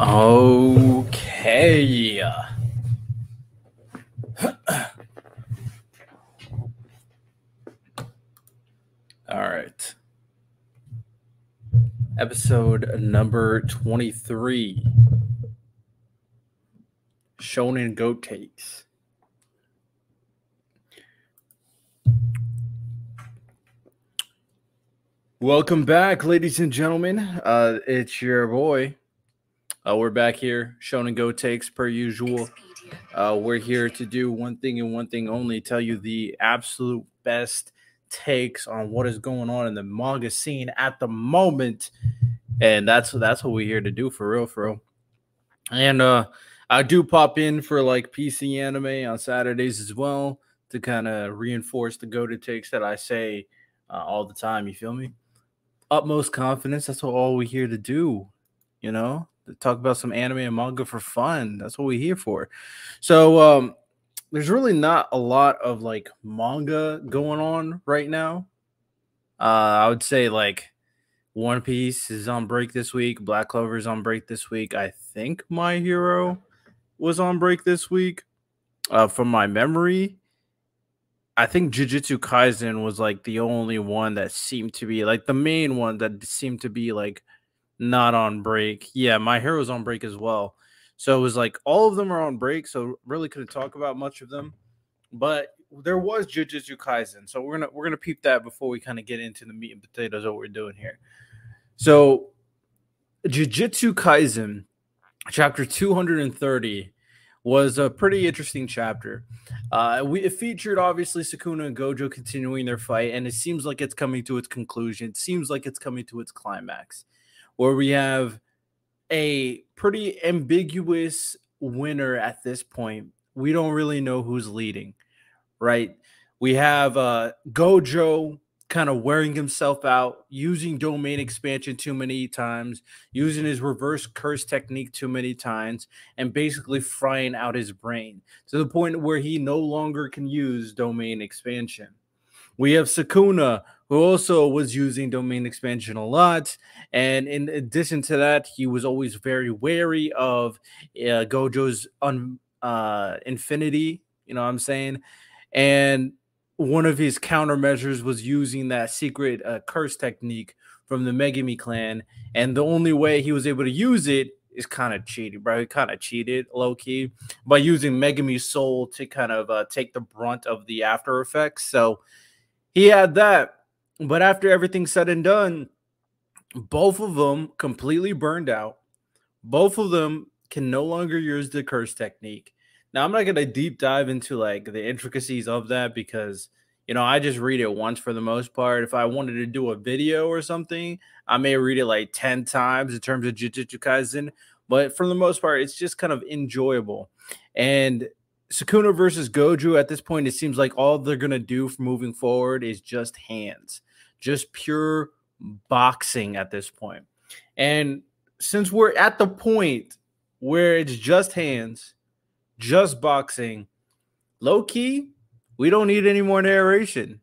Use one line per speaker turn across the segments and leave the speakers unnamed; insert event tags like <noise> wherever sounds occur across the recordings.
Okay. All right. Episode number 23. Shonen Goat Takes. Welcome back, ladies and gentlemen. Uh, it's your boy. Uh, we're back here, Shonen Go Takes per usual. Uh, we're here to do one thing and one thing only tell you the absolute best takes on what is going on in the manga scene at the moment. And that's that's what we're here to do for real, for real. And uh I do pop in for like PC anime on Saturdays as well to kind of reinforce the go to takes that I say uh, all the time. You feel me? Utmost confidence. That's what all we're here to do. You know, talk about some anime and manga for fun. That's what we're here for. So, um, there's really not a lot of like manga going on right now. Uh, I would say like One Piece is on break this week. Black Clover is on break this week. I think My Hero was on break this week. Uh, from my memory, I think Jujutsu Kaisen was like the only one that seemed to be like the main one that seemed to be like not on break. Yeah, My Hero's on break as well. So it was like all of them are on break, so really couldn't talk about much of them. But there was Jujutsu Kaisen, so we're gonna we're gonna peep that before we kind of get into the meat and potatoes of what we're doing here. So Jujutsu Kaisen, chapter 230 was a pretty interesting chapter. Uh, we it featured obviously Sukuna and Gojo continuing their fight, and it seems like it's coming to its conclusion. It seems like it's coming to its climax, where we have a pretty ambiguous winner at this point. We don't really know who's leading, right? We have uh, Gojo kind of wearing himself out, using domain expansion too many times, using his reverse curse technique too many times, and basically frying out his brain to the point where he no longer can use domain expansion. We have Sukuna, who also was using domain expansion a lot. And in addition to that, he was always very wary of uh, Gojo's un, uh, infinity. You know what I'm saying? And one of his countermeasures was using that secret uh, curse technique from the Megumi clan. And the only way he was able to use it is kind of cheating, bro. He kind of cheated low key by using Megumi's soul to kind of uh, take the brunt of the after effects. So he had that. But after everything's said and done, both of them completely burned out. Both of them can no longer use the curse technique. Now I'm not gonna deep dive into like the intricacies of that because you know I just read it once for the most part. If I wanted to do a video or something, I may read it like 10 times in terms of Jujutsu Kaisen, but for the most part, it's just kind of enjoyable. And Sukuna versus Gojo at this point, it seems like all they're gonna do for moving forward is just hands, just pure boxing at this point. And since we're at the point where it's just hands, just boxing. Low key, we don't need any more narration.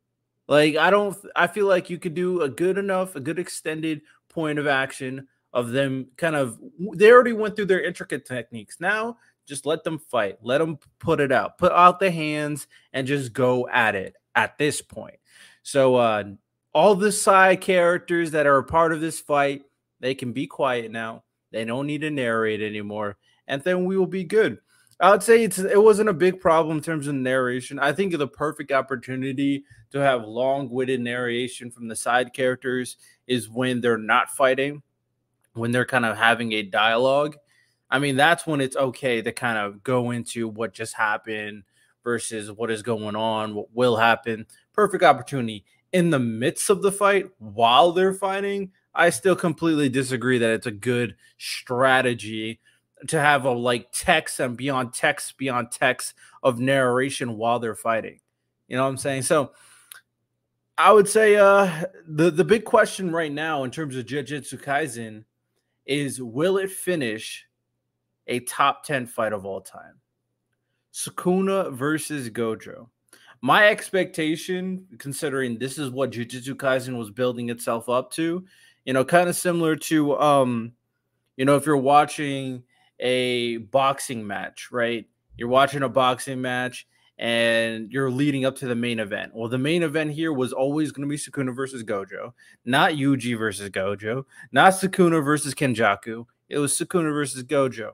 Like I don't I feel like you could do a good enough, a good extended point of action of them kind of they already went through their intricate techniques. Now just let them fight. Let them put it out. Put out the hands and just go at it at this point. So uh all the side characters that are a part of this fight, they can be quiet now. They don't need to narrate anymore. And then we will be good. I would say it's it wasn't a big problem in terms of narration. I think the perfect opportunity to have long-witted narration from the side characters is when they're not fighting, when they're kind of having a dialogue. I mean, that's when it's okay to kind of go into what just happened versus what is going on, what will happen. Perfect opportunity in the midst of the fight while they're fighting. I still completely disagree that it's a good strategy to have a like text and beyond text beyond text of narration while they're fighting. You know what I'm saying? So I would say uh the the big question right now in terms of Jujutsu Kaisen is will it finish a top 10 fight of all time? Sukuna versus Gojo. My expectation, considering this is what Jujutsu Kaisen was building itself up to, you know, kind of similar to um You know, if you're watching a boxing match, right? You're watching a boxing match and you're leading up to the main event. Well, the main event here was always going to be Sukuna versus Gojo, not Yuji versus Gojo, not Sukuna versus Kenjaku. It was Sukuna versus Gojo.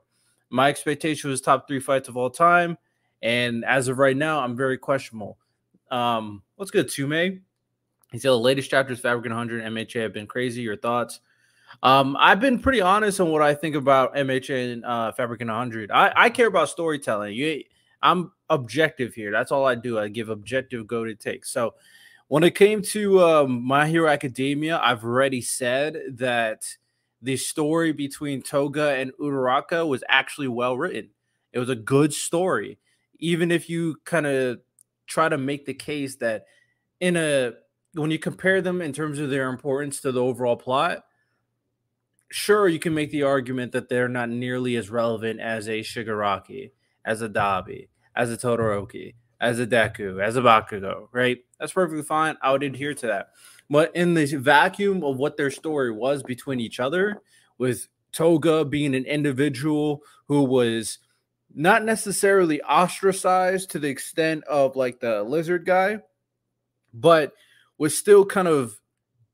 My expectation was top three fights of all time. And as of right now, I'm very questionable. Um, what's good, Tume? He said the latest chapters, of Fabric 100, MHA have been crazy. Your thoughts? Um, I've been pretty honest on what I think about MHA and uh, Fabric 100. I, I care about storytelling. You, I'm objective here. That's all I do. I give objective go to take. So when it came to um, My Hero Academia, I've already said that the story between Toga and Uraraka was actually well written. It was a good story, even if you kind of try to make the case that in a when you compare them in terms of their importance to the overall plot, sure you can make the argument that they're not nearly as relevant as a Shigaraki, as a Dabi, as a Todoroki, as a Deku, as a Bakugo, right? That's perfectly fine. I would adhere to that. But in the vacuum of what their story was between each other, with Toga being an individual who was not necessarily ostracized to the extent of like the lizard guy, but was still kind of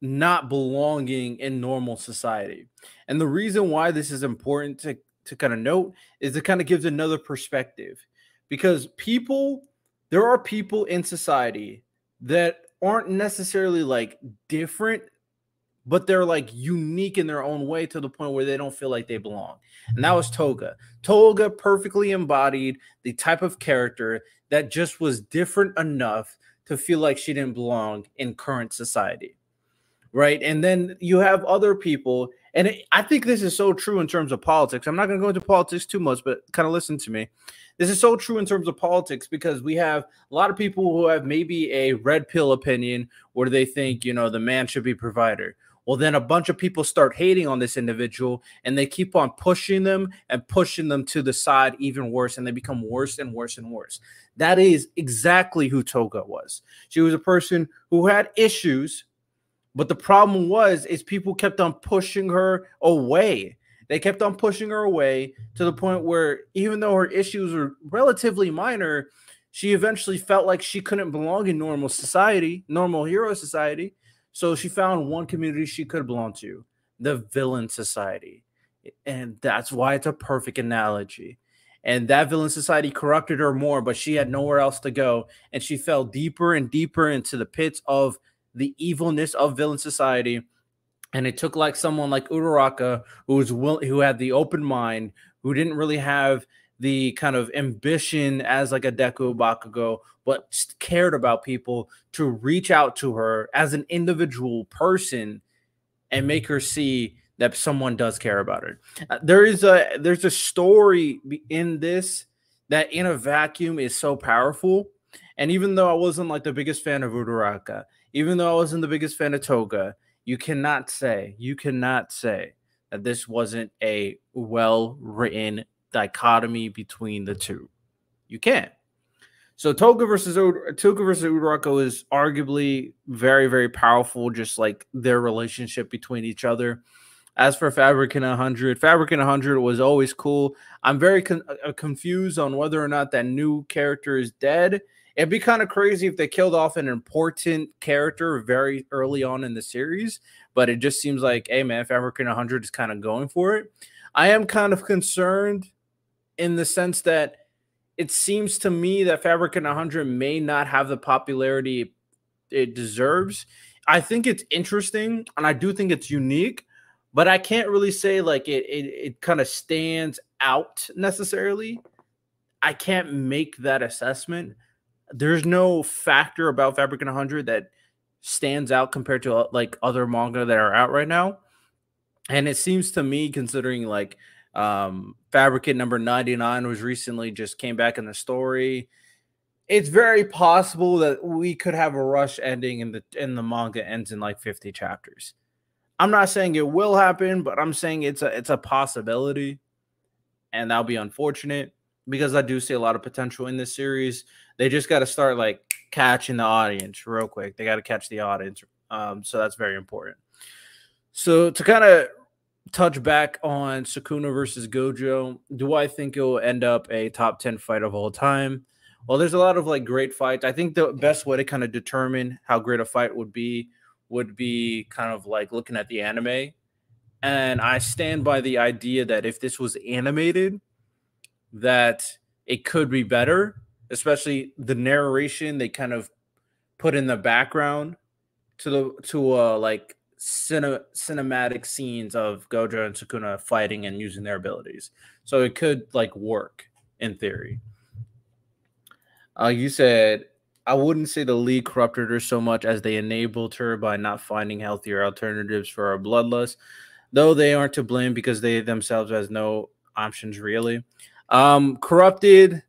not belonging in normal society. And the reason why this is important to, to kind of note is it kind of gives another perspective because people, there are people in society that aren't necessarily like different, but they're like unique in their own way to the point where they don't feel like they belong. And that mm-hmm. was Toga. Toga perfectly embodied the type of character that just was different enough to feel like she didn't belong in current society. Right. And then you have other people. And it, I think this is so true in terms of politics. I'm not going to go into politics too much, but kind of listen to me. This is so true in terms of politics because we have a lot of people who have maybe a red pill opinion where they think, you know, the man should be provider. Well, then a bunch of people start hating on this individual and they keep on pushing them and pushing them to the side even worse, and they become worse and worse and worse. That is exactly who Toga was. She was a person who had issues, but the problem was is people kept on pushing her away they kept on pushing her away to the point where even though her issues were relatively minor, she eventually felt like she couldn't belong in normal society, normal hero society. So she found one community she could belong to, the villain society. And that's why it's a perfect analogy. And that villain society corrupted her more, but she had nowhere else to go. And she fell deeper and deeper into the pits of the evilness of villain society and it took like someone like Uraraka who was will who had the open mind, who didn't really have the kind of ambition as like a Deku Bakugo, but cared about people to reach out to her as an individual person and make her see that someone does care about her. Uh, there is a there's a story in this that in a vacuum is so powerful. And even though I wasn't like the biggest fan of Uraraka, even though I wasn't the biggest fan of Toga, you cannot say, you cannot say that this wasn't a well written dichotomy between the two. You can't. So Toga versus Toga versus Uraraka is arguably very, very powerful, just like their relationship between each other. As for Fabricant 100, Fabricant 100 was always cool. I'm very con- uh, confused on whether or not that new character is dead It'd be kind of crazy if they killed off an important character very early on in the series, but it just seems like, hey man, Fabric 100 is kind of going for it. I am kind of concerned in the sense that it seems to me that Fabric 100 may not have the popularity it deserves. I think it's interesting and I do think it's unique, but I can't really say like it it, it kind of stands out necessarily. I can't make that assessment there's no factor about Fabric 100 that stands out compared to uh, like other manga that are out right now. And it seems to me, considering like um Fabricant number 99 was recently just came back in the story. It's very possible that we could have a rush ending and the in the manga ends in like 50 chapters. I'm not saying it will happen, but I'm saying it's a it's a possibility. And that'll be unfortunate because I do see a lot of potential in this series. They just got to start like catching the audience real quick. They got to catch the audience. Um, so that's very important. So to kind of touch back on Sukuna versus Gojo. Do I think it will end up a top 10 fight of all time? Well, there's a lot of like great fights. I think the best way to kind of determine how great a fight would be would be kind of like looking at the anime. And I stand by the idea that if this was animated, that it could be better, especially the narration they kind of put in the background to the to uh like cine, cinematic scenes of Gojo and Sukuna fighting and using their abilities. So it could like work in theory. Uh, you said I wouldn't say the league corrupted her so much as they enabled her by not finding healthier alternatives for her bloodlust, though they aren't to blame because they themselves has no options really. Um, corrupted.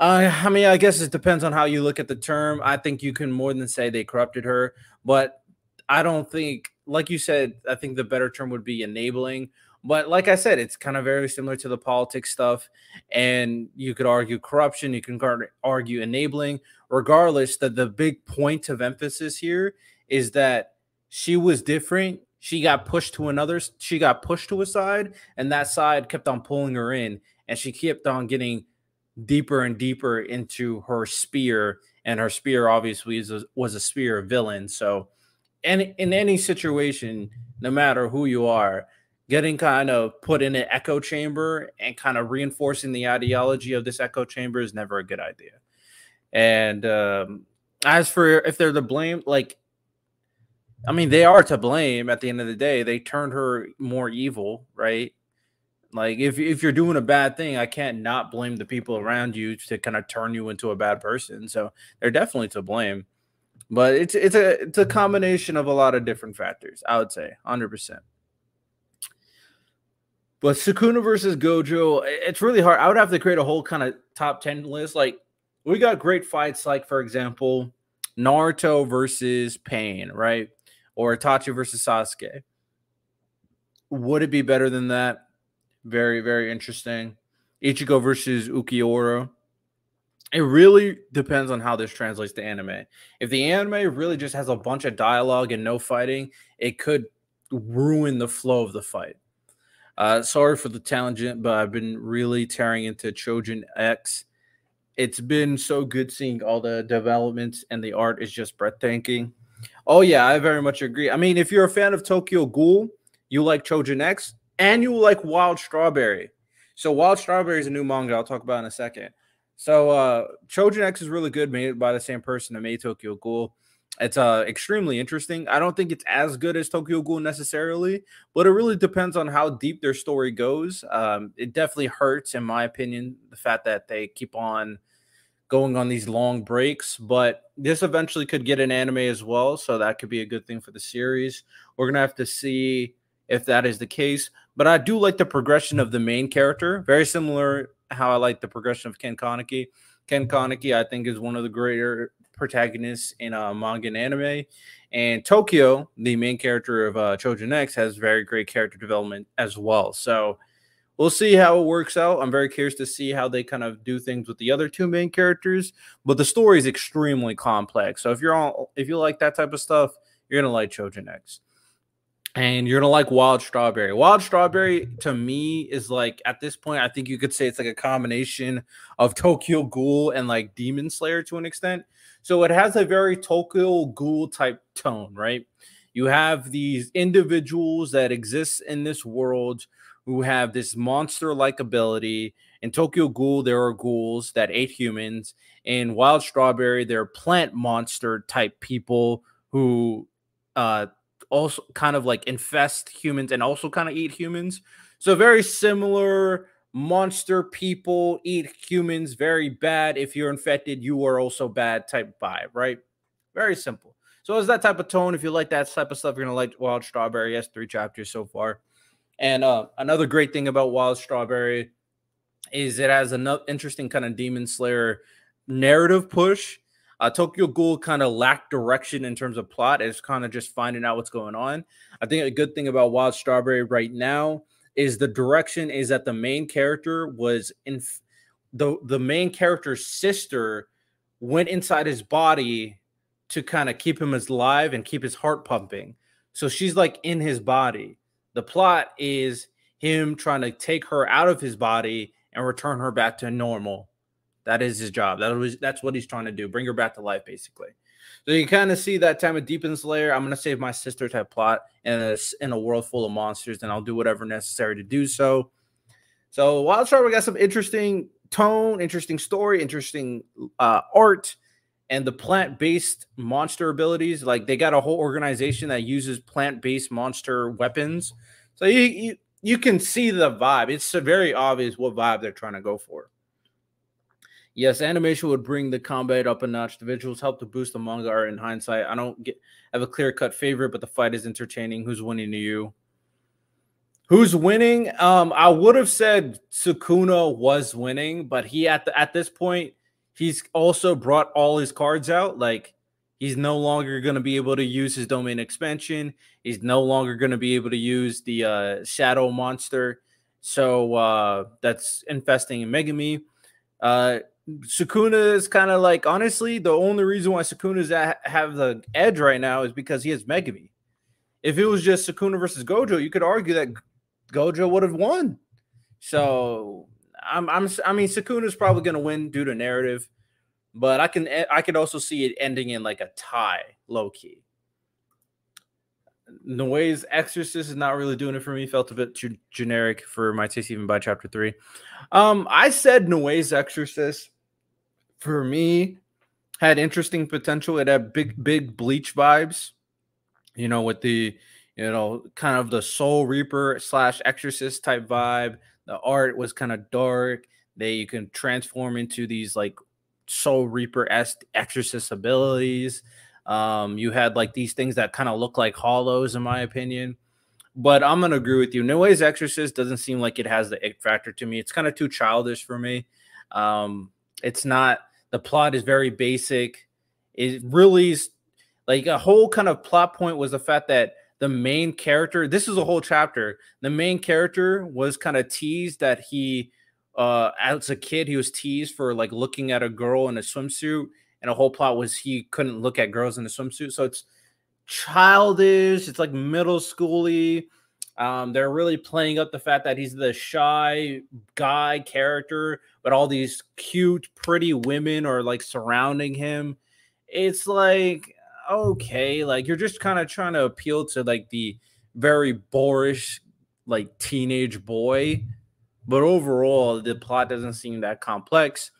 Uh, I mean, I guess it depends on how you look at the term. I think you can more than say they corrupted her, but I don't think, like you said, I think the better term would be enabling. But like I said, it's kind of very similar to the politics stuff. And you could argue corruption, you can argue enabling. Regardless, that the big point of emphasis here is that she was different. She got pushed to another, she got pushed to a side, and that side kept on pulling her in. And she kept on getting deeper and deeper into her spear. And her spear obviously is a, was a spear of villain. So, and in any situation, no matter who you are, getting kind of put in an echo chamber and kind of reinforcing the ideology of this echo chamber is never a good idea. And um, as for if they're to blame, like, I mean, they are to blame at the end of the day. They turned her more evil, right? Like, if, if you're doing a bad thing, I can't not blame the people around you to kind of turn you into a bad person. So they're definitely to blame. But it's it's a it's a combination of a lot of different factors, I would say, 100%. But Sukuna versus Gojo, it's really hard. I would have to create a whole kind of top 10 list. Like, we got great fights, like, for example, Naruto versus Pain, right? Or Itachi versus Sasuke. Would it be better than that? Very, very interesting. Ichigo versus Ulquiorra. It really depends on how this translates to anime. If the anime really just has a bunch of dialogue and no fighting, it could ruin the flow of the fight. Uh, sorry for the tangent, but I've been really tearing into Chojin X. It's been so good seeing all the developments, and the art is just breathtaking. Oh yeah, I very much agree. I mean, if you're a fan of Tokyo Ghoul, you like Chojin X, and you like Wild Strawberry. So Wild Strawberry is a new manga I'll talk about in a second. So uh Chojin X is really good, made by the same person that made Tokyo Ghoul. It's uh extremely interesting. I don't think it's as good as Tokyo Ghoul necessarily, but it really depends on how deep their story goes. Um, it definitely hurts, in my opinion, the fact that they keep on going on these long breaks. But this eventually could get an anime as well, so that could be a good thing for the series. We're gonna have to see if that is the case. But I do like the progression of the main character, very similar how I like the progression of Ken Kaneki. Ken Kaneki, I think, is one of the greater protagonists in uh, manga and anime. And Tokio, the main character of uh, Chojin X, has very great character development as well. So we'll see how it works out. I'm very curious to see how they kind of do things with the other two main characters. But the story is extremely complex. So if you're all if you like that type of stuff, you're gonna like Chojin X and you're gonna like wild strawberry. Wild strawberry to me is like at this point i think you could say it's like a combination of tokyo ghoul and like demon slayer to an extent. So it has a very tokyo ghoul type tone right? You have these individuals that exist in this world who have this monster like ability. In tokyo ghoul there are ghouls that ate humans. In wild strawberry they're plant monster type people who uh also kind of like infest humans and also kind of eat humans. So very similar monster people eat humans very bad. If you're infected you are also bad type vibe right? Very simple. So it's that type of tone. If you like that type of stuff you're gonna like wild strawberry. Yes three chapters so far. And uh, another great thing about wild strawberry is it has another interesting kind of demon slayer narrative push uh, Tokyo Ghoul kind of lacked direction in terms of plot. It's kind of just finding out what's going on. I think a good thing about Wild Strawberry right now is the direction is that the main character was in the the main character's sister went inside his body to kind of keep him alive and keep his heart pumping. So she's like in his body. The plot is him trying to take her out of his body and return her back to normal. That is his job. That was that's what he's trying to do. Bring her back to life, basically. So you kind of see that time of Deepens in Slayer. I'm gonna save my sister type plot in a, in a world full of monsters, and I'll do whatever necessary to do so. So Wildstar, we got some interesting tone, interesting story, interesting uh, art, and the plant-based monster abilities. Like they got a whole organization that uses plant-based monster weapons. So you, you you can see the vibe. It's very obvious what vibe they're trying to go for. Yes, animation would bring the combat up a notch. The visuals help to boost the manga art in hindsight. I don't get have a clear cut favorite, but the fight is entertaining. Who's winning to you? Who's winning? Um, I would have said Sukuna was winning, but he at the at this point, he's also brought all his cards out. Like he's no longer going to be able to use his domain expansion. He's no longer going to be able to use the uh, shadow monster. So uh, that's infesting Megumi. Uh, Sukuna is kind of like honestly the only reason why Sukuna's at, have the edge right now is because he has Megumi. If it was just Sukuna versus Gojo, you could argue that Gojo would have won. So I'm, I'm I mean Sukuna's probably going to win due to narrative, but I can I could also see it ending in like a tie, low key. Nue's Exorcist is not really doing it for me. Felt a bit too generic for my taste, even by chapter three. Um, I said Nue's Exorcist for me had interesting potential. It had big, big bleach vibes, you know, with the, you know, kind of the soul reaper slash exorcist type vibe. The art was kind of dark. They you can transform into these like soul reaper esque exorcist abilities. Um, you had like these things that kind of look like hollows, in my opinion. But I'm gonna agree with you. Nue's Exorcist doesn't seem like it has the it factor to me. It's kind of too childish for me. Um, it's not the plot is very basic. It really is like a whole kind of plot point was the fact that the main character, this is a whole chapter. The main character was kind of teased that he uh as a kid he was teased for like looking at a girl in a swimsuit and a whole plot was he couldn't look at girls in a swimsuit. So it's childish, it's like middle schooly. Um, they're really playing up the fact that he's the shy guy character, but all these cute, pretty women are like surrounding him. It's like, okay, like you're just kind of trying to appeal to like the very boorish, like teenage boy. But overall, the plot doesn't seem that complex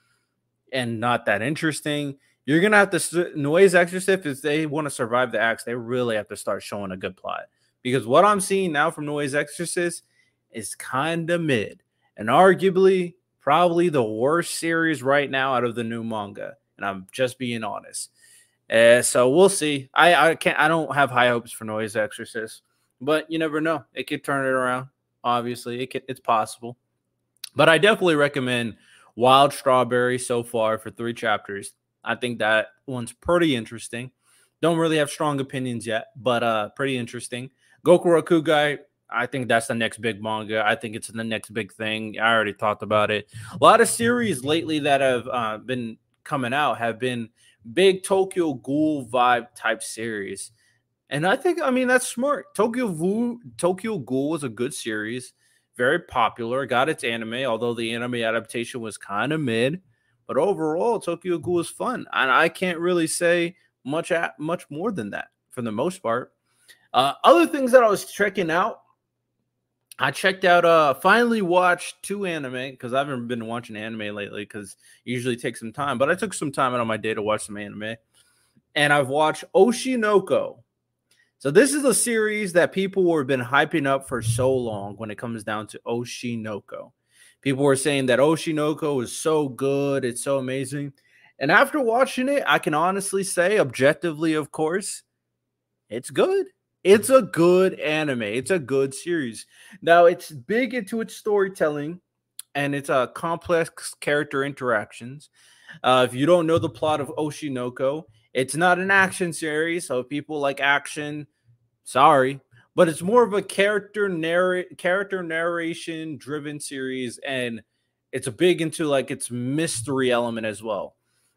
and not that interesting. You're gonna have to Nue's Exorcist if they want to survive the acts, they really have to start showing a good plot because what I'm seeing now from Nue's Exorcist is kind of mid and arguably probably the worst series right now out of the new manga. And I'm just being honest. Uh, so we'll see. I, I can't I don't have high hopes for Nue's Exorcist, but you never know. It could turn it around. Obviously, it could, it's possible. But I definitely recommend Wild Strawberry so far for three chapters. I think that one's pretty interesting. Don't really have strong opinions yet, but uh pretty interesting. Gokurakugai, I think that's the next big manga. I think it's the next big thing. I already talked about it. A lot of series lately that have uh, been coming out have been big Tokyo Ghoul vibe type series. And I think, I mean, that's smart. Tokyo Ghoul, Tokyo Ghoul was a good series, very popular, got its anime, although the anime adaptation was kind of mid. But overall, Tokyo Ghoul was fun. And I can't really say much at, much more than that for the most part. Uh, other things that I was checking out, I checked out, uh, finally watched two anime because I haven't been watching anime lately because usually takes some time, but I took some time out of my day to watch some anime. And I've watched Oshi no Ko. So this is a series that people have been hyping up for so long when it comes down to Oshi no Ko. People were saying that Oshi no Ko is so good, it's so amazing. And after watching it, I can honestly say, objectively, of course, it's good. It's a good anime. It's a good series. Now it's big into its storytelling and it's a uh, complex character interactions. Uh, if you don't know the plot of Oshi no Ko, it's not an action series, so people like action, sorry, but it's more of a character narrate character narration driven series, and it's big into like its mystery element as well,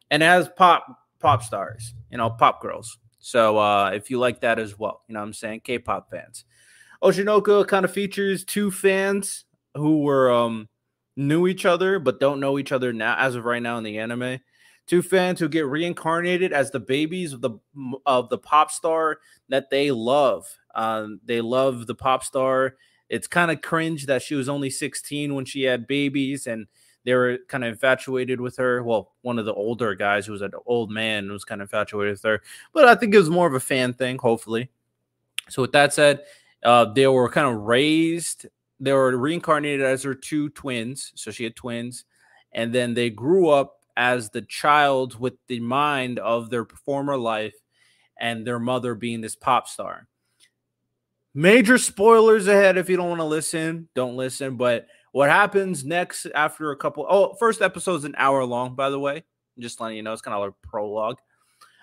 and it has pop pop stars, you know, pop girls. So uh, if you like that as well, you know what I'm saying? K-pop fans. Oshinoko kind of features two fans who were um knew each other but don't know each other now as of right now in the anime. Two fans who get reincarnated as the babies of the of the pop star that they love. Um, they love the pop star. It's kind of cringe that she was only 16 when she had babies and they were kind of infatuated with her. Well, one of the older guys who was an old man was kind of infatuated with her, but I think it was more of a fan thing, hopefully. So, with that said, uh, they were kind of raised, they were reincarnated as her two twins. So, she had twins, and then they grew up as the child with the mind of their former life and their mother being this pop star. Major spoilers ahead if you don't want to listen, don't listen. But what happens next after a couple? Oh, first episode's an hour long, by the way. Just letting you know, it's kind of like prologue.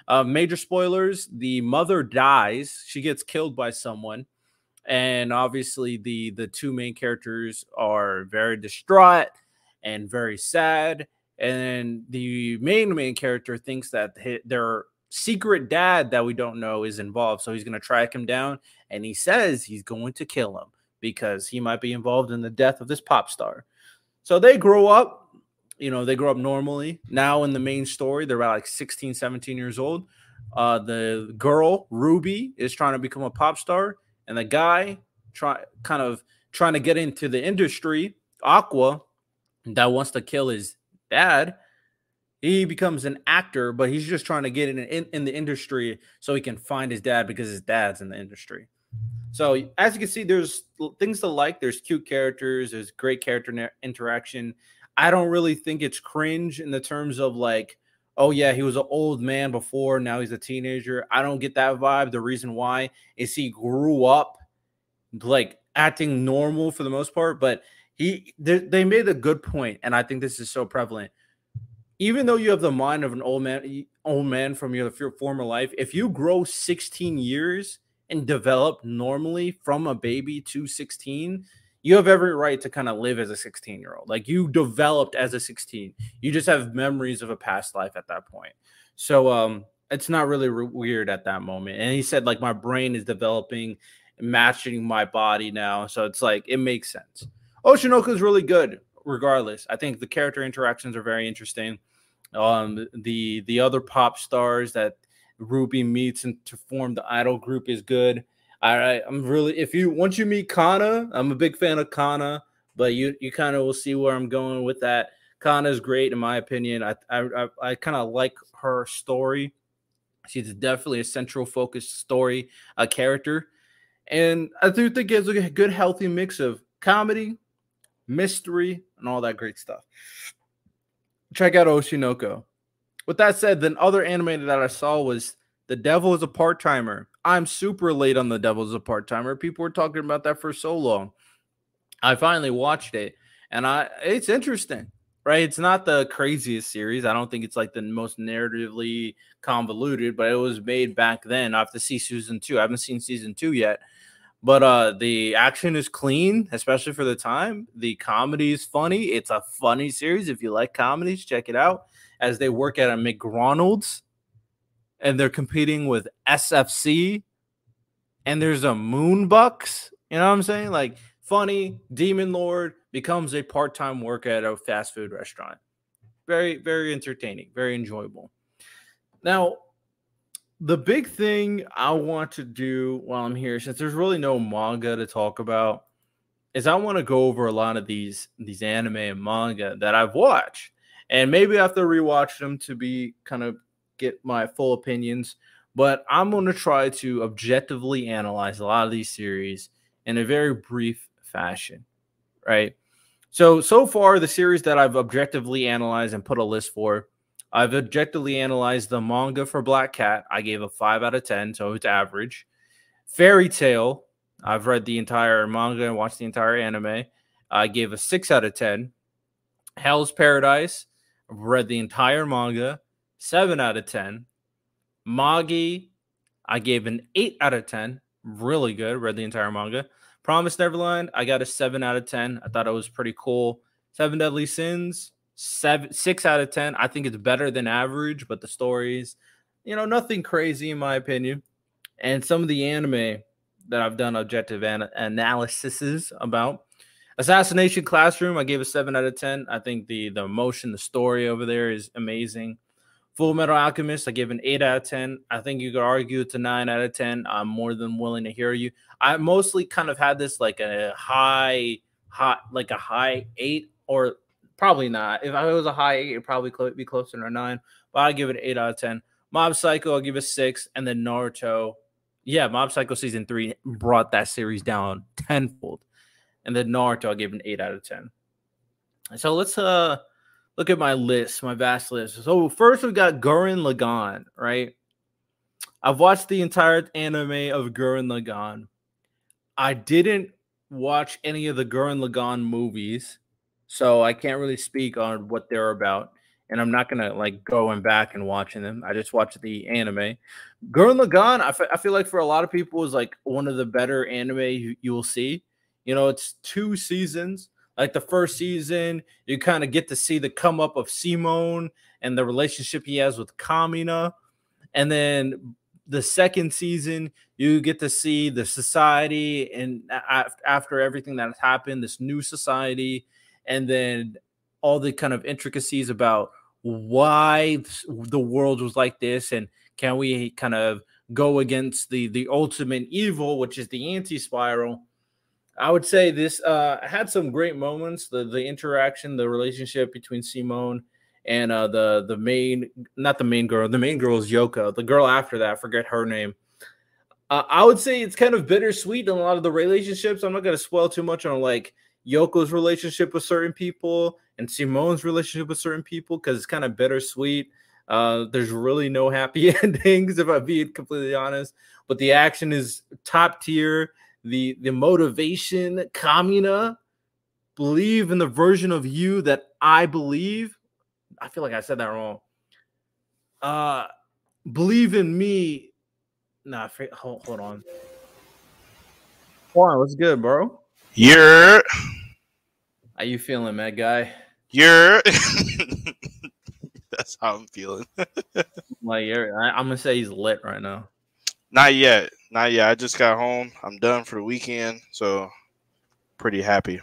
Uh, major spoilers: the mother dies. She gets killed by someone, and obviously the the two main characters are very distraught and very sad. And the main main character thinks that their secret dad that we don't know is involved, so he's going to track him down, and he says he's going to kill him because he might be involved in the death of this pop star. So they grow up, you know, they grow up normally. Now in the main story, they're about like 16, 17 years old. Uh, the girl, Ruby, is trying to become a pop star, and the guy try kind of trying to get into the industry, Aqua, that wants to kill his dad. He becomes an actor, but he's just trying to get in, in, in the industry so he can find his dad because his dad's in the industry. So as you can see, there's things to like. There's cute characters. There's great character interaction. I don't really think it's cringe in the terms of like, oh yeah, he was an old man before, now he's a teenager. I don't get that vibe. The reason why is he grew up like acting normal for the most part, but he they, they made a good point, and I think this is so prevalent. Even though you have the mind of an old man, old man from your, your former life, if you grow 16 years and develop normally from a baby to 16, you have every right to kind of live as a 16 year old. Like you developed as a 16. You just have memories of a past life at that point. So um it's not really re- weird at that moment. And he said like my brain is developing matching my body now. So it's like it makes sense. Oshinoko is really good regardless. I think the character interactions are very interesting. Um the the other pop stars that Ruby meets and to form the idol group is good. I I'm really if you once you meet Kana, I'm a big fan of Kana, but you you kind of will see where I'm going with that. Kana is great in my opinion. I I I, kind of like her story. She's definitely a central focused story, a character, and I do think it's a good healthy mix of comedy, mystery, and all that great stuff. Check out Oshinoko. With that said, the other anime that I saw was The Devil is a Part Timer. I'm super late on The Devil is a Part Timer. People were talking about that for so long. I finally watched it, and I it's interesting, right? It's not the craziest series. I don't think it's like the most narratively convoluted, but it was made back then. I have to see season two. I haven't seen season two yet. But uh the action is clean, especially for the time. The comedy is funny. It's a funny series. If you like comedies, check it out as they work at a McDonald's and they're competing with SFC and there's a Moonbucks. You know what I'm saying? Like funny demon lord becomes a part-time worker at a fast food restaurant. Very, very entertaining, very enjoyable. Now, the big thing I want to do while I'm here, since there's really no manga to talk about, is I want to go over a lot of these these anime and manga that I've watched and maybe I have to rewatch them to be kind of get my full opinions. But I'm going to try to objectively analyze a lot of these series in a very brief fashion, right? So, so far, the series that I've objectively analyzed and put a list for, I've objectively analyzed the manga for Black Cat. I gave a five out of 10, so it's average. Fairy Tail, I've read the entire manga and watched the entire anime. I gave a six out of 10. Hell's Paradise, I've read the entire manga, seven out of 10. Magi, I gave an eight out of 10. Really good. Read the entire manga. Promise Neverland, I got a seven out of 10. I thought it was pretty cool. Seven Deadly Sins, seven, six out of 10. I think it's better than average, but the stories, you know, nothing crazy in my opinion. And some of the anime, that I've done objective an- about. Assassination Classroom, I gave a seven out of ten. I think the the emotion, the story over there is amazing. Full Metal Alchemist, I give an eight out of ten. I think you could argue it's a nine out of ten. I'm more than willing to hear you. I mostly kind of had this like a high, hot, like a high eight, or probably not. If I was a high eight, it'd probably be closer to a nine. But I give it an eight out of ten. Mob Psycho, I'll give a six, and then Naruto. Yeah, Mob Psycho season three brought that series down tenfold and then Naruto, I gave an eight out of ten. So let's uh look at my list, my vast list. So first we've got Gurren Lagann, right? I've watched the entire anime of Gurren Lagann. I didn't watch any of the Gurren Lagann movies, so I can't really speak on what they're about. And I'm not gonna like going back and watching them. I just watched the anime. Gurren Lagann, I, f- I feel like for a lot of people is like one of the better anime you, you will see you know, it's two seasons. Like the first season, you kind of get to see the come up of Simon and the relationship he has with Kamina. And then the second season, you get to see the society and after everything that has happened, this new society, and then all the kind of intricacies about why the world was like this and can we kind of go against the the ultimate evil which is the anti-spiral I would say this uh, had some great moments. The the interaction, the relationship between Simon and uh, the the main, not the main girl. The main girl is Yoko. The girl after that, I forget her name. Uh, I would say it's kind of bittersweet in a lot of the relationships. I'm not going to spoil too much on like Yoko's relationship with certain people and Simon's relationship with certain people because it's kind of bittersweet. Uh, there's really no happy <laughs> endings, if I'm being completely honest. But the action is top tier the the motivation, Kamina, believe in the version of you that I believe. I feel like I said that wrong. Uh believe in me. Nah, hold, hold on. Hold on, what's good, bro?
You're
how you feeling, man, guy?
You're <laughs> that's how I'm feeling. <laughs>
like you're, I, I'm gonna say he's lit right now.
Not yet. Not yet. I just got home. I'm done for the weekend, so pretty happy.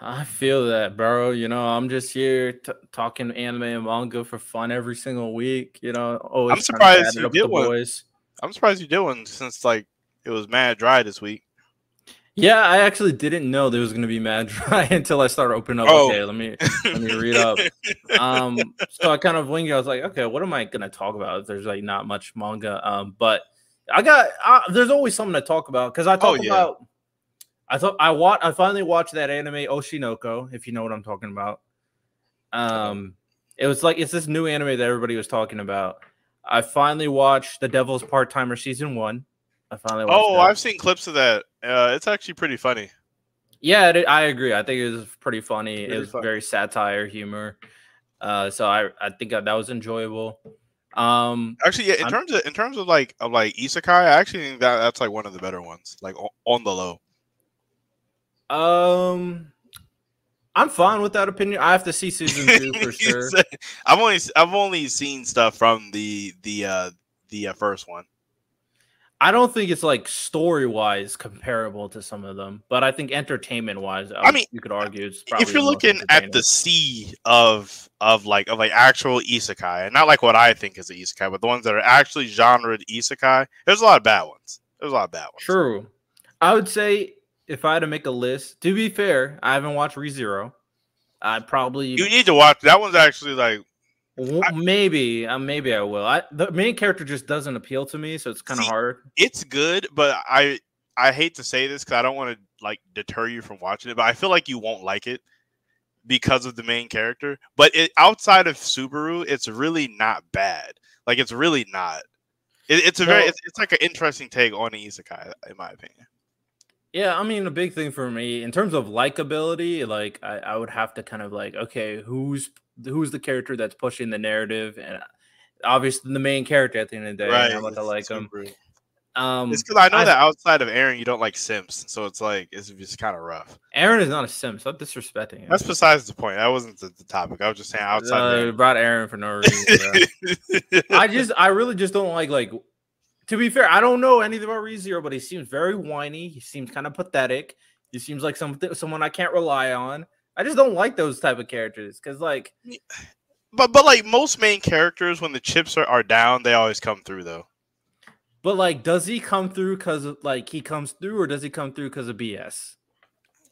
I feel that, bro. You know, I'm just here t- talking anime and manga for fun every single week. You know, always
I'm surprised you did one. Boys. I'm surprised you did one since like it was mad dry this week.
Yeah, I actually didn't know there was going to be mad <laughs> dry until I started opening up. Oh. Okay, let me let me read up. Um, so I kind of winged. It. I was like, okay, what am I going to talk about? There's like not much manga. Um, but I got uh, there's always something to talk about because I talk oh, yeah. about. I thought I watch. I finally watched that anime Oshinoko, if you know what I'm talking about. Um, it was like it's this new anime that everybody was talking about. I finally watched The Devil's Part Timer season one. I finally.
oh, that. I've seen clips of that. Uh, it's actually pretty funny.
Yeah, it, I agree. I think it was pretty funny. It was very satire humor. Uh, so I I think that was enjoyable. Um,
actually, yeah. In I'm, terms of in terms of like of like isekai, I actually think that that's like one of the better ones, like on the low.
Um, I'm fine with that opinion. I have to see season two <laughs> for sure.
I've only I've only seen stuff from the the uh the uh, first one.
I don't think it's like story wise comparable to some of them, but I think entertainment wise, I,
I mean,
you could argue it's
if you're looking at the sea of of like of like actual isekai, and not like what I think is an isekai, but the ones that are actually genre isekai. There's a lot of bad ones. There's a lot of bad ones.
True. I would say if I had to make a list, to be fair, I haven't watched ReZero. I probably
you need to watch that one's actually like
maybe, uh, maybe I will. I, the main character just doesn't appeal to me, so it's kind of hard.
It's good, but I I hate to say this because I don't want to like deter you from watching it, but I feel like you won't like it because of the main character. But it, outside of Subaru, it's really not bad. Like it's really not. It, it's a very it's, it's like an interesting take on isekai, in my opinion.
Yeah, I mean, a big thing for me in terms of likability, like I, I would have to kind of like, okay, who's who's the character that's pushing the narrative, and obviously the main character at the end of the day. Right, I'm to like him.
Um, it's because I know I, that outside of Eren, you don't like Simps, so it's like it's just kind of rough.
Eren is not a Simp. Stop disrespecting him.
That's besides the point. That wasn't the, the topic. I was just saying outside.
Uh, brought Eren for no reason. <laughs> I just, I really just don't like like to be fair, I don't know anything about ReZero, but he seems very whiny. He seems kind of pathetic. He seems like something someone I can't rely on. I just don't like those type of characters because, like,
But but like most main characters, when the chips are, are down, they always come through though.
but like, does he come through because like he comes through, or does he come through because of BS?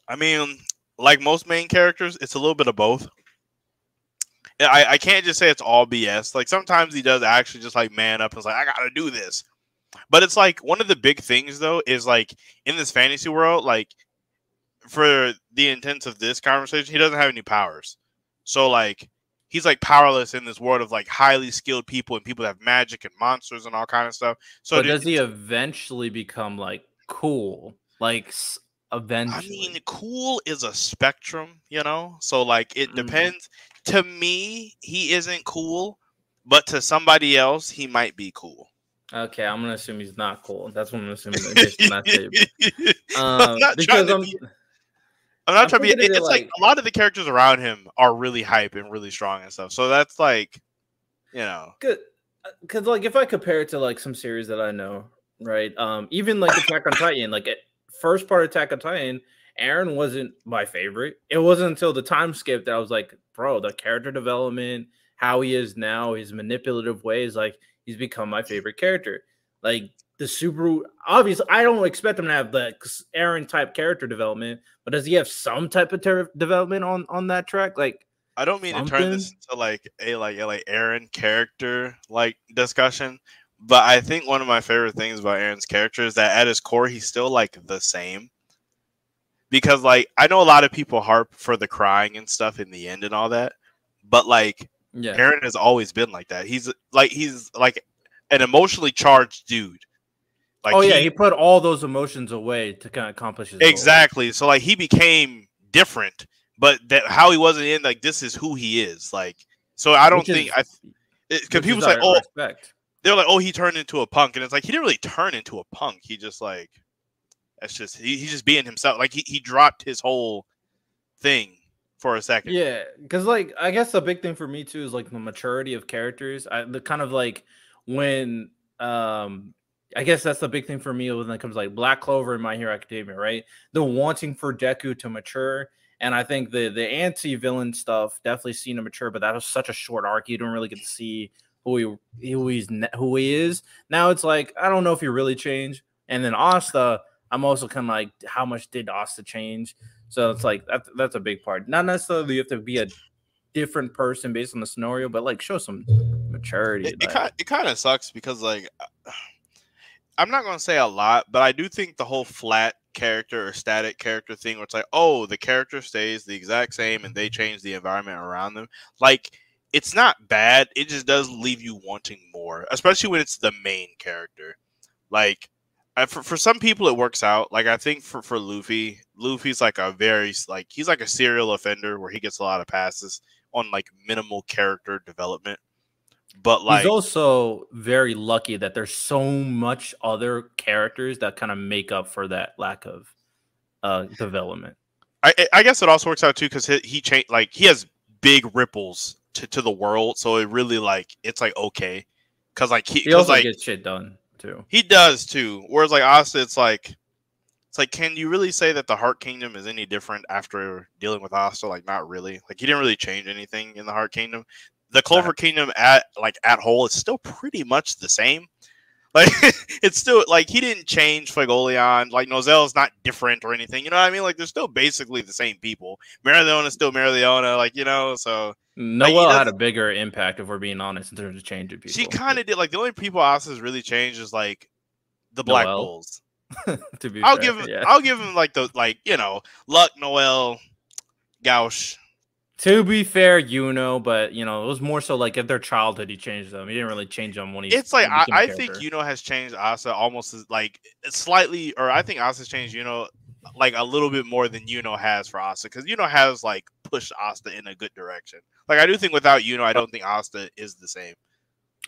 I mean, like most main characters, it's a little bit of both. I, I can't just say it's all BS. Like sometimes he does actually just like man up and is like, I gotta do this. But it's like one of the big things though is like in this fantasy world, like for the intents of this conversation, he doesn't have any powers. So like he's like powerless in this world of like highly skilled people and people that have magic and monsters and all kind of stuff. So
but
it-
does he eventually become like cool? Like eventually.
I mean, cool is a spectrum, you know? So like it
Mhm.
depends. To me, he isn't cool, but to somebody else, he might be cool.
okay, I'm gonna assume he's not cool. That's what I'm assuming <laughs> based on that statement.
I'm
Um,
not
because I'm,
be, I'm not
I'm
trying to be
it
it's like,
like-
a lot of the characters around him are really hype and really strong and stuff. So that's like, you know,
good because like if I compare it to like some series that I know, right? Um, even like Attack on Titan, like first part of Attack on Titan, Eren wasn't my favorite. It wasn't until the time skip that I was like, bro, the character development, how he is now, his manipulative ways, like he's become my favorite character. Like the Subaru, obviously, I don't expect him to have the Eren type character development, but does he have some type of ter- development on on that track? Like,
I don't mean to turn this into like a like a like Eren character like discussion, but I think one of my favorite things about Eren's character is that at his core he's still like the same. Because like I know a lot of people harp for the crying and stuff in the end and all that, but like
yeah,
Eren has always been like that. He's like he's like an emotionally charged dude. Like
oh yeah, he put all those emotions away to kind of accomplish his goal.
exactly. So like he became different, but that how he wasn't in like this is who he is. Like so I don't
Which
think
is-
I because people say oh
respect.
they're like oh he turned into a punk and it's like he didn't really turn into a punk. He just like that's just he, he's just being himself. Like he, he dropped his whole thing for a second.
Yeah, because like I guess the big thing for me too is like the maturity of characters. I the kind of like when um I guess that's the big thing for me when it comes to, like Black Clover and My Hero Academia, right? The wanting for Deku to mature. And I think the the anti-villain stuff definitely seen him mature, but that was such a short arc. You don't really get to see who he who he's who he is. Now it's like I don't know if he really changed. And then Asta, I'm also kind of like, how much did Asta change? So it's like that, that's a big part. Not necessarily you have to be a different person based on the scenario, but like show some maturity.
It,
like-
it kind of sucks because like uh, I'm not gonna say a lot, but I do think the whole flat character or static character thing, where it's like, oh, the character stays the exact same and they mm-hmm. change the environment around them. Like it's not bad. It just does leave you wanting more, especially when it's the main character. Like I, for for some people, it works out. Like I think for for Luffy, Luffy's like a very like he's like a serial offender where he gets a lot of passes on like minimal character development. But like
he's also very lucky that there's so much other characters that kind of make up for that lack of uh development.
I, I- guess it also works out too because he, he changed like he has big ripples to, to the world, so it really like it's like okay, because like he,
He also
like
gets shit done too.
he does too. Whereas like Asta, it's like it's like can you really say that the Heart Kingdom is any different after dealing with Asta? Like not really. Like he didn't really change anything in the Heart Kingdom. The Clover Kingdom at like at whole is still pretty much the same. <laughs> Like it's still like he didn't change Fuegoleon. Like Nozel is not different or anything. You know what I mean? Like they're still basically the same people. Mereoleona is still Mereoleona. Like you know, so
Noel had a bigger impact, if we're being honest, in terms of changing people.
she kind of did. Like the only people Asta's really changed is like the Black. Bulls. <laughs>
to be
I'll
fair,
give him.
yeah.
I'll give him like the like you know Luck, Noel, Gauche.
To be fair, you know, but you know, it was more so like at their childhood he changed them. He didn't really change them when he.
It's like I, I think Yuno has changed Asa almost as like slightly, or I think Asa's changed Yuno like a little bit more than Yuno has for Asa because Yuno has like pushed Asta in a good direction. Like I do think without Yuno, I oh. don't think Asta is the same.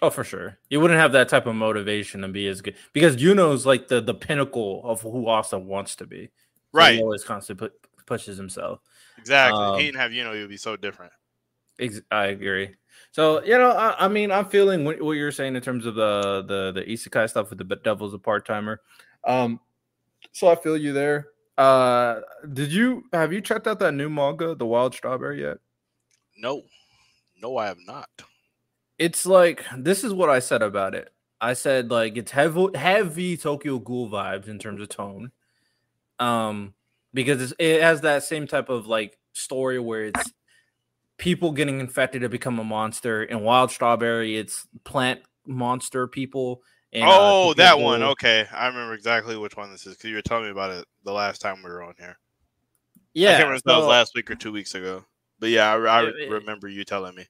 Oh, for sure. You wouldn't have that type of motivation to be as good because Yuno's like the the pinnacle of who Austin wants to be. So
Right.
He always constantly pu- pushes himself.
Exactly.
Um,
he didn't have Yuno, he would be so different.
Ex- I agree. So you know, I, I mean, I'm feeling what, what, you're saying in terms of the the the isekai stuff with the devil's a part timer. Um, so I feel you there. Uh, did you have you checked out that new manga, The Wild Strawberry, yet?
No, no, I have not.
It's like this is what I said about it. I said like it's heavy heavy Tokyo Ghoul vibes in terms of tone. Um, because it has that same type of like story where it's people getting infected to become a monster. In Wild Strawberry, it's plant monster people.
And, uh, oh, uh, that one. Okay, I remember exactly which one this is because you were telling me about it the last time we were on here. Yeah, I can't remember so, if that was last week or two weeks ago. But yeah, I, I it, remember you telling me.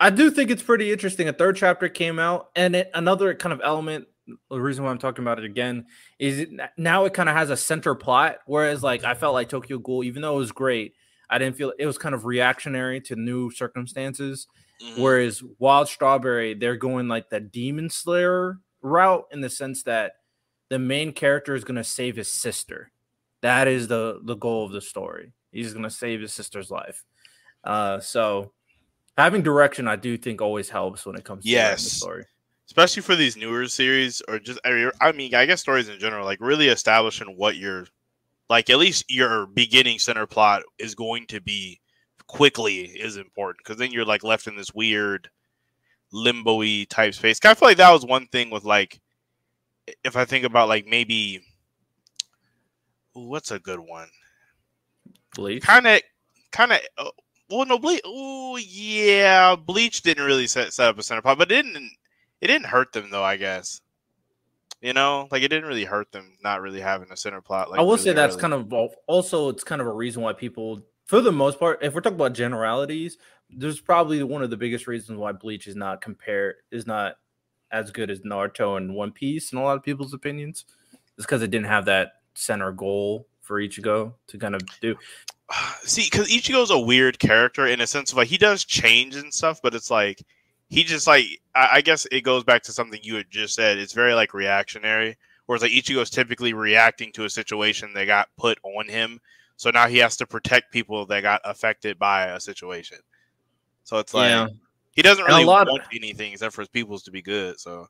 I do think it's pretty interesting. A third chapter came out, and it, another kind of element. The reason why I'm talking about it again is it, now it kind of has a center plot. Whereas, like, I felt like Tokyo Ghoul, even though it was great, I didn't feel it was kind of reactionary to new circumstances. Mm-hmm. Whereas Wild Strawberry, they're going like the Demon Slayer route in the sense that the main character is going to save his sister. That is the the goal of the story. He's going to save his sister's life. Uh, so having direction, I do think always helps when it comes to
yes. the story. Especially for these newer series, or just I mean, I guess stories in general, like really establishing what you're like. At least your beginning center plot is going to be quickly is important because then you're like left in this weird limbo-y type space. I feel like that was one thing with like, if I think about like maybe, what's a good one?
Bleach.
Kind of, kind of. Uh, well, no, Bleach. Oh, yeah, Bleach didn't really set, set up a center plot, but it didn't. It didn't hurt them though. I guess. You know, like it didn't really hurt them not really having a center plot. Like
I will
really
say that's early. kind of also it's kind of a reason why people, for the most part, if we're talking about generalities, there's probably one of the biggest reasons why Bleach is not compared is not as good as Naruto and One Piece in a lot of people's opinions. It's because it didn't have that center goal for Ichigo to kind of do. <sighs>
See, because Ichigo's a weird character in a sense of like he does change and stuff, but it's like he just like I, I guess it goes back to something you had just said. It's very like reactionary, whereas like Ichigo's typically reacting to a situation that got put on him, so now he has to protect people that got affected by a situation. So it's like yeah. he doesn't really want of, anything except for his peoples to be good. So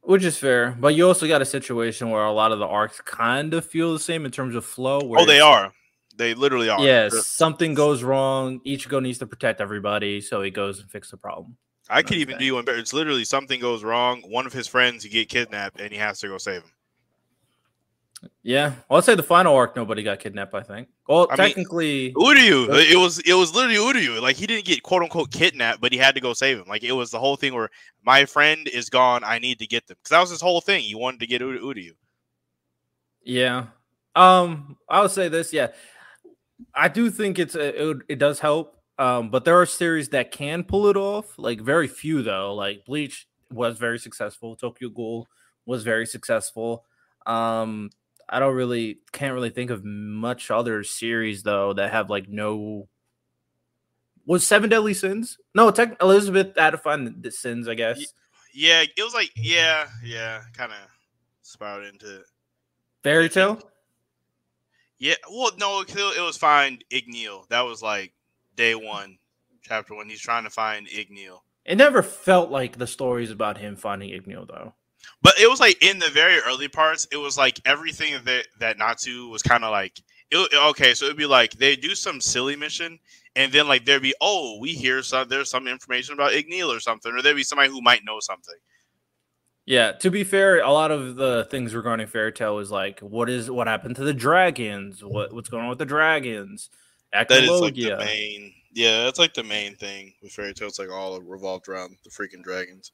which is fair, but you also got a situation where a lot of the arcs kind of feel the same in terms of flow.
oh, they are. They literally are.
Yes, yeah, something goes wrong. Ichigo needs to protect everybody, so he goes and fix the problem.
I could even do one better. It's literally something goes wrong. One of his friends he get kidnapped, and he has to go save him.
Yeah, well, I'd say the final arc nobody got kidnapped. I think. Well, I technically,
mean, Uryu. It was it was literally Uryu. Like he didn't get quote unquote kidnapped, but he had to go save him. Like it was the whole thing where my friend is gone. I need to get them because that was his whole thing. He wanted to get Uryu.
Yeah. Um, I would say this. Yeah, I do think it's a, it, it does help. Um, but there are series that can pull it off. Like very few though. Like Bleach was very successful. Tokyo Ghoul was very successful. Um, I don't really can't really think of much other series though that have like no was Seven Deadly Sins? No, tech Elizabeth had to find the sins, I guess.
Yeah, it was like yeah, yeah, kind of sprouted into
Fairy Tail.
Yeah, well, no, it was find Igneel. That was like day one, chapter one. He's trying to find Igneel.
It never felt like the stories about him finding Igneel, though.
But it was like in the very early parts, it was like everything that that Natsu was kind of like. It, okay, so it'd be like they do some silly mission, and then like there'd be oh we hear some there's some information about Igneel or something, or there'd be somebody who might know something.
Yeah, to be fair, a lot of the things regarding Fairy Tail is like, what is what happened to the dragons? What what's going on with the dragons?
That is like the main. Yeah, that's like the main thing with Fairy Tails. Like all revolved around the freaking dragons.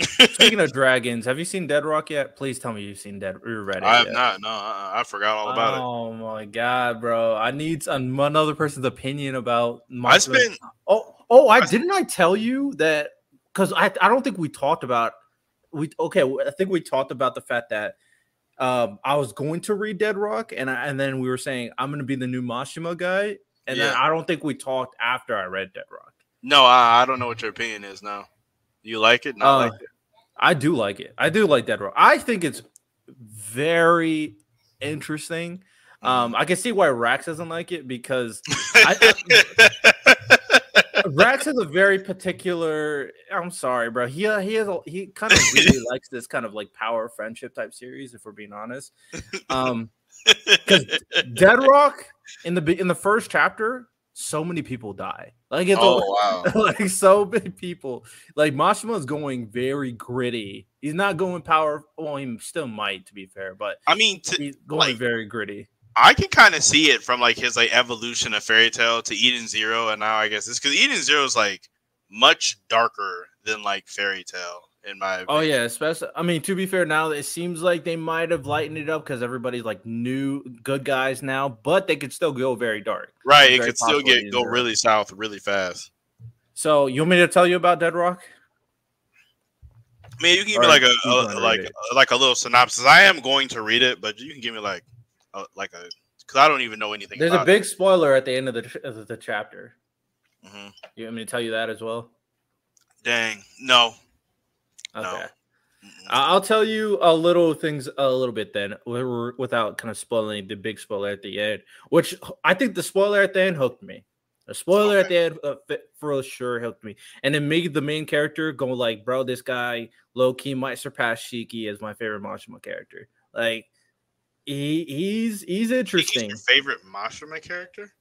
Speaking of <laughs> dragons, have you seen Dead Rock yet? Please tell me you've seen Dead. You're ready.
I have yet. not. No, I, I, forgot all about
oh,
it.
Oh my god, bro! I need another person's opinion about.
My I spent.
Oh, oh! I, I didn't. I tell you that because I. I don't think we talked about. We okay. I think we talked about the fact that um, I was going to read Dead Rock, and I, and then we were saying I'm going to be the new Mashima guy, and yeah. then I don't think we talked after I read Dead Rock.
No, I, I don't know what your opinion is now. You like it? Not uh, like it.
I do like it. I do like Dead Rock. I think it's very interesting. Um, I can see why Rax doesn't like it because <laughs> I, Rax is a very particular. I'm sorry, bro. He uh, he has a, he kind of really <laughs> likes this kind of like power friendship type series. If we're being honest, <laughs> um, because Dead Rock in the in the first chapter, so many people die. Like it's
oh <laughs> wow.
like so many people. Like Mashima is going very gritty. He's not going power. Well, he still might, to be fair, but
I mean, to,
he's going
like-
very gritty.
I can kind of see it from like his like evolution of Fairy Tail to Eden Zero, and now I guess it's because Eden Zero is like much darker than like Fairy Tail in my.
Oh yeah, especially. I mean, to be fair, now it seems like they might have lightened it up because everybody's like new good guys now, but they could still go very dark.
right. It could still get go really south really fast.
So you want me to tell you about Dead Rock?
I mean, you can give
Or
me like a, a like
it?
like a little synopsis. I am going to read it, but you can give me like a, like a because I don't even know anything.
There's a big spoiler at the end of the of the chapter.
It. Mhm.
You want me to tell you that as well?
Dang, no.
Okay.
No.
I'll tell you a little things a little bit then, wi- wi- without kind of spoiling the big spoiler at the end. Which I think the spoiler at the end hooked me. The spoiler at the end uh, for sure hooked me, and it made the main character go like, "Bro, this guy low key might surpass Shiki as my favorite Mashima character." Like, he he's he's
He's
interesting.
your favorite Mashima character?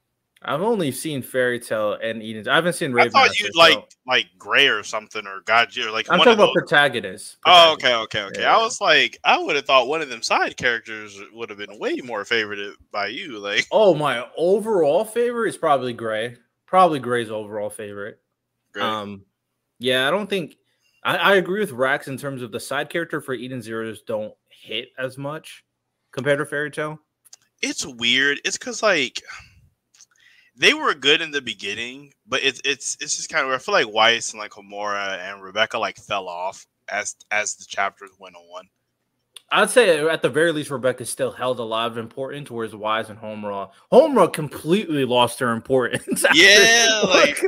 I've only seen Fairy Tail and Eden. I haven't seen
I
Rave.
thought you'd like like Gray or something or Godzilla, like
I'm talking about protagonists.
Oh, okay, okay, okay.
Yeah.
I was like, I would have thought one of them side characters would have been way more favorited by you. Like,
Oh, my overall favorite is probably Gray. Probably Gray's overall favorite.
Gray.
Um, yeah, I don't think I, I agree with Rax in terms of the side character for Eden Zeros don't hit as much compared to Fairy Tail.
it's weird. It's because like they were good in the beginning, but it's it's it's just kind of. I feel like Weisz and like Homura and Rebecca like fell off as as the chapters went on.
I'd say at the very least, Rebecca still held a lot of importance, whereas Weisz and Homura, Homura completely lost her importance. <laughs> after-
Yeah, <laughs> like-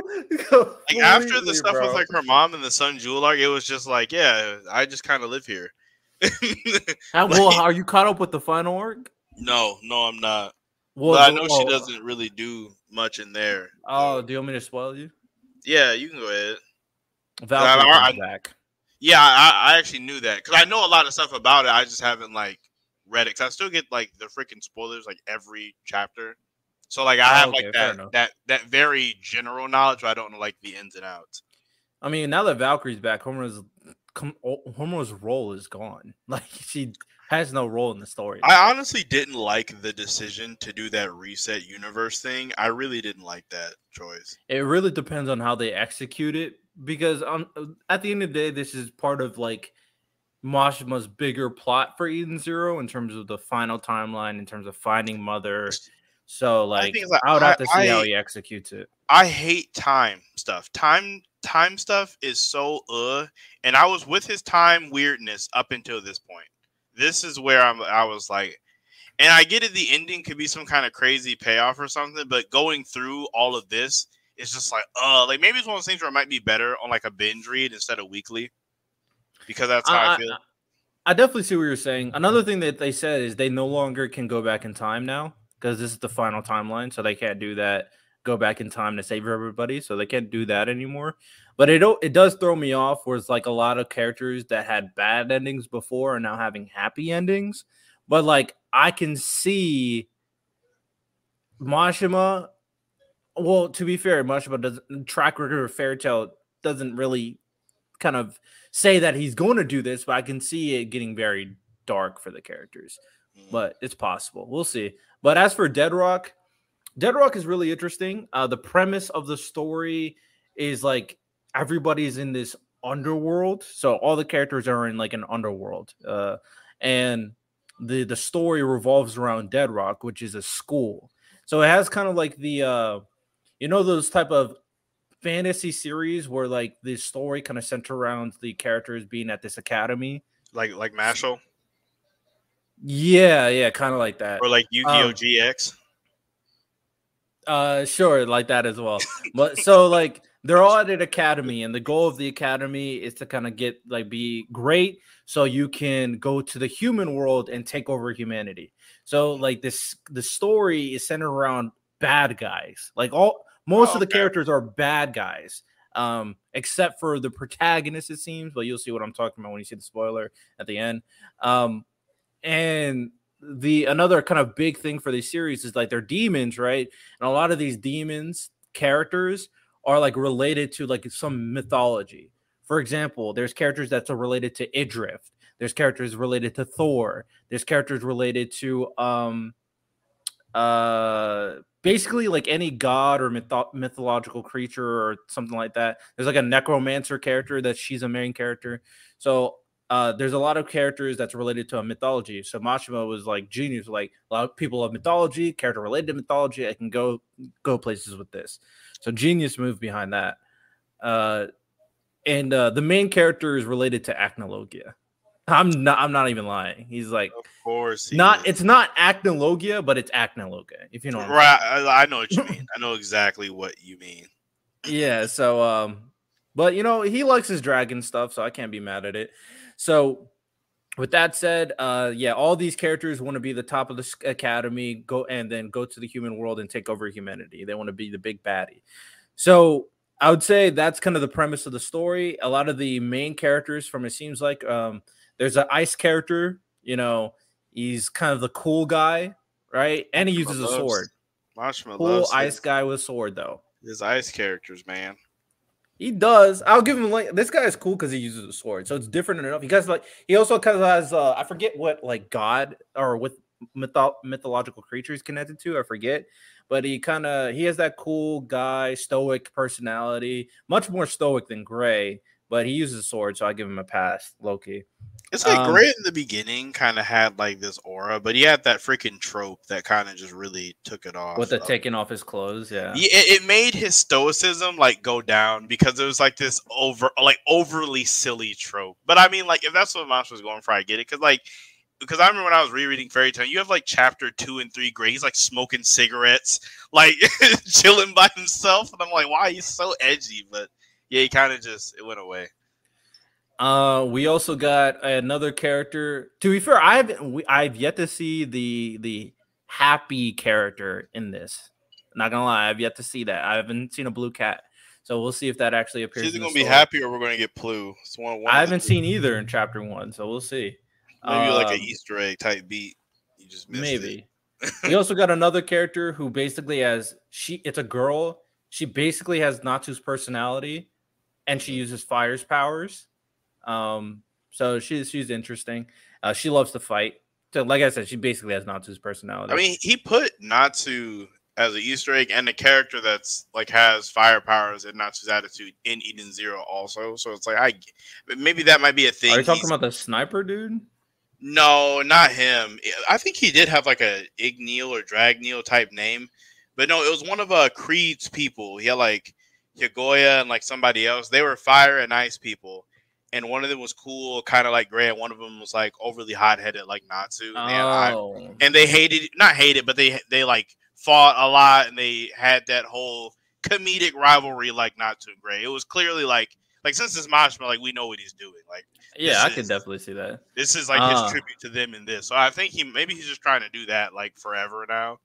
Like after the stuff
bro.
with like her mom and the Sun Jewel arc, it was just like, yeah, I just kind of live here.
How- <laughs> well,
like-
are you caught up with the final arc?
no, no, I'm not.
Well,
but I know she
oh,
doesn't really do much in there.
Oh, do you want me to spoil you?
Yeah, you can go ahead.
Valkyrie
I-
comes back.
Yeah, I, I actually knew that because I know a lot of stuff about it. I just haven't like read it. 'Cause I still get like the freaking spoilers like every chapter. So like I
Oh,
have
okay,
like that
enough.
that that very general knowledge, but I don't know like the ins and outs.
I mean, now that Valkyrie's back, Homura's com- o- role is gone. <laughs> Like she has no role in the story.
I honestly didn't like the decision to do that reset universe thing. I really didn't like that choice.
it really depends on how they execute it because um, at the end of the day, this is part of like Mashima's bigger plot for Eden Zero in terms of the final timeline, in terms of finding Mother. So like,
think like,
I would have to
I-
see how he executes it.
I hate time stuff. Time time stuff is so uh and I was with his time weirdness up until this point. This is where I'm I was like and I get it the ending could be some kind of crazy payoff or something, but going through all of this is just like uh like maybe it's one of those things where it might be better on like a binge read instead of weekly. Because that's how I,
I,
feel.
I- I definitely see what you're saying. Another thing that they said is they no longer can go back in time now because this is the final timeline, so they can't do that. Go back in time to save everybody, so they can't do that anymore. But it it does throw me off. Where it's like a lot of characters that had bad endings before are now having happy endings. But like I can see Mashima. Well, to be fair, Mashima doesn't track record of Fairy Tail doesn't really kind of say that he's going to do this, but I can see it getting very dark for the characters.
Mm.
But it's possible. We'll see. But as for Dead Rock, Dead Rock is really interesting. Uh, the premise of the story is like everybody's in this underworld, so all the characters are in like an underworld, uh, and the the story revolves around Dead Rock, which is a school. So it has kind of like the uh, you know those type of fantasy series where like the story kind of center around the characters being at this academy.
like like Mashle
Yeah, yeah, kind of like that.
or like Yu-Gi-Oh!
Um,
GX.
Uh, sure, like that as well. But so like they're all at an academy, and the goal of the academy is to kind of get like be great, so you can go to the human world and take over humanity. So like this, the story is centered around bad guys. Like all Most
Oh,
of the
okay.
characters are bad guys, um, except for the protagonist, it seems. But you'll see what I'm talking about when you see the spoiler at the end. Um, and the another kind of big thing for these series is like they're demons, right? And a lot of these demons characters are like related to like some mythology. For example, there's characters that's related to Idrith. There's characters related to Thor. There's characters related to um uh basically like any god or mytho- mythological creature or something like that. There's like a necromancer character that she's a main character. So uh there's a lot of characters that's related to a mythology. So Mashima was like genius, like a lot of people of mythology, character related to mythology. I can go go places with this. So genius move behind that. Uh and uh the main character is related to Acnologia. I'm not I'm not even lying. He's like
Of course.
not
is.
it's not Acnologia, but it's Acnologia, if you know
right. I, I know what you <coughs> mean. I know exactly what you mean.
yeah so um but you know he likes his dragon stuff so i can't be mad at it so with that said uh yeah all these characters want to be the top of the academy go and then go to the human world and take over humanity. They want to be the big baddie. So i would say that's kind of the premise of the story. A lot of the main characters from it seems like um there's an ice character you know he's kind of the cool guy right? And he uses a sword.
Mashima
cool ice guy with sword though.
His ice characters, man.
He does. I'll give him like this guy is cool because he uses a sword, so it's different enough. He guys like he also kind of has uh I forget what like god or with mytho- mythological creatures connected to. I forget, but he kind of he has that cool guy stoic personality, much more stoic than Gray. But he uses a sword, so I give him a pass. Loki.
It's like
Um,
Gray in the beginning kind of had like this aura, but he had that freaking trope that kind of just really took it off.
With the
of-
taking off his clothes, yeah.
Yeah, it, it made his stoicism like go down because it was like this over, like overly silly trope. But I mean, like if that's what Mosh was going for, I get it. Because like, because I remember when I was rereading Fairy Tail, you have like chapter two and three, Gray. He's like smoking cigarettes, <laughs> like <laughs> chilling by himself, and I'm like, why he's so edgy? But yeah, he kind of just it went away.
Uh, we also got another character. To be fair, I haven't. We, I've yet to see the the happy character in this. Not gonna lie, I've yet to see that. I haven't seen a blue cat, so we'll see if that actually appears.
She's gonna be happy, or we're gonna get Plue. It's one, one
I haven't
the
seen either in chapter one, so we'll see.
two. maybe like
Um,
an Easter egg type beat. You just missed it.
maybe. we also got another character who basically has she. It's a girl. She basically has Natsu's personality, and she uses fire's powers. Um, so she's she's interesting. Uh, she loves to fight. So, like I said, she basically has Natsu's personality.
I mean, he put Natsu as an Easter egg and a character that's like has fire powers and Natsu's attitude in Eden Zero also. So it's like I maybe that might be a thing.
are you talking
he's-
about the sniper dude?
No, not him. I think he did have like a Igneel or Dragneel type name, but no, it was one of uh Creed's people. He had like Yagoya and like somebody else. They were fire and ice people. And one of them was cool, kind of like Gray, and one of them was like overly hot headed, like Natsu. And they had eye-
Oh,
and they hated not hated but they they like fought a lot and they had that whole comedic rivalry like not too great it was clearly like like since it's Mashima, like we know what he's doing like
yeah, I
this
could definitely see that.
this is like
Ah.
his tribute to them in this so i think he maybe he's just trying to do that like forever now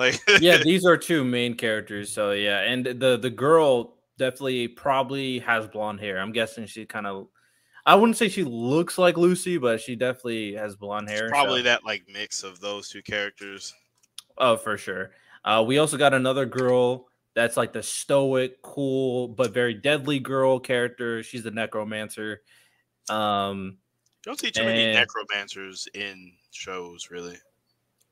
like <laughs>
yeah, these are two main characters. So yeah, and the the girl definitely probably has blonde hair. I'm guessing she kind of. I wouldn't say she looks like Lucy, but she definitely has blonde hair. so-
probably that like mix of those two characters
Oh, for sure. Uh, we also got another girl that's like the stoic, cool, but very deadly girl character. She's the necromancer. Um,
you don't see too many necromancers in shows really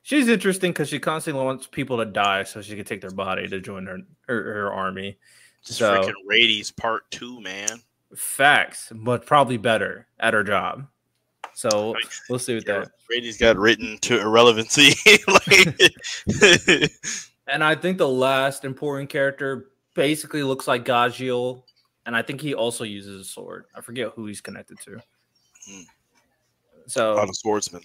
she's interesting because she constantly wants people to die so she can take their body to join her her, her army.
just
So-
freaking Rades part two man
Facts, but probably better at her job. So we'll see with that.
Brady's got written to irrelevancy. <laughs> like, <laughs>
And I think the last important character basically looks like Gajeel, and I think he also uses a sword. I forget who he's connected to.
Hmm.
So
on a swordsman.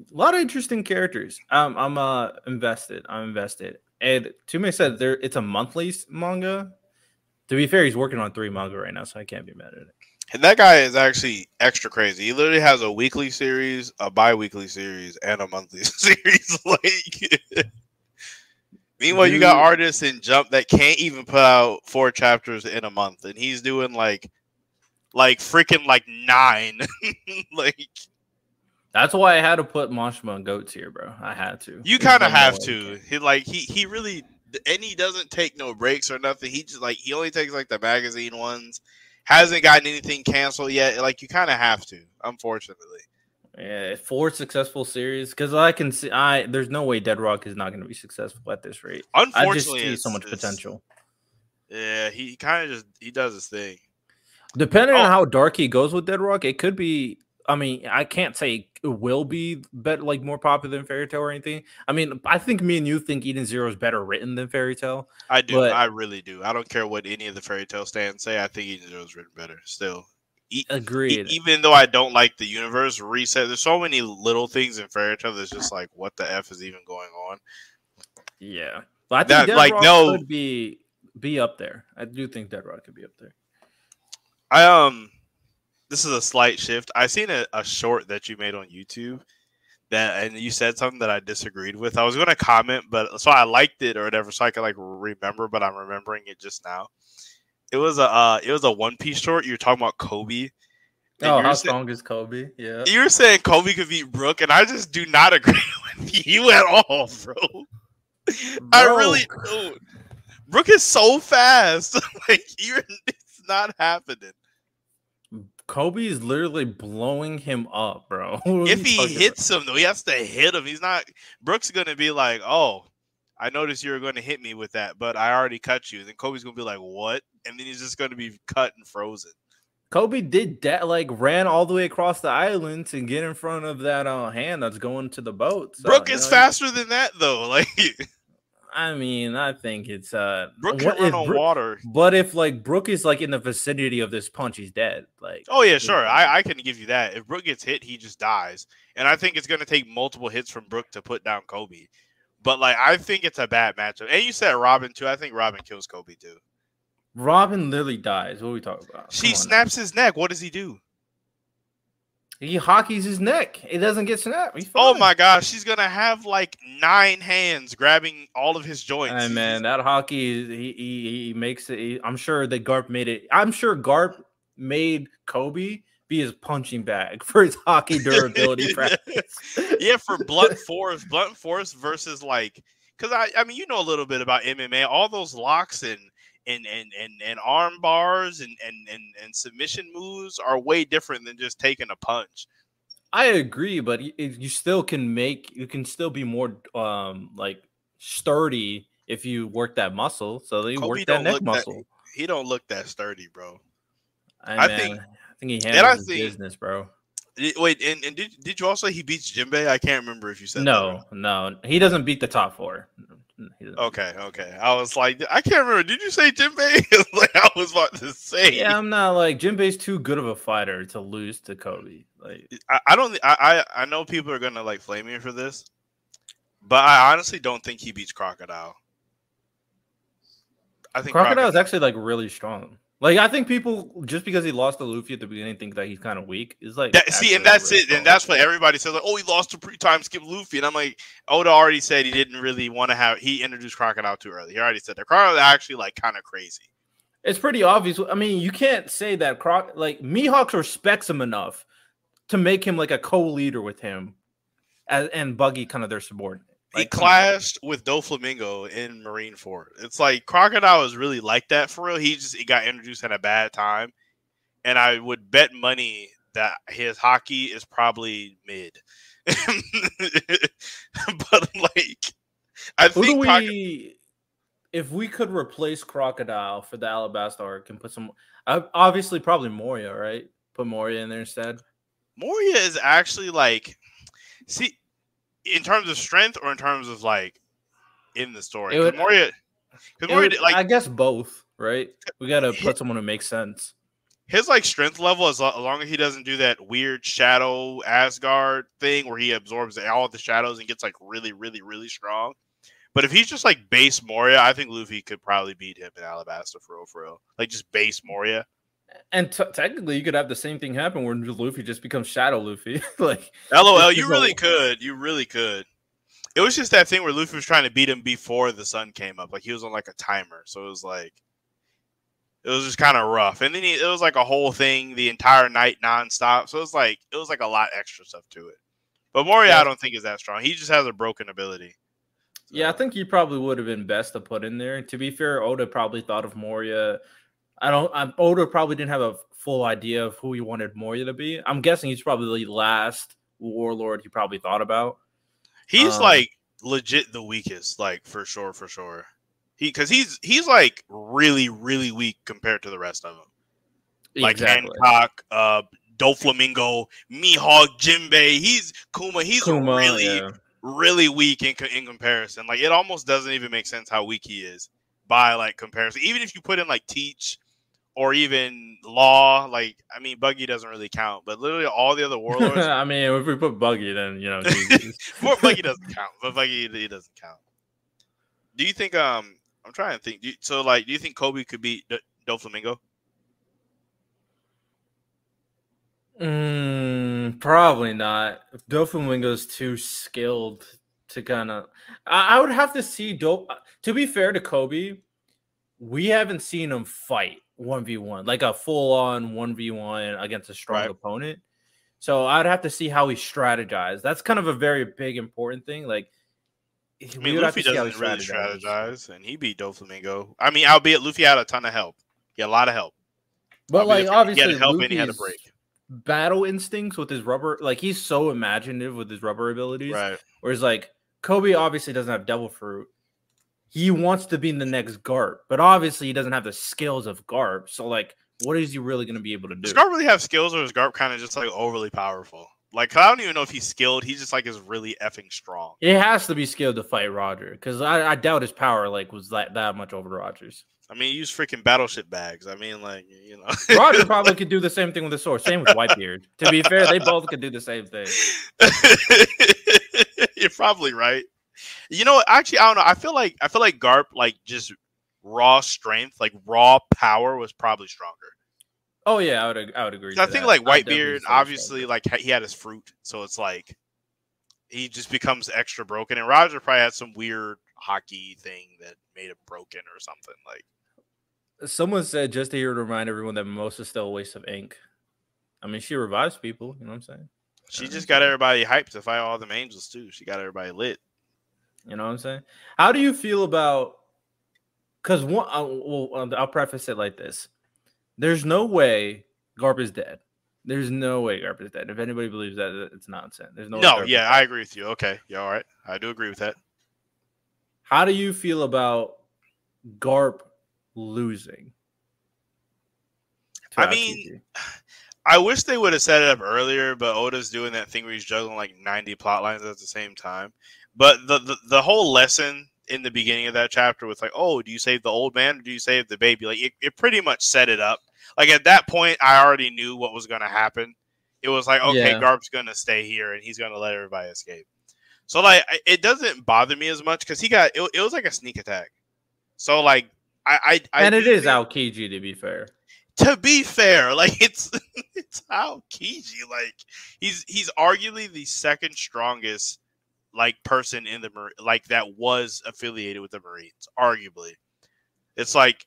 A lot of interesting characters. Um, I'm uh invested. I'm invested. And Tume said there it's a monthly manga. To be fair, he's working on three manga right now, so I can't be mad at it.
And that guy is actually extra crazy. He literally has a weekly series, a bi-weekly series, and a monthly <laughs> series. <laughs> like, <laughs> Meanwhile, you got artists in Jump that can't even put out four chapters in a month, and he's doing like, like freaking like nine. like
That's why I had to put Mashima and Goats here, bro. I had to.
you kind of have to. He like he he really and he doesn't take no breaks or nothing. He just like he only takes like the magazine ones. Hasn't gotten anything canceled yet. Like you kind of have to, unfortunately.
Yeah, four successful series because I can see. I there's no way Dead Rock is not going to be successful at this rate. I just
Unfortunately,
see so much potential.
Yeah, he kind of just he does his thing.
Depending
Oh.
on how dark he goes with Dead Rock, it could be. I mean, I can't say will be better, like more popular than Fairy Tail or anything. I mean, I think me and you think Eden Zero is better written than Fairy Tail.
I do. I really do. I don't care what any of the Fairy Tail stands say. I think Eden Zero is written better. Still, E- e-
Agreed.
even though I don't like the universe reset, there's so many little things in Fairy Tail that's just like, what the f is even going on?
yeah, but I think
That,
Dead
like,
Rock
no-
could be be up there. I do think Dead Rock could be up there.
I um, this is a slight shift. I seen a, a short that you made on YouTube. That and you said something that I disagreed with. I was going to comment, but so I liked it or whatever, so I could like remember. But I'm remembering it just now. It was a uh, it was a One Piece short. You were talking about Koby. and
Oh, how
sa-
strong is Koby? Yeah.
You were saying Koby could beat Brook, and I just do not <laughs> agree with you at all, bro. I really don't. Brook is so fast. <laughs> like you're it's not happening.
Koby is literally blowing him up, bro. <laughs>
If he hits him though, he has to hit him. He's not Brook's gonna be like, Oh, I noticed you were gonna hit me with that, but I already cut you. Then Koby's gonna be like, What? And then he's just gonna be cut and frozen.
Koby did that, like ran all the way across the island to get in front of that uh, hand that's going to the boat. So,
Brook
you
is
know,
faster than that though. <laughs> Like
I mean, I think it's uh,
Brook
what
can run on
Brook-
water.
But if like Brook is like in the vicinity of this punch, he's dead. Like,
Oh yeah, sure. I, I can give you that. If Brook gets hit, he just dies. And I think it's gonna take multiple hits from Brook to put down Koby. But like I think it's a bad matchup. And you said Robin too. I think Robin kills Koby too.
Robin literally dies. What are we talking about?
She
on now.
snaps his neck. What does he do?
He hakis his neck. It doesn't get snapped.
Oh my gosh, she's gonna have like nine hands grabbing all of his joints.
Hey man, that haki he he, he makes it. he- I'm sure that Garp made it. I'm sure Garp made Koby be his punching bag for his haki <laughs> durability practice.
yeah, for blunt <laughs> force, blunt force versus like, because I, I mean, you know a little bit about MMA. All those locks and and and and, and arm bars and, and and and submission moves are way different than just taking a punch.
I agree, but you still can make you can still be more um like sturdy if you work that muscle. So they
Koby
work that neck
look that-
muscle.
He don't look that sturdy, bro.
I,
I think-
I think he
I
handles his
think-
business, bro.
Wait, and, and did, did you also he beats Jinbei? I can't remember if you said that
No, no, he doesn't beat the top four.
Okay, okay. I was like, I can't remember. Did you say Jinbei? <laughs> like I was about to say.
Yeah, I'm not like Jinbei's too good of a fighter to lose to Koby. Like,
I, I don't. I, I I know people are gonna like flame me for this, but I honestly don't think he beats Crocodile. I think
Crocodile is
Crocodile.
actually like really strong. Like, I think people just because he lost to Luffy at the beginning think that he's kind of weak. Is like
That, see, and that's
really
it, and that's what everybody says. Like, oh, he lost to pre-time skip Luffy, and I'm like, Oda already said he didn't really want to have. He introduced Crocodile too early. He already said that Crocodile is actually like kind of crazy.
It's pretty obvious. I mean, you can't say that Croc like Mihawk respects him enough to make him like a co-leader with him, as, and Buggy kind of their subordinate.
He
Like, come
clashed with Doflamingo in Marineford. It's like Crocodile is really like that for real. He just he got introduced at a bad time, and I would bet money that his haki is probably mid. <laughs> but like, I
Who
think Croc-
we, if we could replace Crocodile for the Alabasta, can put some, uh, obviously probably Moria, right? Put Moria in there instead.
Moria is actually like, see, in terms of strength or in terms of like in the story.
It would-
Moria,
It
Moria
would-
like
I guess both, right? We got to put someone who makes sense.
his like strength level as, as long as he doesn't do that weird shadow Asgard thing where he absorbs all the shadows and gets like really, really, really strong. But if he's just like base Moria, I think Luffy could probably beat him in Alabasta for real, for real. Like just base Moria.
And t- technically, you could have the same thing happen where Luffy just becomes Shadow Luffy. <laughs> like,
LOL, you really
a- uh,
could. You really could. It was just that thing where Luffy was trying to beat him before the sun came up. Like he was on like a timer, so it was like it was just kind of rough. And then he, it was like a whole thing the entire night nonstop. So it was like it was like a lot extra stuff to it. But Moria,
Yeah.
I don't think is that strong. He just has a broken ability.
Yeah, I think he probably would have been best to put in there. To be fair, Oda probably thought of Moria. I don't. I'm Oda probably didn't have a full idea of who he wanted Moria to be. I'm guessing he's probably the last warlord he probably thought about.
He's
Um,
like legit the weakest, like for sure, for sure. He because he's he's like really really weak compared to the rest of them. Like Hancock, uh, Doflamingo, Mihawk, Jinbei. He's Kuma. He's
Kuma,
really
yeah.
really weak in in comparison. Like it almost doesn't even make sense how weak he is by like comparison. Even if you put in like Teach or even Law, like I mean Buggy doesn't really count, but literally all the other <laughs> warlords.
I mean, if we put Buggy, then you know, Jesus. <laughs>
Well, Buggy doesn't count, but Buggy he doesn't count. Do you think? Um, I'm trying to think. Do you, so, like, do you think Koby could beat D- Doflamingo?
Mm, probably not. Doflamingo's too skilled to kind of. I, I would have to see Dope. To be fair to Koby, we haven't seen him fight one v one, like a full on one v one against a strong
Right.
opponent. So I'd have to see how he strategized. That's kind of a very big important thing. Like,
I mean, Luffy
to see how he
doesn't really
strategizes.
strategize, and he beat Doflamingo. I mean, albeit Luffy had a ton of help. He had a lot of help.
But
Albeit
like,
he
obviously,
had help and he had a break.
battle instincts with his rubber, like he's so imaginative with his rubber abilities.
Right.
Whereas like Koby obviously doesn't have devil fruit. He wants to be the next Garp, but obviously he doesn't have the skills of Garp. So like, what is he really going to be able to do?
Does Garp really have skills, or is Garp kind of just like overly powerful? Like, I don't even know if he's skilled. He just like is really effing strong.
It has to be skilled to fight Roger because I, I doubt his power like was that, that much over Rogers.
I mean, he used freaking battleship bags. I mean, like, you know,
Roger probably <laughs> could do the same thing with the sword. Same with Whitebeard. To be fair, they both could do the same thing. <laughs>
You're probably right. You know, actually, I don't know. I feel like I feel like Garp, like just raw strength, like raw power, was probably stronger.
Oh yeah, I would I would agree.
'Cause I think
that.
like Whitebeard, obviously,
stronger.
like he had his fruit, so it's like he just becomes extra broken. And Roger probably had some weird haki thing that made him broken or something. Like,
Someone said just to hear to remind everyone that Mimosa's still a waste of ink. I mean, she revives people. You know what I'm saying?
she just got everybody hyped to fight all them angels too. She got everybody lit.
You know what I'm saying? How do you feel about? Because one, uh, well, uh, I'll preface it like this: There's no way Garp is dead. There's no way Garp is dead. If anybody believes that, it's nonsense. There's no. way
No, yeah. I agree with you. Okay, yeah, all right, I do agree with that.
How do you feel about Garp losing?
I mean, <sighs> I wish they would have set it up earlier, but Oda's doing that thing where he's juggling like 90 plot lines at the same time. But the, the the whole lesson in the beginning of that chapter was like, oh, do you save the old man or do you save the baby? Like it, it pretty much set it up. Like at that point, I already knew what was going to happen. It was like, okay,
Yeah.
Garp's going to stay here and he's going to let everybody escape. So like, it doesn't bother me as much because he got it, it was like a sneak attack. So like, I I, I
and it
do
is Aokiji to be fair.
to be fair, <laughs> like it's it's Aokiji. Like he's he's arguably the second strongest like person in the Mar- like that was affiliated with the Marines. Arguably, it's like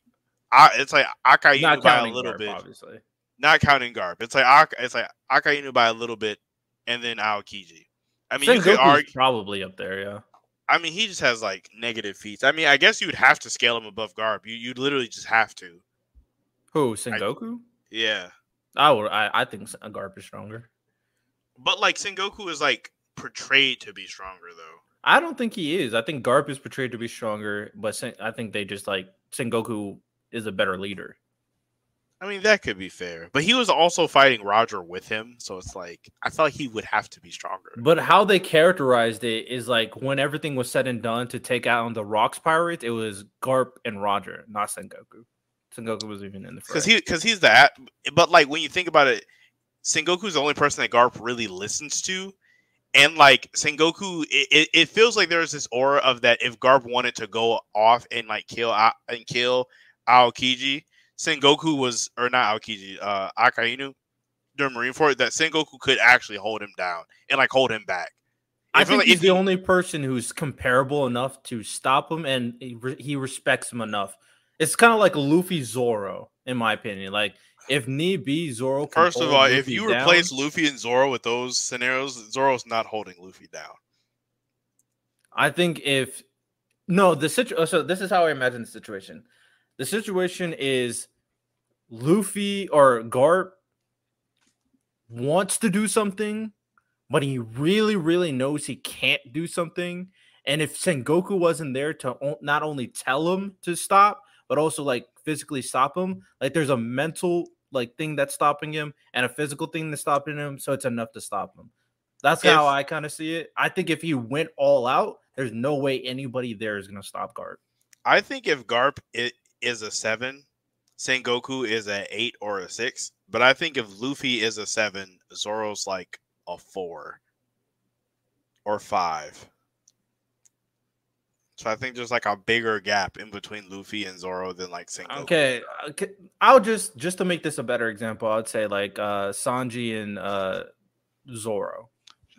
I it's like Akainu by a little
Garp,
bit,
obviously.
not counting Garp. It's like it's like Akainu by a little bit, and then Aokiji. I mean, you could argue.
probably up there, yeah.
I mean, he just has like negative feats. I mean, I guess you would have to scale him above Garp. You you literally just have to.
Who Sengoku?
Yeah.
I would. I, I think Garp is stronger.
But like Sengoku is like portrayed to be stronger though.
I don't think he is. I think Garp is portrayed to be stronger, but I think they just like Sengoku is a better leader.
I mean that could be fair, but he was also fighting Roger with him, so it's like I felt like he would have to be stronger.
But how they characterized it is like when everything was said and done to take out on the Rocks Pirates, it was Garp and Roger, not Sengoku. Sengoku was even in the
Because he because he's that. But like when you think about it, Sengoku's the only person that Garp really listens to, and like Sengoku, it, it, feels like there's this aura of that if Garp wanted to go off and like kill and kill Aokiji, Sengoku was or not Aokiji, uh, Akainu, the Marineford, that Sengoku could actually hold him down and like hold him back.
I, I think like he's the he, only person who's comparable enough to stop him, and he, he respects him enough. It's kind of like Luffy Zoro, in my opinion. Like if need be, Zoro.
First of all, Luffy if you down, replace Luffy and Zoro with those scenarios, Zoro's not holding Luffy down.
I think if no, the situation. Oh, so this is how I imagine the situation. The situation is Luffy or Garp wants to do something, but he really, really knows he can't do something. And if Sengoku wasn't there to not only tell him to stop, but also like physically stop him, like there's a mental like thing that's stopping him and a physical thing that's stopping him, so it's enough to stop him. That's if, how I kind of see it. I think if he went all out, there's no way anybody there is going to stop Garp.
I think if Garp is a seven, Sengoku is a eight or a six. But I think if Luffy is a seven, Zoro's like a four or five. So I think there's like a bigger gap in between Luffy and Zoro than like Sengoku.
Okay, okay. I'll just just to make this a better example, I'd say like uh Sanji and uh Zoro.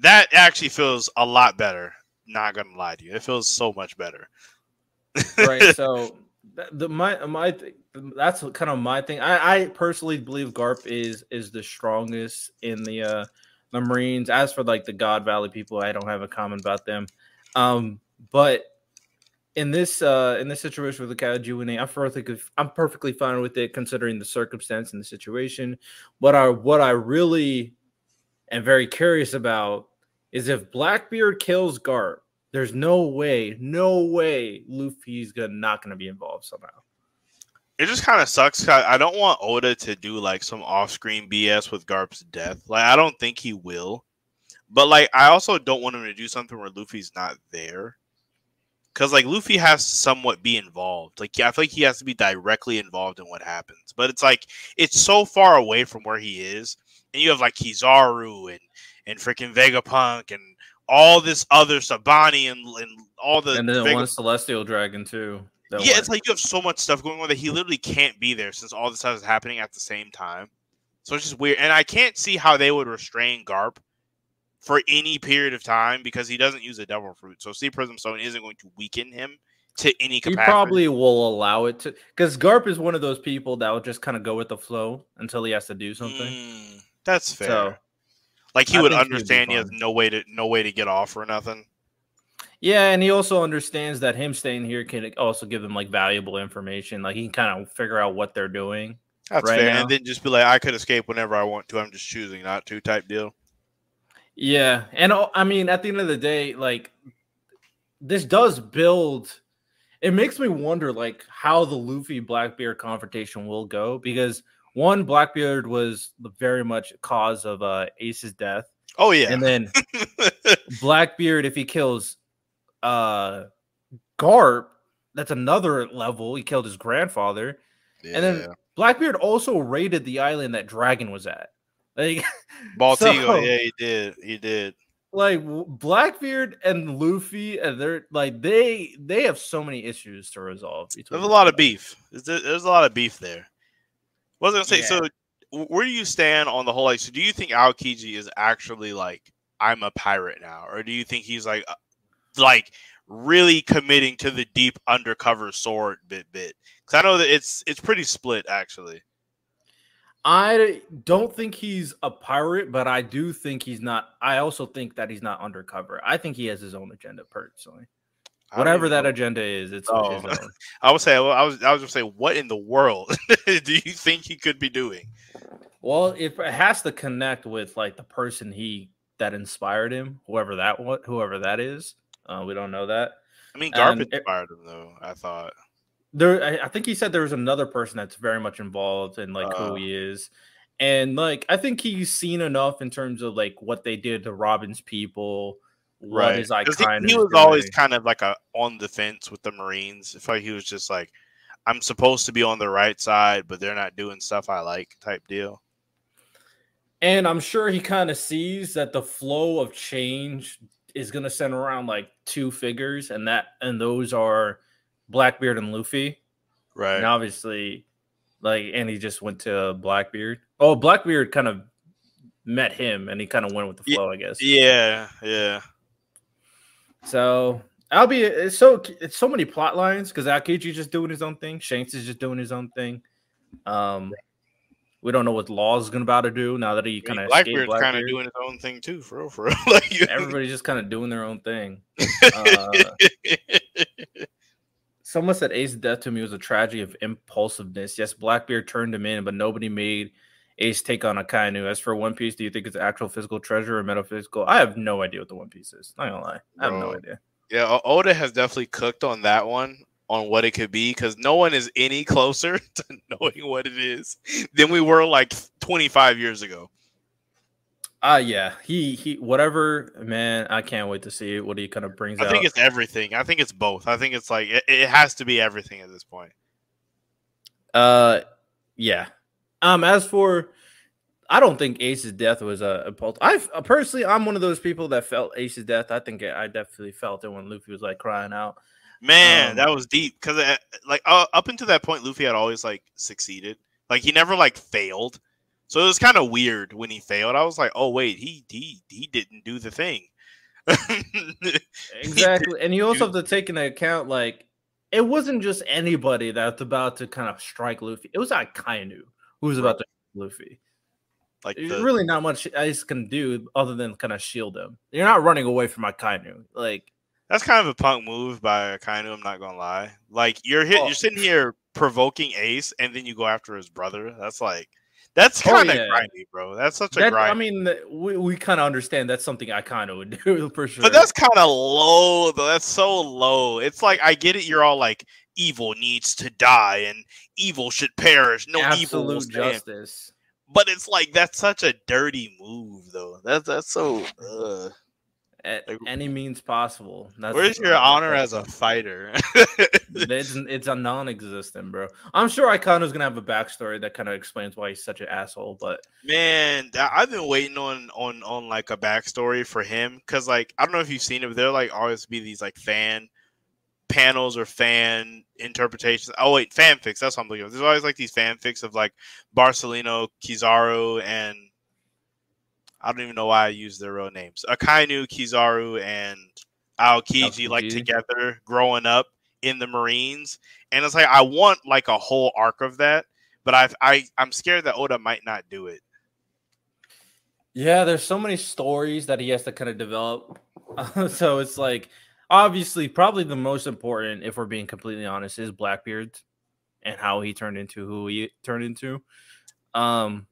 That actually feels a lot better. Not gonna lie to you, it feels so much better.
right. So <laughs> the my my that's kind of my thing. I I personally believe Garp is is the strongest in the uh the Marines. As for like the God Valley people, I don't have a comment about them. Um, but in this uh in this situation with the Kaiju I'm perfectly I'm perfectly fine with it considering the circumstance and the situation. What I what I really am very curious about is if Blackbeard kills Garp, there's no way, no way Luffy's gonna not gonna be involved somehow.
It just kind of sucks. I don't want Oda to do like some off-screen BS with Garp's death. Like I don't think he will, but like I also don't want him to do something where Luffy's not there. Cause like Luffy has to somewhat be involved. Like I feel like he has to be directly involved in what happens. But it's like it's so far away from where he is, and you have like Kizaru and and freaking Vegapunk and all this other Sabani and, and all the
and then Vega- one Celestial Dragon too.
Yeah, it's like you have so much stuff going on that he literally can't be there since all this stuff is happening at the same time. So it's just weird, and I can't see how they would restrain Garp for any period of time because he doesn't use a devil fruit. So Sea Prism Stone isn't going to weaken him to any capacity.
He probably will allow it to because Garp is one of those people that will just kind of go with the flow until he has to do something. Mm,
that's fair. So, like he I would understand he has no way to no way to get off or nothing.
Yeah, and he also understands that him staying here can also give them like valuable information. Like he can kind of figure out what they're doing.
That's right fair. Now. And then just be like, I could escape whenever I want to. I'm just choosing not to type deal.
Yeah, and I mean, at the end of the day, like this does build. It makes me wonder, like, how the Luffy Blackbeard confrontation will go because one, Blackbeard was the very much cause of uh Ace's death.
Oh yeah,
and then <laughs> Blackbeard, if he kills uh Garp, that's another level. He killed his grandfather, yeah. and then Blackbeard also raided the island that Dragon was at. Like <laughs>
Baltigo, so, yeah, he did. He did.
Like Blackbeard and Luffy, and they're like they they have so many issues to resolve.
There's a lot of beef. There's, there's a lot of beef there. What was I gonna say? Yeah. So where do you stand on the whole like so do you think Aokiji is actually like I'm a pirate now? Or do you think he's like uh, like really committing to the deep undercover sword bit bit? Because I know that it's it's pretty split actually.
I don't think he's a pirate, but I do think he's not. I also think that he's not undercover. I think he has his own agenda personally. Whatever that know. agenda is, it's oh. his own. <laughs>
I would say, I was, I was just say, what in the world <laughs> do you think he could be doing?
Well, if it has to connect with like the person he that inspired him, whoever that what whoever that is, uh, we don't know that.
I mean, Garp inspired him though. I thought
there I, I, think he said there was another person that's very much involved in like uh, who he is. And like i think he's seen enough in terms of like what they did to robin's people
right his icon he, he was doing. always kind of like a on the fence with the marines. If like he was just like i'm supposed to be on the right side but they're not doing stuff i like type deal.
And i'm sure he kind of sees that the flow of change is going to center around like two figures and that and those are Blackbeard and Luffy.
Right.
And obviously, like, and he just went to Blackbeard. Oh, Blackbeard kind of met him and he kind of went with the flow, I guess.
Yeah, yeah.
So I'll be it's so it's so many plot lines because Aokiji just doing his own thing, Shanks is just doing his own thing. Um, we don't know what Law's going to about to do now that he kind of
Blackbeard's kind of doing his own thing too, for real, for real. <laughs> like,
Everybody's just kind of doing their own thing. <laughs> Uh, someone said Ace's death to me was a tragedy of impulsiveness. Yes, Blackbeard turned him in, but nobody made Ace take on Akainu. As for One Piece, do you think it's actual physical treasure or metaphysical? I have no idea what the One Piece is. Not gonna lie, I have Bro. no idea.
Yeah, Oda has definitely cooked on that one on what it could be because no one is any <laughs> closer <laughs> to knowing what it is than we were like 25 years ago.
Ah, uh, yeah, he he whatever man. I can't wait to see what he kind of brings.
I think it's everything. I think it's both. I think it's like it, it has to be everything at this point.
Uh, yeah. Um, as for I don't think Ace's death was a, a pulse. I personally, I'm one of those people that felt Ace's death. I think I definitely felt it when Luffy was like crying out.
Man, um, that was deep because uh, like uh, up until that point, Luffy had always like succeeded. Like he never like failed. So it was kind of weird when he failed. I was like, oh wait, he he he didn't do the thing. <laughs>
exactly, and you also have to take into account like it wasn't just anybody that's about to kind of strike Luffy. It was Akainu who was about to Luffy. Like the, really not much Ace can do other than kind of shield him. You're not running away from Akainu. Like
that's kind of a punk move by Akainu. I'm not gonna lie. Like you're hit, oh. you're sitting here provoking Ace, and then you go after his brother. That's like that's kind of oh, yeah. grindy, bro. That's such a that, grind.
I mean, we, we kind of understand that's something I kind of would <laughs> do for sure.
But that's kind of low, though. That's so low. It's like I get it. You're all like, evil needs to die and evil should perish. No Absolute evil justice. But it's like that's such a dirty move, though. That's that's so. Uh
at like, any means possible.
That's where's your honor as a fighter?
it's it's a non-existent, bro. I'm sure Akainu's gonna have a backstory that kind of explains why he's such an asshole. But
man, I've been waiting on on on like a backstory for him because like I don't know if you've seen it, but there like always be these like fan panels or fan interpretations. Oh wait, fanfics. That's what I'm looking for. There's always like these fanfics of like Borsalino, Kizaru, and I don't even know why I use their real names. Akainu, Kizaru, and Aokiji, like together growing up in the Marines. And it's like I want like a whole arc of that, but I've I I'm scared that Oda might not do it.
Yeah, there's so many stories that he has to kind of develop. <laughs> so it's like obviously probably the most important, if we're being completely honest, is Blackbeard and how he turned into who he turned into. Um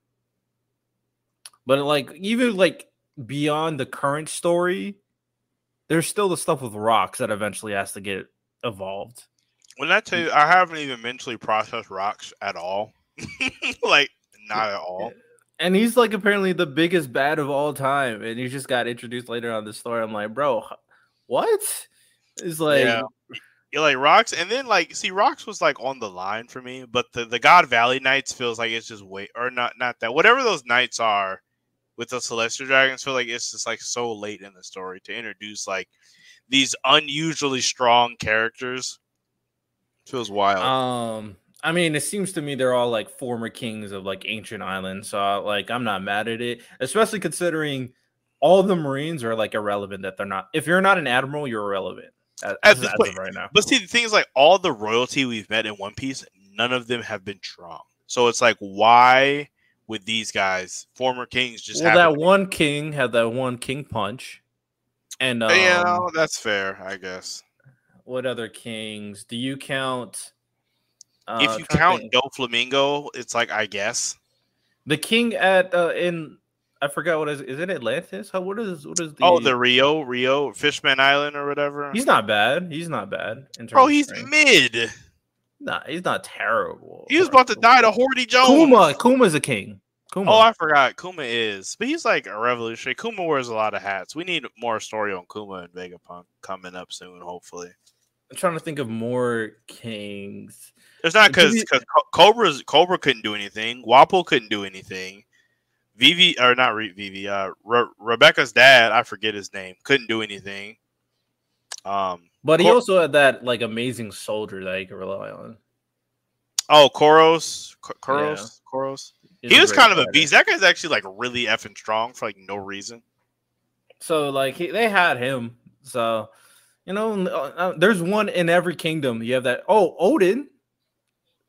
but like even like beyond the current story, there's still the stuff with rocks that eventually has to get evolved.
When I tell you, I haven't even mentally processed rocks at all. <laughs> like not at all.
And he's like apparently the biggest bad of all time, and he just got introduced later on the story. I'm like, bro, what? It's like yeah.
You're like rocks, and then like see rocks was like on the line for me, but the the God Valley Knights feels like it's just wait or not not that whatever those knights are with the Celestial Dragons feel like it's just like so late in the story to introduce like these unusually strong characters. Feels wild.
Um, I mean, it seems to me they're all like former kings of like ancient islands, so like I'm not mad at it, especially considering all the Marines are like irrelevant. That they're not. If you're not an admiral, you're irrelevant
at, at this point right now. But see, the thing is, like all the royalty we've met in One Piece, none of them have been strong. So it's like, why with these guys, former kings just
well, that one king had that one king punch, and um,
yeah, that's fair, I guess.
What other kings do you count?
Uh, if you count Doflamingo, it's like I guess
the king at uh, in I forgot what is is it Atlantis? How what is what is
the oh the Rio Rio Fishman Island or whatever?
He's not bad. He's not bad.
Bro, he's mid.
Nah, he's not terrible.
He was about to die to Hody Jones.
Kuma, Kuma's a king.
Kuma. Oh, I forgot. Kuma is, but he's like a revolutionary. Kuma wears a lot of hats. We need more story on Kuma and Vegapunk coming up soon, hopefully.
I'm trying to think of more kings.
It's not because because Cobra's Cobra couldn't do anything. Wapol couldn't do anything. Vivi or not Vivi. Uh, Re- Rebecca's dad, I forget his name, couldn't do anything. Um,
but he Cor- also had that like amazing soldier that he could rely on.
Oh, Koros, Koros, yeah. Koros. he was kind of a beast. That guy's actually like really effing strong for like no reason.
So like he, they had him. So You know, uh, uh, there's one in every kingdom. You have that. Oh, Oden.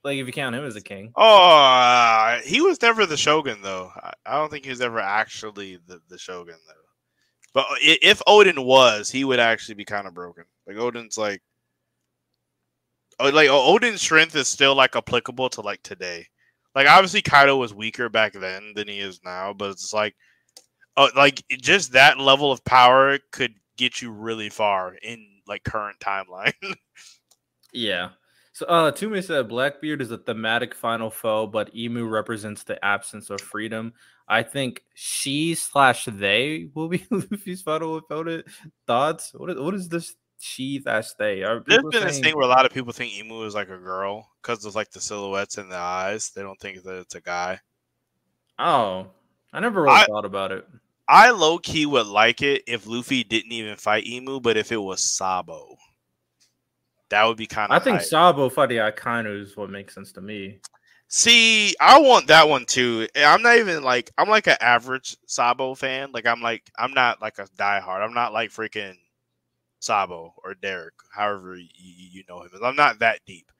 Like if you count him as a king.
Oh, uh, he was never the shogun though. I, I don't think he was ever actually the, the shogun though. But if Oden was, he would actually be kind of broken. Like Oden's like, like Oden's strength is still like applicable to like today. Like obviously Kaido was weaker back then than he is now, but it's like, oh, like just that level of power could get you really far in like current timeline. <laughs>
yeah. So uh Toomey said Blackbeard is a thematic final foe, but Imu represents the absence of freedom. I think she slash they will be <laughs> Luffy's final opponent. Thoughts? What is what is this she slash they?
Are There's been saying... this thing where a lot of people think Imu is like a girl because of like the silhouettes and the eyes. They don't think that it's a guy.
Oh, I never really I, thought about it.
I low key would like it if Luffy didn't even fight Imu, but if it was Sabo, that would be kind
of. I think hype. Sabo fighting Akainu is what makes sense to me.
See, I want that one too. I'm not even like I'm like an average Sabo fan. Like I'm like I'm not like a diehard. I'm not like freaking Sabo or Derek, however you, you know him. I'm not that deep.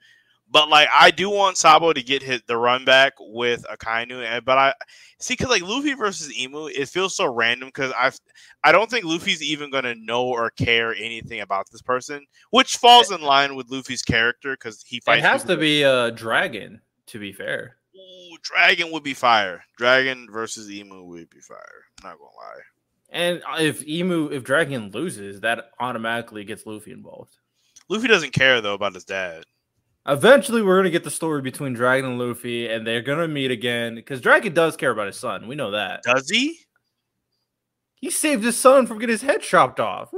But like I do want Sabo to get hit the run back with Akainu, and but I see because like Luffy versus Imu, it feels so random because I I don't think Luffy's even gonna know or care anything about this person, which falls eh in line with Luffy's character because he fights.
It has to be a dragon, to be fair.
Ooh, dragon would be fire. Dragon versus Imu would be fire. I'm not gonna lie.
And uh, if Imu, if Dragon loses, that automatically gets Luffy involved.
Luffy doesn't care though about his dad.
Eventually, we're gonna get the story between Dragon and Luffy, and they're gonna meet again because Dragon does care about his son. We know that.
Does he?
He saved his son from getting his head chopped off.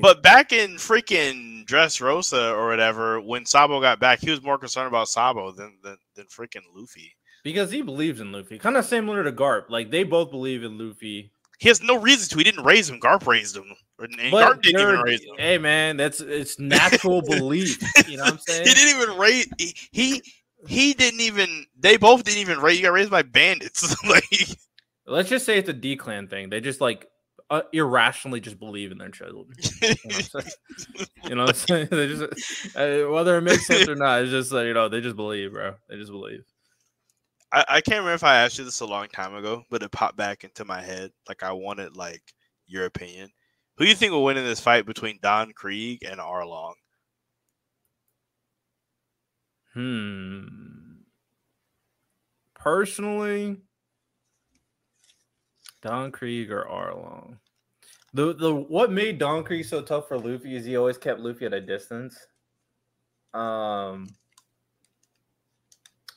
But back in freaking Dressrosa or whatever, when Sabo got back, he was more concerned about Sabo than than, than freaking Luffy.
Because he believes in Luffy, kind of similar to Garp. Like they both believe in Luffy
he has no reason to. He didn't raise him. Garp raised him. And Garp didn't even raise him.
Hey man, that's it's natural belief. <laughs> You know what I'm saying?
he didn't even raise. He, he he didn't even. They both didn't even raise. You got raised by bandits. <laughs> like,
let's just say it's a D clan thing. They just like uh, irrationally just believe in their children. <laughs> You know, what I'm saying? they just uh, whether it makes sense or not, it's just like you know they just believe, bro. They just believe.
I, I can't remember if I asked you this a long time ago, but it popped back into my head. Like I wanted like your opinion. Who do you think will win in this fight between Don Krieg and Arlong?
Hmm. Personally, Don Krieg or Arlong. The the what made Don Krieg so tough for Luffy is he always kept Luffy at a distance. Um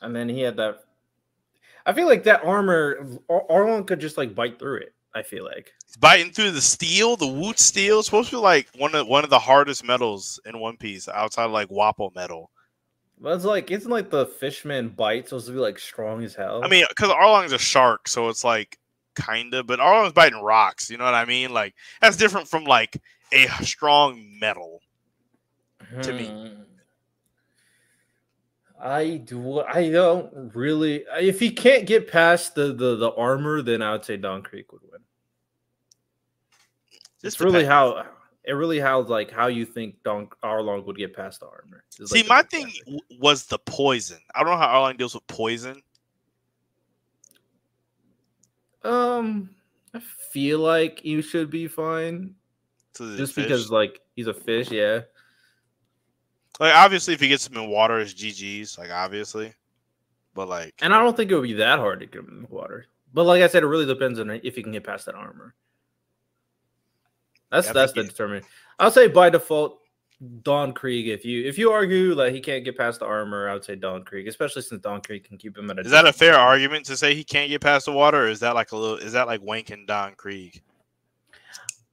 and then he had that I feel like that armor, Arlong could just like bite through it. I feel like
He's biting through the steel, the Wootz steel. It's supposed to be like one of one of the hardest metals in One Piece, outside of like Wapol metal.
But it's like isn't like the fishman bite supposed to be like strong as hell?
I mean, because Arlong's a shark, so it's like kinda, but Arlong's biting rocks. You know what I mean? Like that's different from like a strong metal to me. Hmm.
I do. I don't really. If he can't get past the the, the armor, then I would say Don Krieg would win. Just it's really how it really how like how you think Don Arlong would get past the armor.
It's See, like my thing was the poison. I don't know how Arlong deals with poison.
Um, I feel like you should be fine. Just fish? because like he's a fish, yeah.
Like obviously, if he gets him in water, it's GG's. Like obviously, but like,
and I don't think it would be that hard to get him in water. But like I said, it really depends on if he can get past that armor. That's yeah, that's the determinant. I'll say by default, Don Krieg. If you if you argue that he can't get past the armor, I would say Don Krieg, especially since Don Krieg can keep him at a.
Is that a fair argument to say he can't get past the water, or is that like a little? Is that like wanking Don Krieg?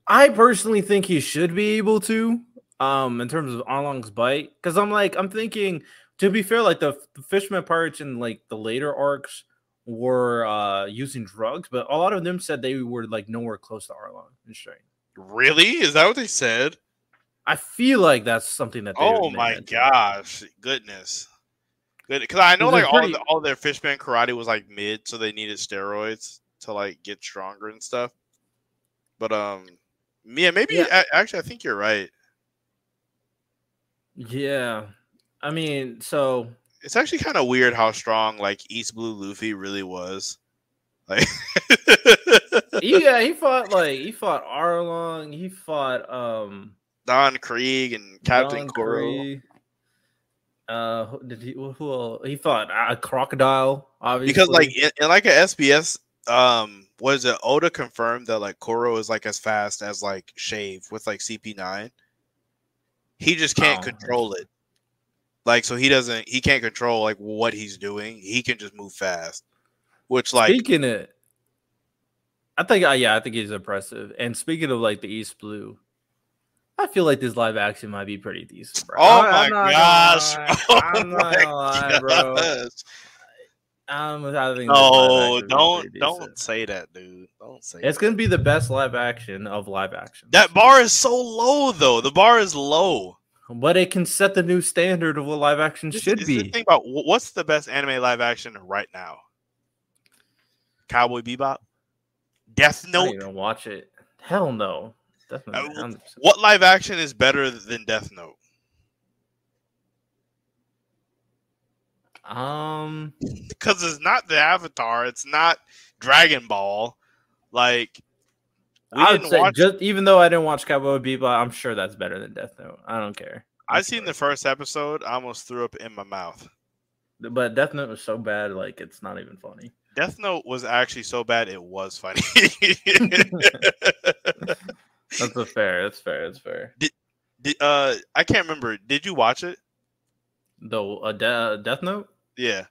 I personally think he should be able to um in terms of Arlong's bite because I'm like I'm thinking to be fair like the, the Fishman pirates in like the later arcs were uh using drugs but a lot of them said they were like nowhere close to Arlong and strength.
Really? Is that what they said?
I feel like that's something that.
oh my gosh! Goodness, good because I know like pretty... all the, all their fishman karate was like mid, so they needed steroids to like get stronger and stuff. But um, yeah, maybe yeah. I, actually I think you're right.
Yeah. I mean, so
It's actually kind of weird how strong like East Blue Luffy really was. Like,
yeah, he <laughs> fought like he fought Arlong, he fought um
Don Krieg and Captain
Don Krieg. Uh, did he? Who? he fought a crocodile, obviously.
Because like in, in like a SBS, um, was it Oda confirmed that like Kuro is like as fast as like Shave with like CP9. He just can't
Oh.
control it. Like so he doesn't he can't control like what he's doing. He can just move fast. Which like
speaking it, I think uh, yeah, I think he's impressive. And speaking of like the East Blue, I feel like this live action might be pretty decent, bro.
Oh
I-
my
I'm not
gosh.
gonna lie. <laughs>
Oh
I'm not
my
gonna lie, bro.
gosh.
I'm, I think this live
No, don't don't say that, dude. Don't say
It's
that.
gonna be the best live action of live action.
That bar is so low though. The bar is low.
but it can set the new standard of what live action
This-
should
this
be.
Think about what's the best anime live action right now? Cowboy Bebop, Death
I
Note.
don't even watch it. Hell no. Definitely.
Uh,
100%.
What live action is better than Death Note?
Um, <laughs>
Because it's not the Avatar. It's not Dragon Ball. Like we
I would
didn't
say
watch.
just even though I didn't watch Cowboy Bebop, I'm sure that's better than Death Note. I don't care.
I seen the first episode. I almost threw up in my mouth.
but Death Note was so bad, like it's not even funny.
Death Note was actually so bad it was funny. <laughs> <laughs>
That's a fair. That's fair. That's fair.
Did- did, uh, I can't remember. Did you watch it?
The uh, De- Death Note.
Yeah.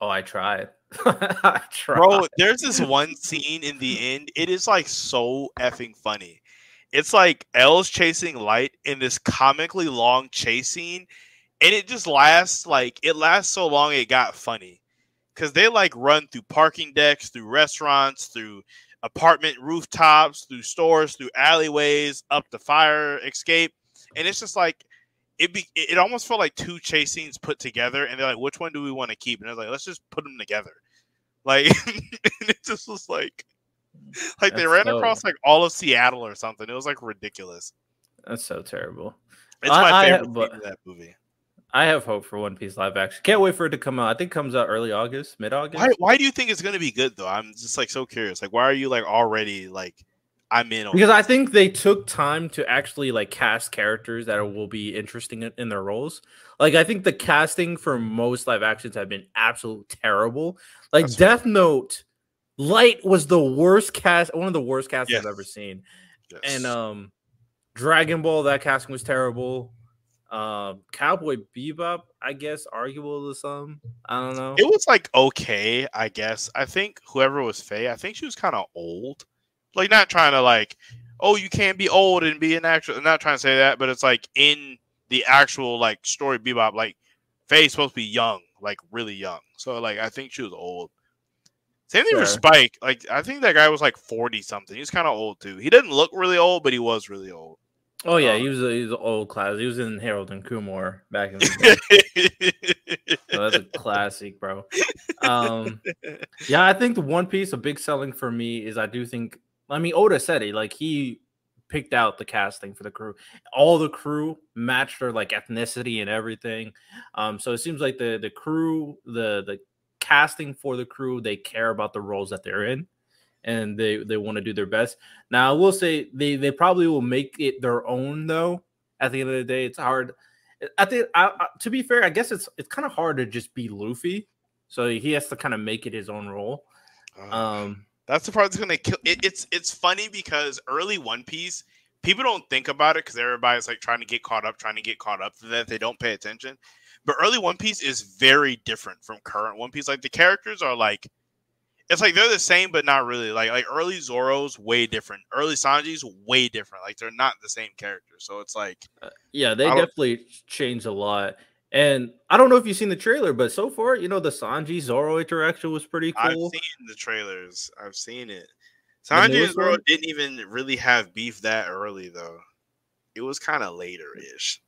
Oh, I tried. <laughs> I tried.
Bro, there's this one scene in the end. It is like so effing funny. It's like L's chasing Light in this comically long chase scene, and it just lasts like it lasts so long it got funny. Cause they like run through parking decks, through restaurants, through apartment rooftops, through stores, through alleyways, up the fire escape, and it's just like it be it almost felt like two chase scenes put together, and they're like, which one do we want to keep? And they're like, let's just put them together. Like <laughs> and it just was like like they ran
so-
across like all of Seattle or something. It was like ridiculous.
That's so terrible.
It's my
I-
favorite
but-
scene in that movie.
I have hope for One Piece live action. Can't wait for it to come out. I think it comes out early August, mid August.
Why why do you think it's gonna be good though? I'm just like so curious. Like why are you like already like I'm in
Because I think they took time to actually like cast characters that will be interesting in, in their roles. Like I think the casting for most live actions have been absolute terrible. Like
That's.
Death Note, Light was the worst cast, one of the worst casts
Yes.
I've ever seen.
Yes.
And um Dragon Ball, that casting was terrible. Um Cowboy Bebop, I guess, arguable to some. I don't know.
it was like okay, I guess. I think whoever was Faye, I think she was kind of old. Like not trying to like, oh, you can't be old and be an actual. I'm not trying to say that, but it's like in the actual like story Bebop, like Faye's supposed to be young, like really young. So like I think she was old. Same thing with Spike. Like I think that guy was like 40 something. He's kind of old too. He didn't look really old, but he was really old.
Oh yeah,
uh,
he was a, he was an old class. He was in Harold and Kumar back in the day. So that's a <laughs> classic, bro. Um, yeah, I think the One Piece, a big selling for me is I do think. I mean, Oda said it like he picked out the casting for the crew. All the crew matched their like ethnicity and everything. Um, so it seems like the the crew, the the casting for the crew, they care about the roles that they're in, and they they want to do their best. Now, I will say they they probably will make it their own though. At the end of the day, it's hard. I think, I, I, to be fair, I guess it's it's kind of hard to just be Luffy, so he has to kind of make it his own role.
Uh,
Um,
That's the part that's gonna kill. It, it's it's funny because early One Piece, people don't think about it because everybody's like trying to get caught up, trying to get caught up that. They don't pay attention. But early One Piece is very different from current One Piece. Like the characters are like, it's like they're the same but not really. Like like early Zoro's way different. Early Sanji's way different. Like they're not the same character. So it's like uh,
yeah, they definitely changed a lot. And I don't know if you've seen the trailer, but so far, you know, the Sanji Zoro interaction was pretty cool.
I've seen the trailers. I've seen it. Sanji and Zoro didn't even really have beef that early though. It was kind of later ish.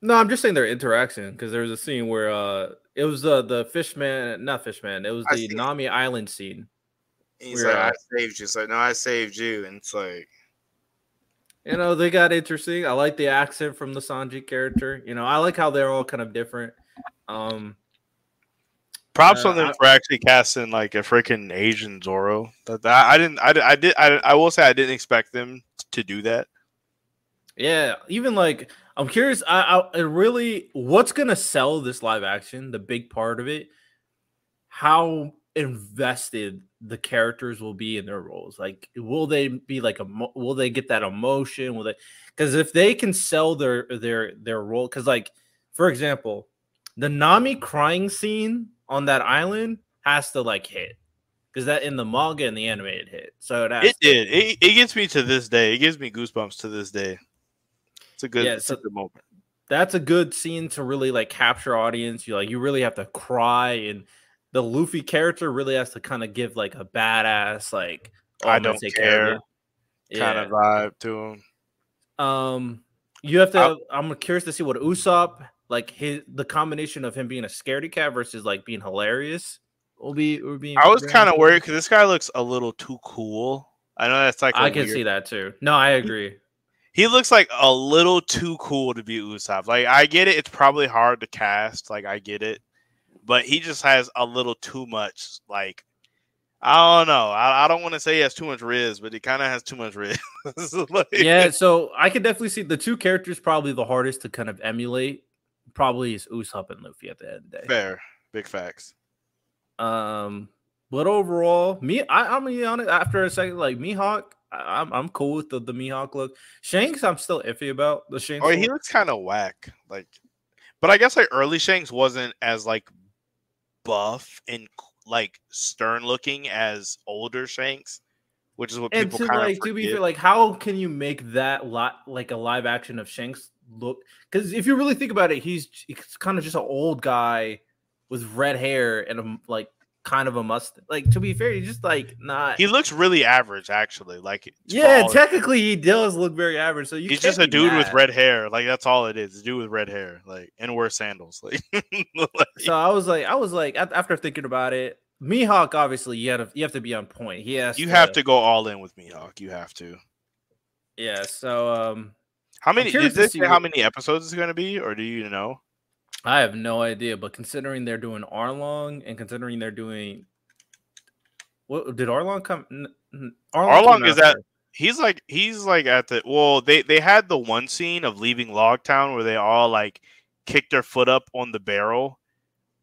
No, I'm just saying their interaction because there was a scene where uh it was uh, the fishman, not fishman, it was
I
the
see.
Nami Island scene.
He's
We're,
like,
uh,
I saved you. It's like, no, I saved you. And it's like,
you know, they got interesting. I like the accent from the Sanji character. You know, I like how they're all kind of different. Um,
Props
Uh,
on them
I-
for actually casting like a freaking Asian Zoro. That, that- I didn't. I, did- I did. I, I will say I didn't expect them to do that.
yeah, even like I'm curious. I, I really what's gonna sell this live action. The big part of it, how invested the characters will be in their roles. Like, will they be like a? Will they get that emotion? Will they? Because if they can sell their their their role, because like for example, the Nami crying scene on that island has to like hit. Because that in the manga and the anime it hit, so it, has
It did. It, it gets me to this day. It gives me goosebumps to this day. It's a good.
Yeah, so-
a good moment.
that's a good scene to really like capture audience. You like you really have to cry, and the Luffy character really has to kind of give like a badass like "Oh,
I don't
take
care
of you."
kind
Yeah.
of vibe to him.
Um, you have to.
I-
I'm curious to see what Usopp like his the combination of him being a scaredy cat versus like being hilarious will be. Will be
I was kind of worried because this guy looks a little too cool. I know that's like
I can
weird-
see that too. No, I agree.
He looks like a little too cool to be Usopp. Like I get it, it's probably hard to cast. Like I get it, but he just has a little too much. Like I don't know. I, I don't want to say he has too much riz, but he kind of has too much riz. <laughs> Like-
yeah, so I could definitely see the two characters probably the hardest to kind of emulate. Probably is Usopp and Luffy at the end of the day.
fair, big facts.
Um, but overall, me, I, I'm gonna be honest. After a second, like Mihawk, I, I'm I'm cool with the the Mihawk look. Shanks, I'm still iffy about the Shanks.
Oh, he
look.
looks kind of whack. Like, but I guess like early Shanks wasn't as like buff and like stern looking as older Shanks, which is what
and
people kind of
like to be fair, like how can you make that lot like a live action of Shanks look? Because if you really think about it, he's he's kind of just an old guy with red hair and a like kind of a must. Like to be fair, he's just like not.
He looks really average, actually. Like,
yeah,
tall.
technically he does look very average. So you
he's just a dude with red hair. Like that's all it is. A dude with red hair, like and wear sandals. Like, <laughs> like,
So I was like, I was like, after thinking about it, Mihawk obviously you have to you have to be on point. He has
you have to go all in with Mihawk. You have to.
yeah. So um,
How many?
curious
Did
to
they
see
say how many episodes is going to be, or do you know?
I have no idea, but considering they're doing Arlong and considering they're doing what did Arlong come? n-
Arlong is at- He's like he's like at the well. They they had the one scene of leaving Logtown where they all like kicked their foot up on the barrel,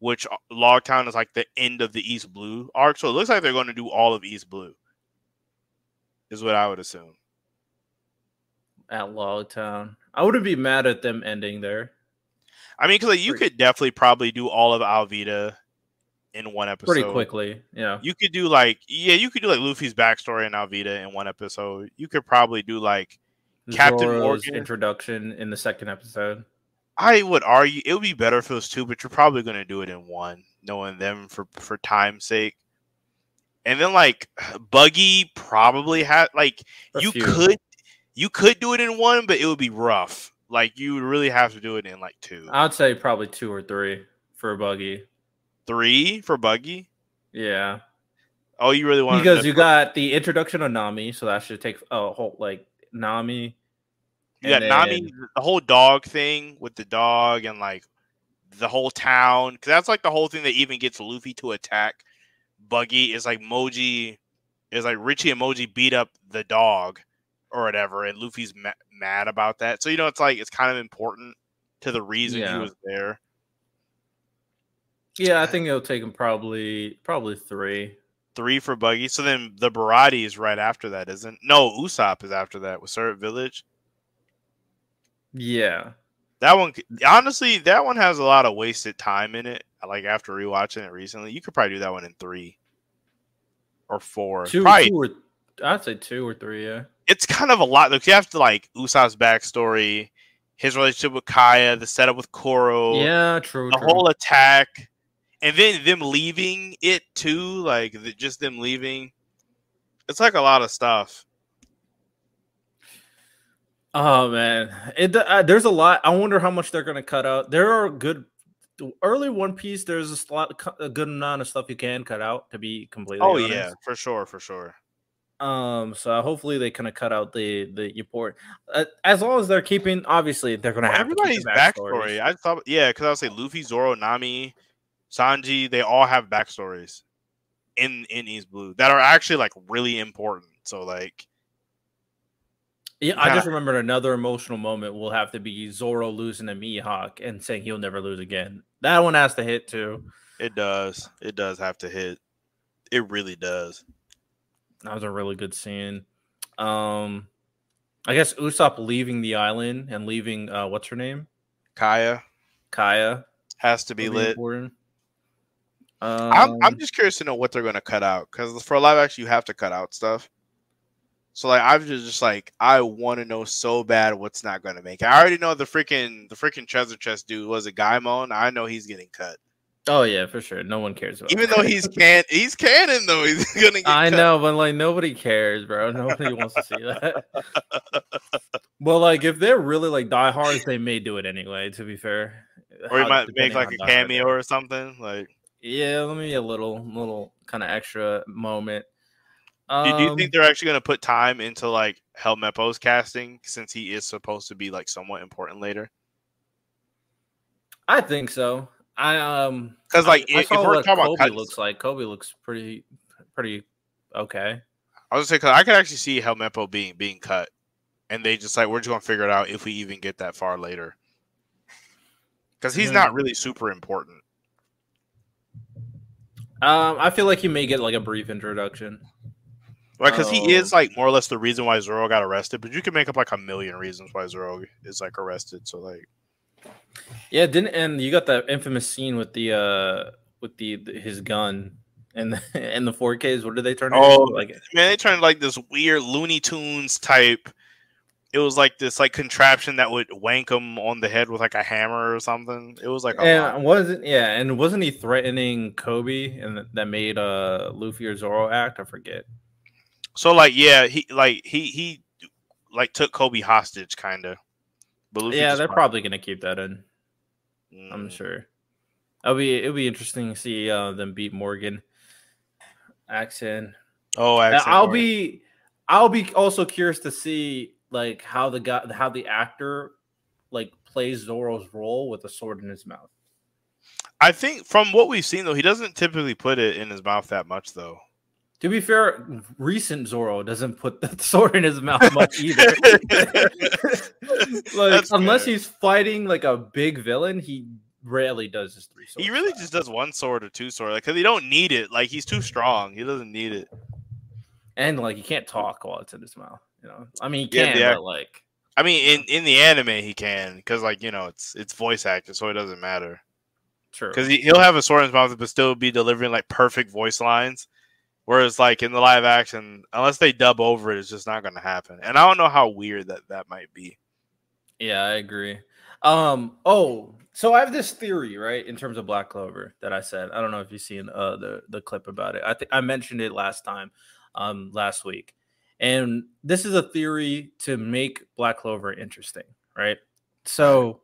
which uh, Logtown is like the end of the East Blue arc. So it looks like they're going to do all of East Blue. Is what I would assume.
at Logtown. I wouldn't be mad at them ending there.
I mean, because like, you
Pretty-
could definitely probably do all of Alvida in one episode.
Pretty quickly, yeah.
You could do like yeah, you could do like Luffy's backstory in Alvida in one episode. You could probably do like Captain
Zoro's
Morgan.
introduction in the second episode.
I would argue it would be better for those two, but you're probably going to do it in one, knowing them for for time's sake. And then like <sighs> Buggy probably had like
A
you
few.
could you could do it in one, but it would be rough. Like you would really have to do it in like two,
I'd say probably two or three for Buggy.
three for Buggy.
Yeah.
Oh, you really want
because you got the introduction of Nami, so that should take a whole like Nami.
you got
and
Nami, the whole dog thing with the dog and like the whole town because that's like the whole thing that even gets Luffy to attack Buggy is like Moji is like Richie and Moji beat up the dog or whatever, and Luffy's ma- mad about that. So you know it's like it's kind of important to the reason
Yeah.
he was there.
Yeah, I think it'll take him probably probably three.
Three for Buggy. So then the Baratie is right after that, isn't? No, Usopp is after that with Syrup Village.
Yeah.
That one, honestly, that one has a lot of wasted time in it. Like after rewatching it recently, you could probably do that one in three or four.
Two,
probably,
two or I'd say two or three, yeah.
it's kind of a lot. Like you have to like Usopp's backstory, his relationship with Kaya, the setup with Kuro,
Yeah, true.
the
true.
whole attack, and then them leaving it too. Like the, just them leaving. It's like a lot of stuff.
Oh man, it uh, there's a lot. I wonder how much they're gonna cut out. There are good early One Piece. There's a lot, a good amount of stuff you can cut out to be completely.
Oh
honest.
yeah, for sure, for sure.
Um, so hopefully they kind of cut out the the import. Uh, as long as they're keeping, obviously they're gonna
Well,
have
everybody's
to
backstory. I thought, yeah, because I would say Luffy, Zoro, Nami, Sanji, they all have backstories in in East Blue that are actually like really important. So like,
Yeah, I just remembered another emotional moment will have to be Zoro losing to Mihawk and saying he'll never lose again. That one has to hit too.
it does, it does have to hit. It really does.
That was a really good scene. Um, I guess Usopp leaving the island and leaving uh, what's her name,
Kaya
Kaya,
has to be lit.
important.
I'm I'm
Um,
just curious to know what they're gonna cut out because for a live action you have to cut out stuff. So like I'm just, just like I want to know so bad what's not gonna make. it. I already know the freaking the freaking treasure chest dude was a Gaimon. I know he's getting cut.
Oh yeah, for sure. No one cares about. It.
Even
that.
though he's can he's canon though he's <laughs> gonna. Get
I
cut.
know, but like nobody cares, bro. <laughs> Nobody wants to see that. Well, like if they're really like diehards, they may do it anyway. To be fair,
or he might make like a cameo or something. Like,
Yeah, let me a little, little kind of extra moment.
do, do you
Um,
think they're actually gonna put time into like Helmeppo's casting since he is supposed to be like somewhat important later?
I think so. I um,
Because like
I
if, if we're talking
Koby
about cuts,
looks like. Koby looks pretty, pretty okay.
I was gonna say because I could actually see Helmeppo being being cut, and they just like we're just gonna figure it out if we even get that far later. Because he's not
Hmm.
really super important.
Um, I feel like he may get like a brief introduction.
Right, because he is
Oh.
like more or less the reason why Zoro got arrested, but you can make up like a million reasons why Zoro is like arrested. So like,
Yeah, didn't and you got that infamous scene with the uh with the, the- his gun and the, <laughs> and the 4Ks. What did they turn?
Oh,
into? like
man, they turned like this weird Looney Tunes type. It was like this like contraption that would wank him on the head with like a hammer or something. It was like
and wasn't yeah, and wasn't he threatening Koby and that- that made uh Luffy or Zoro act? I forget.
So like yeah, he like he he like took Koby hostage kind of. But Luffy
yeah, they're
pro-
probably gonna keep that in. I'm
Mm.
sure. It'll be it'll be interesting to see uh, them beat Morgan. Accent.
Oh,
And
accent
I'll
or-
be I'll be also curious to see like how the guy how the actor like plays Zoro's role with a sword in his mouth.
I think from what we've seen though, he doesn't typically put it in his mouth that much though.
To be fair, recent Zoro doesn't put the <laughs> sword in his mouth much either. <laughs> like unless he's fighting like a big villain, he rarely does his three swords.
He really just does one sword or two sword, like because he don't need it. Like he's too strong. He doesn't need it.
and like he can't talk while it's in his mouth. You know, I mean, he can,
act-
but like
I mean, in in the anime he can because like you know it's it's voice acting, so it doesn't matter.
true.
Because he, he'll have a sword in his mouth, but still be delivering like perfect voice lines. Whereas like in the live action, unless they dub over it, it's just not going to happen. And I don't know how weird that that might be.
Yeah, I agree. Um, oh, so I have this theory, right, in terms of Black Clover that I said. I don't know if you've seen uh the the clip about it. I think I mentioned it last time, um, last week. And this is a theory to make Black Clover interesting, right? So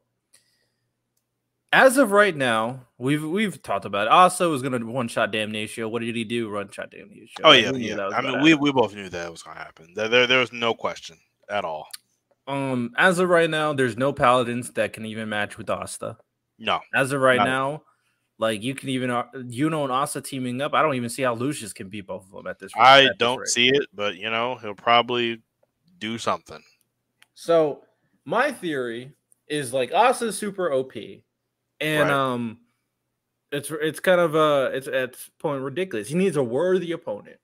as of right now, we've we've talked about it. Also was gonna one shot damnation. What did he do? Run shot damnation.
Oh yeah, yeah. I mean, we, we both knew that was going to happen. There, there there was no question at all.
um as of right now, there's no paladins that can even match with Asta.
No,
As of right
Not-
now, like you can even uh, Yuno and Asta teaming up. I don't even see how Lucius can beat both of them at this.
I
at
don't
rate.
see it, but you know he'll probably do something.
So my theory is like Asta's super OP, and
Right.
um, it's it's kind of uh it's at point ridiculous. He needs a worthy opponent,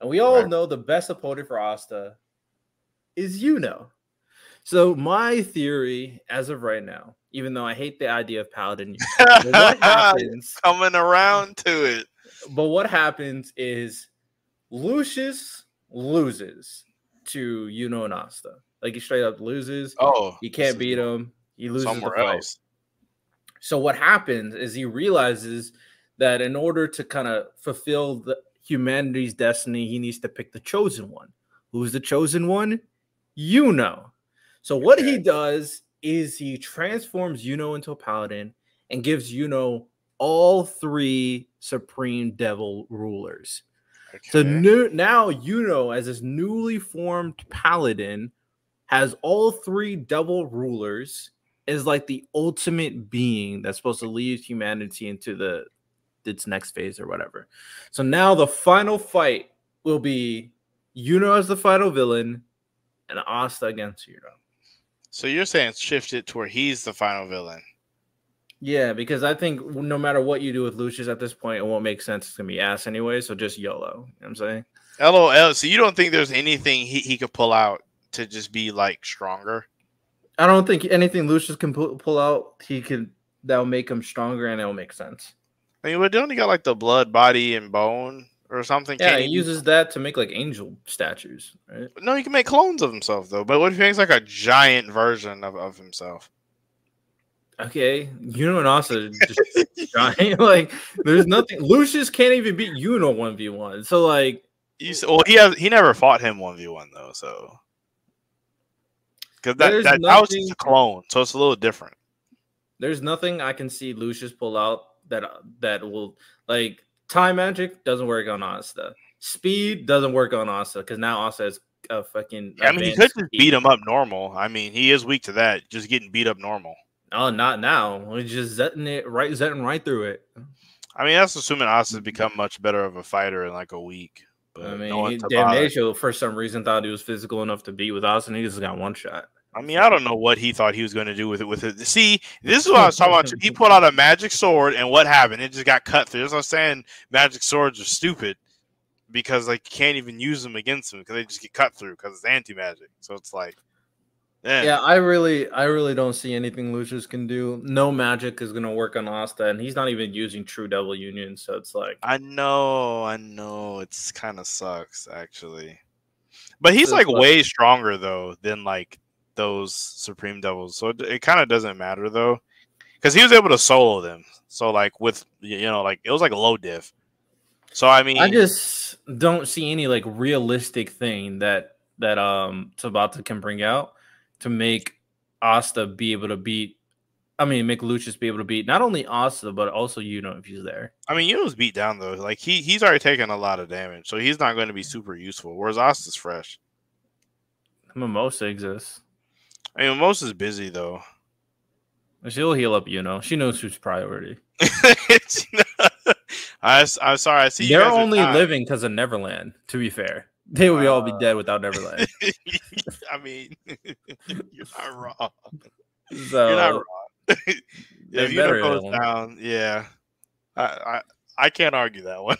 and we all
Right.
know the best opponent for Asta is Yuno. So my theory, as of right now, even though I hate the idea of Paladin, <laughs> what happens? <laughs>
Coming around to it.
But what happens is Lucius loses to Yuno and Asta. Like he straight up loses.
Oh,
You can't beat him. He loses the
somewhere
fight.
else.
So what happens is he realizes that in order to kind of fulfill the humanity's destiny, he needs to pick the chosen one. Who's the chosen one? Yuno. So what he does is he transforms Yuno into a paladin and gives Yuno all three supreme devil rulers. So new now Yuno as this newly formed paladin has all three devil rulers is like the ultimate being that's supposed to lead humanity into the its next phase or whatever. So now the final fight will be Yuno as the final villain and Asta against Yuno.
So you're saying shift it to where he's the final villain.
Yeah, because I think no matter what you do with Lucius at this point, it won't make sense. It's gonna be ass anyway. So just YOLO. You know what I'm saying?
LOL. So you don't think there's anything he, he could pull out to just be like stronger?
I don't think anything Lucius can pull, pull out. He can that'll make him stronger and it'll make sense.
I mean, but don't he got like the blood, body, and bone or something?
Yeah,
Can't
he uses that to make like angel statues, right?
No, he can make clones of himself though. But what if he makes like a giant version of, of himself?
Okay, Yuno and Asta just <laughs> giant. Like, there's nothing. Lucius can't even beat Yuno one v one. So like,
You well, he has he never fought him one v one though, so because that that, just a clone, so it's a little different.
there's nothing I can see Lucius pull out that that will like time magic doesn't work on Asta. Speed doesn't work on Asta because now Asta is a fucking.
I mean, he could just beat him up normal. I mean, he is weak to that, just getting beat up normal.
Oh, not now. We're just zetting it right, zetting right through it.
I mean, that's assuming Asta's become much better of a fighter in like a week. But
I mean, he,
to bother.
Damnatio for some reason thought he was physical enough to beat with us, and he just got one shot.
I mean, I don't know what he thought he was going to do with it. With it, see, this is what I was talking about. too. He <laughs> pulled out a magic sword, and what happened? It just got cut through. That's what I'm saying. Magic swords are stupid because like you can't even use them against them because they just get cut through because it's anti magic. So it's like,
Yeah, I really, I really don't see anything Lucius can do. No magic is gonna work on Asta, and he's not even using True Devil Union, so it's like
I know, I know. It's kind of sucks actually, but he's like way stronger though than like those Supreme Devils. So it, it kind of doesn't matter though, because he was able to solo them. So like with you know like it was like a low diff. So I mean,
I just don't see any like realistic thing that that um Tabata can bring out to make Asta be able to beat. I mean, make Lucius be able to beat not only Asta but also you know if he's there.
I mean, Yuno's beat down though. Like he he's already taken a lot of damage, so he's not going to be super useful. Whereas Asta's fresh.
Mimosa exists.
I mean, is busy though.
She'll heal up. You know, she knows who's priority. <laughs> <laughs>
I, am sorry. I see.
They're only living because of Neverland. To be fair, they would all be
Uh,
dead without Neverland. <laughs>
I mean, <laughs> you're not wrong.
So
You're not wrong. <laughs> if you goes down, yeah, I, I I can't argue that one.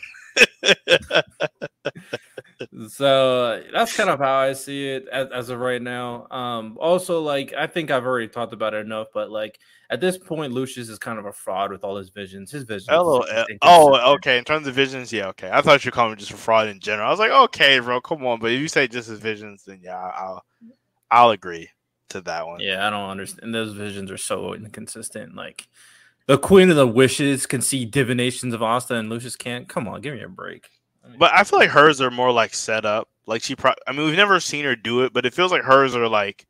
So uh, that's kind of how I see it as, as of right now. Um, also, like I think I've already talked about it enough, but like at this point, Lucius is kind of a fraud with all his visions. His visions. Inconsistent.
Oh, okay. In terms of visions, yeah, okay. I thought you were calling me just for fraud in general. I was like, okay, bro, come on. But if you say just as visions, then yeah, I'll I'll agree to that one.
Yeah, I don't understand. Those visions are so inconsistent. Like the Queen of the Witches can see divinations of Asta, and Lucius can't. Come on, give me a break. I mean,
But I feel like hers are more like set up. Like she, pro- I mean, we've never seen her do it, but it feels like hers are like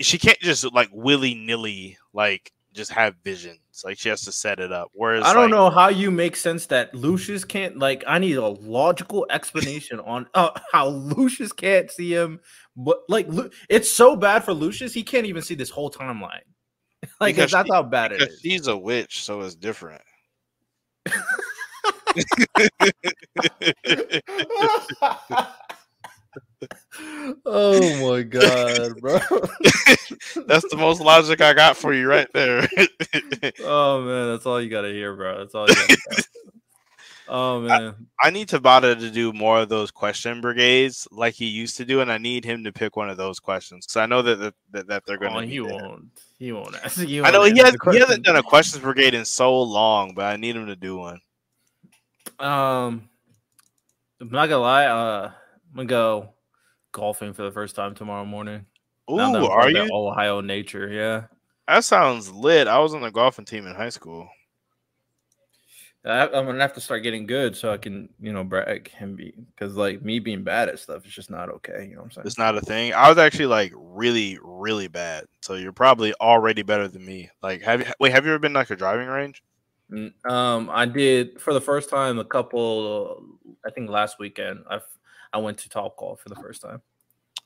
she can't just like willy nilly like just have visions. Like she has to set it up. Whereas
I don't
like,
know how you make sense that Lucius can't. Like, I need a logical explanation <laughs> on uh, how Lucius can't see him. But like, it's so bad for Lucius, he can't even see this whole timeline. Like,
Because
that's
she-
how bad it
because
is.
she's a witch, so it's different. <laughs>
oh my god, bro. <laughs>
That's the most logic I got for you right there. <laughs>
oh man, that's all you gotta hear, bro. That's all you gotta hear. Oh man.
I need Tabata to do more of those question brigades like he used to do, and I need him to pick one of those questions because I know that that, that, they're going
Oh,
to.
he won't. He won't ask <laughs> you.
I know he has. He hasn't done a questions brigade in so long, but I need him to do one.
Um, I'm not gonna lie. Uh, I'm gonna go golfing for the first time tomorrow morning.
Ooh,
Now that I'm
are you?
Ohio nature, yeah.
That sounds lit. I was on the golfing team in high school.
I, I'm gonna have to start getting good so I can, you know, brag and be because like me being bad at stuff is just not okay. You know what I'm saying?
It's not a thing. I was actually like really, really bad. So you're probably already better than me. Like, have you wait? Have you ever been like a driving range?
Mm, Um, I did for the first time a couple. I think last weekend. I I went to Top Golf for the first time.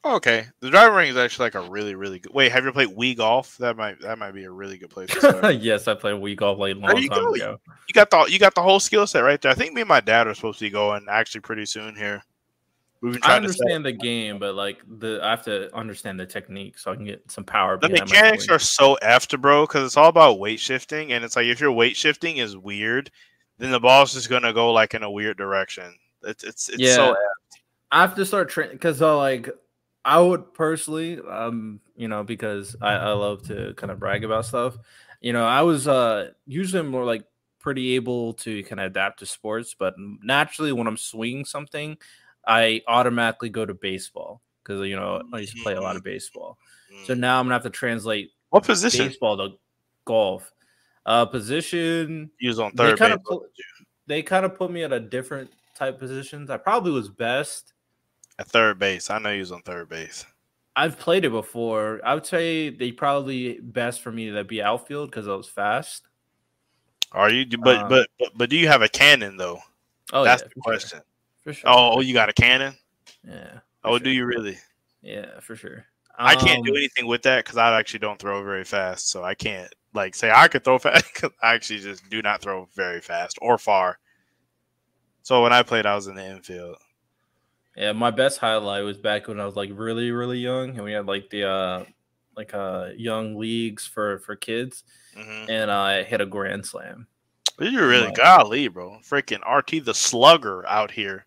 Okay, the driving range is actually like a really, really good. Wait, have you played Wii Golf? That might that might be a really good place. To start. <laughs>
yes, I played Wii golf a long time
go.
ago.
you got the you got the whole skill set right there. I think me and my dad are supposed to be going actually pretty soon here. We've been
I
trying to
understand the game, but like the I have to understand the technique so I can get some power.
the mechanics are so after bro, because it's all about weight shifting, and it's like if your weight shifting is weird, then the ball's just gonna go like in a weird direction. It's it's it's
Yeah.
so
I have to start training because uh, like I would personally, um, you know, because I, I love to kind of brag about stuff. You know, I was uh usually more like pretty able to kind of adapt to sports, but naturally when I'm swinging something, I automatically go to baseball because you know I used to play a lot of baseball. So now I'm gonna have to translate
what position
baseball to golf. Uh, position
was on
they
third
kind of put, they kind of put me at a different type positions. I probably was best.
At third base, I know you was on third base.
I've played it before. I would say they probably best for me to be outfield because I was fast.
Are you? But,
Um,
but but but do you have a cannon though?
Oh,
That's
yeah,
the
for sure,
question.
For sure.
Oh, oh, you got a cannon?
yeah.
Oh, do you really?
Yeah, for sure.
I can't do
Um,
anything with that because I actually don't throw very fast, so I can't like say I could throw fast. <laughs> I actually just do not throw very fast or far. So when I played, I was in the infield.
Yeah, my best highlight was back when I was like really, really young, and we had like the uh like uh young leagues for for kids,
hmm
and I hit a grand slam.
You're really
Right.
golly, bro. Freaking RT the slugger out here.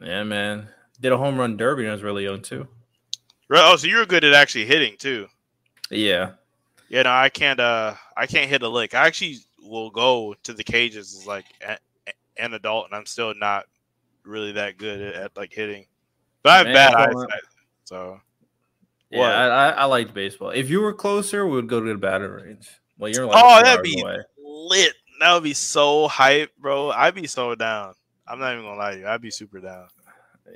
Yeah, man. Did a home run derby when I was really young too.
Oh, so you're good at actually hitting too.
Yeah.
Yeah, no, I can't. Uh, I can't hit a lick. I actually will go to the cages as like an adult, and I'm still not really that good at, at, like hitting. But I have
Man,
bad
on.
Uh, eyesight, so
Yeah,
What?
I, I, I liked baseball. If you were closer, we would go to the batting range. Well, you're like
Oh, that'd be-
away.
lit. That would be so hype, bro. I'd be so down. I'm not even gonna lie to you. I'd be super down.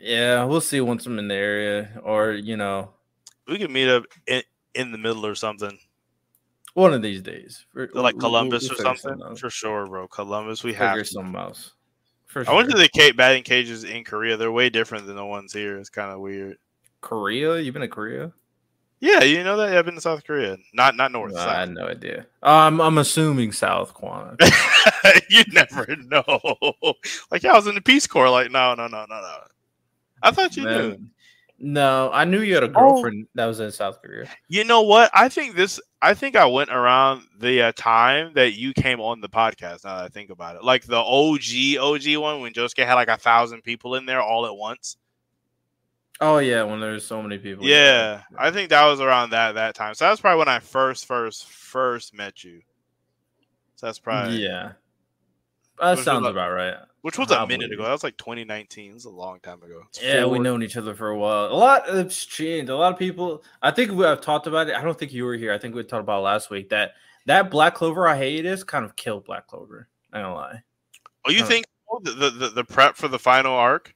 Yeah, we'll see once I'm in the area, or you know,
We could meet up in, in the middle or something,
one of these days,
like
we'll- we'll-
Columbus
we'll
or
figure
something. For sure, bro. Columbus, we have.
Figure something else. For
I went to the batting cages in Korea. They're way different than the ones here. It's kind of weird.
Korea. You've been to Korea?
Yeah, you know that. Yeah, I've been to South Korea. Not not north.
I
south.
had no idea. I'm I'm assuming South Kwana. <laughs>
you never know. <laughs> like yeah, I was in the Peace Corps. Like no, no, no, no, no. I thought you knew.
Man, No, I knew you had a
Oh.
girlfriend that was in South Korea.
You know what? I think this. I think I went around the uh, time that you came on the podcast. Now that I think about it, like the OG OG one when Josuke had like a thousand people in there all at once.
Oh yeah, when there's so many people.
Yeah, I think that was around that that time. So that's probably when I first first first met you. So that's probably
yeah. That sounds
about-
about right.
Which was a minute ago. That was like 2019. It was a long time ago. It's
Yeah,
we've
known each other for a while. A lot has changed. A lot of people. I think we have talked about it. I don't think you were here. I think we talked about last week that that Black Clover I hated kind of killed Black Clover. I don't lie.
Oh, you think the, the the the prep for the final arc?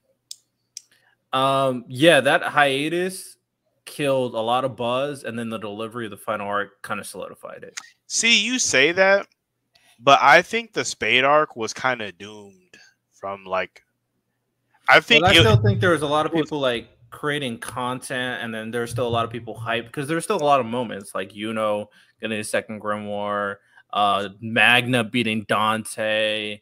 Um, yeah, that hiatus killed a lot of buzz, and then the delivery of the final arc kind of solidified it.
See, you say that, but I think the Spade arc was kind of doomed from like. I think
But I still think there was a lot of people like creating content, and then there's still a lot of people hyped because there's still a lot of moments like you know getting a second grimoire, uh, Magna beating Dante.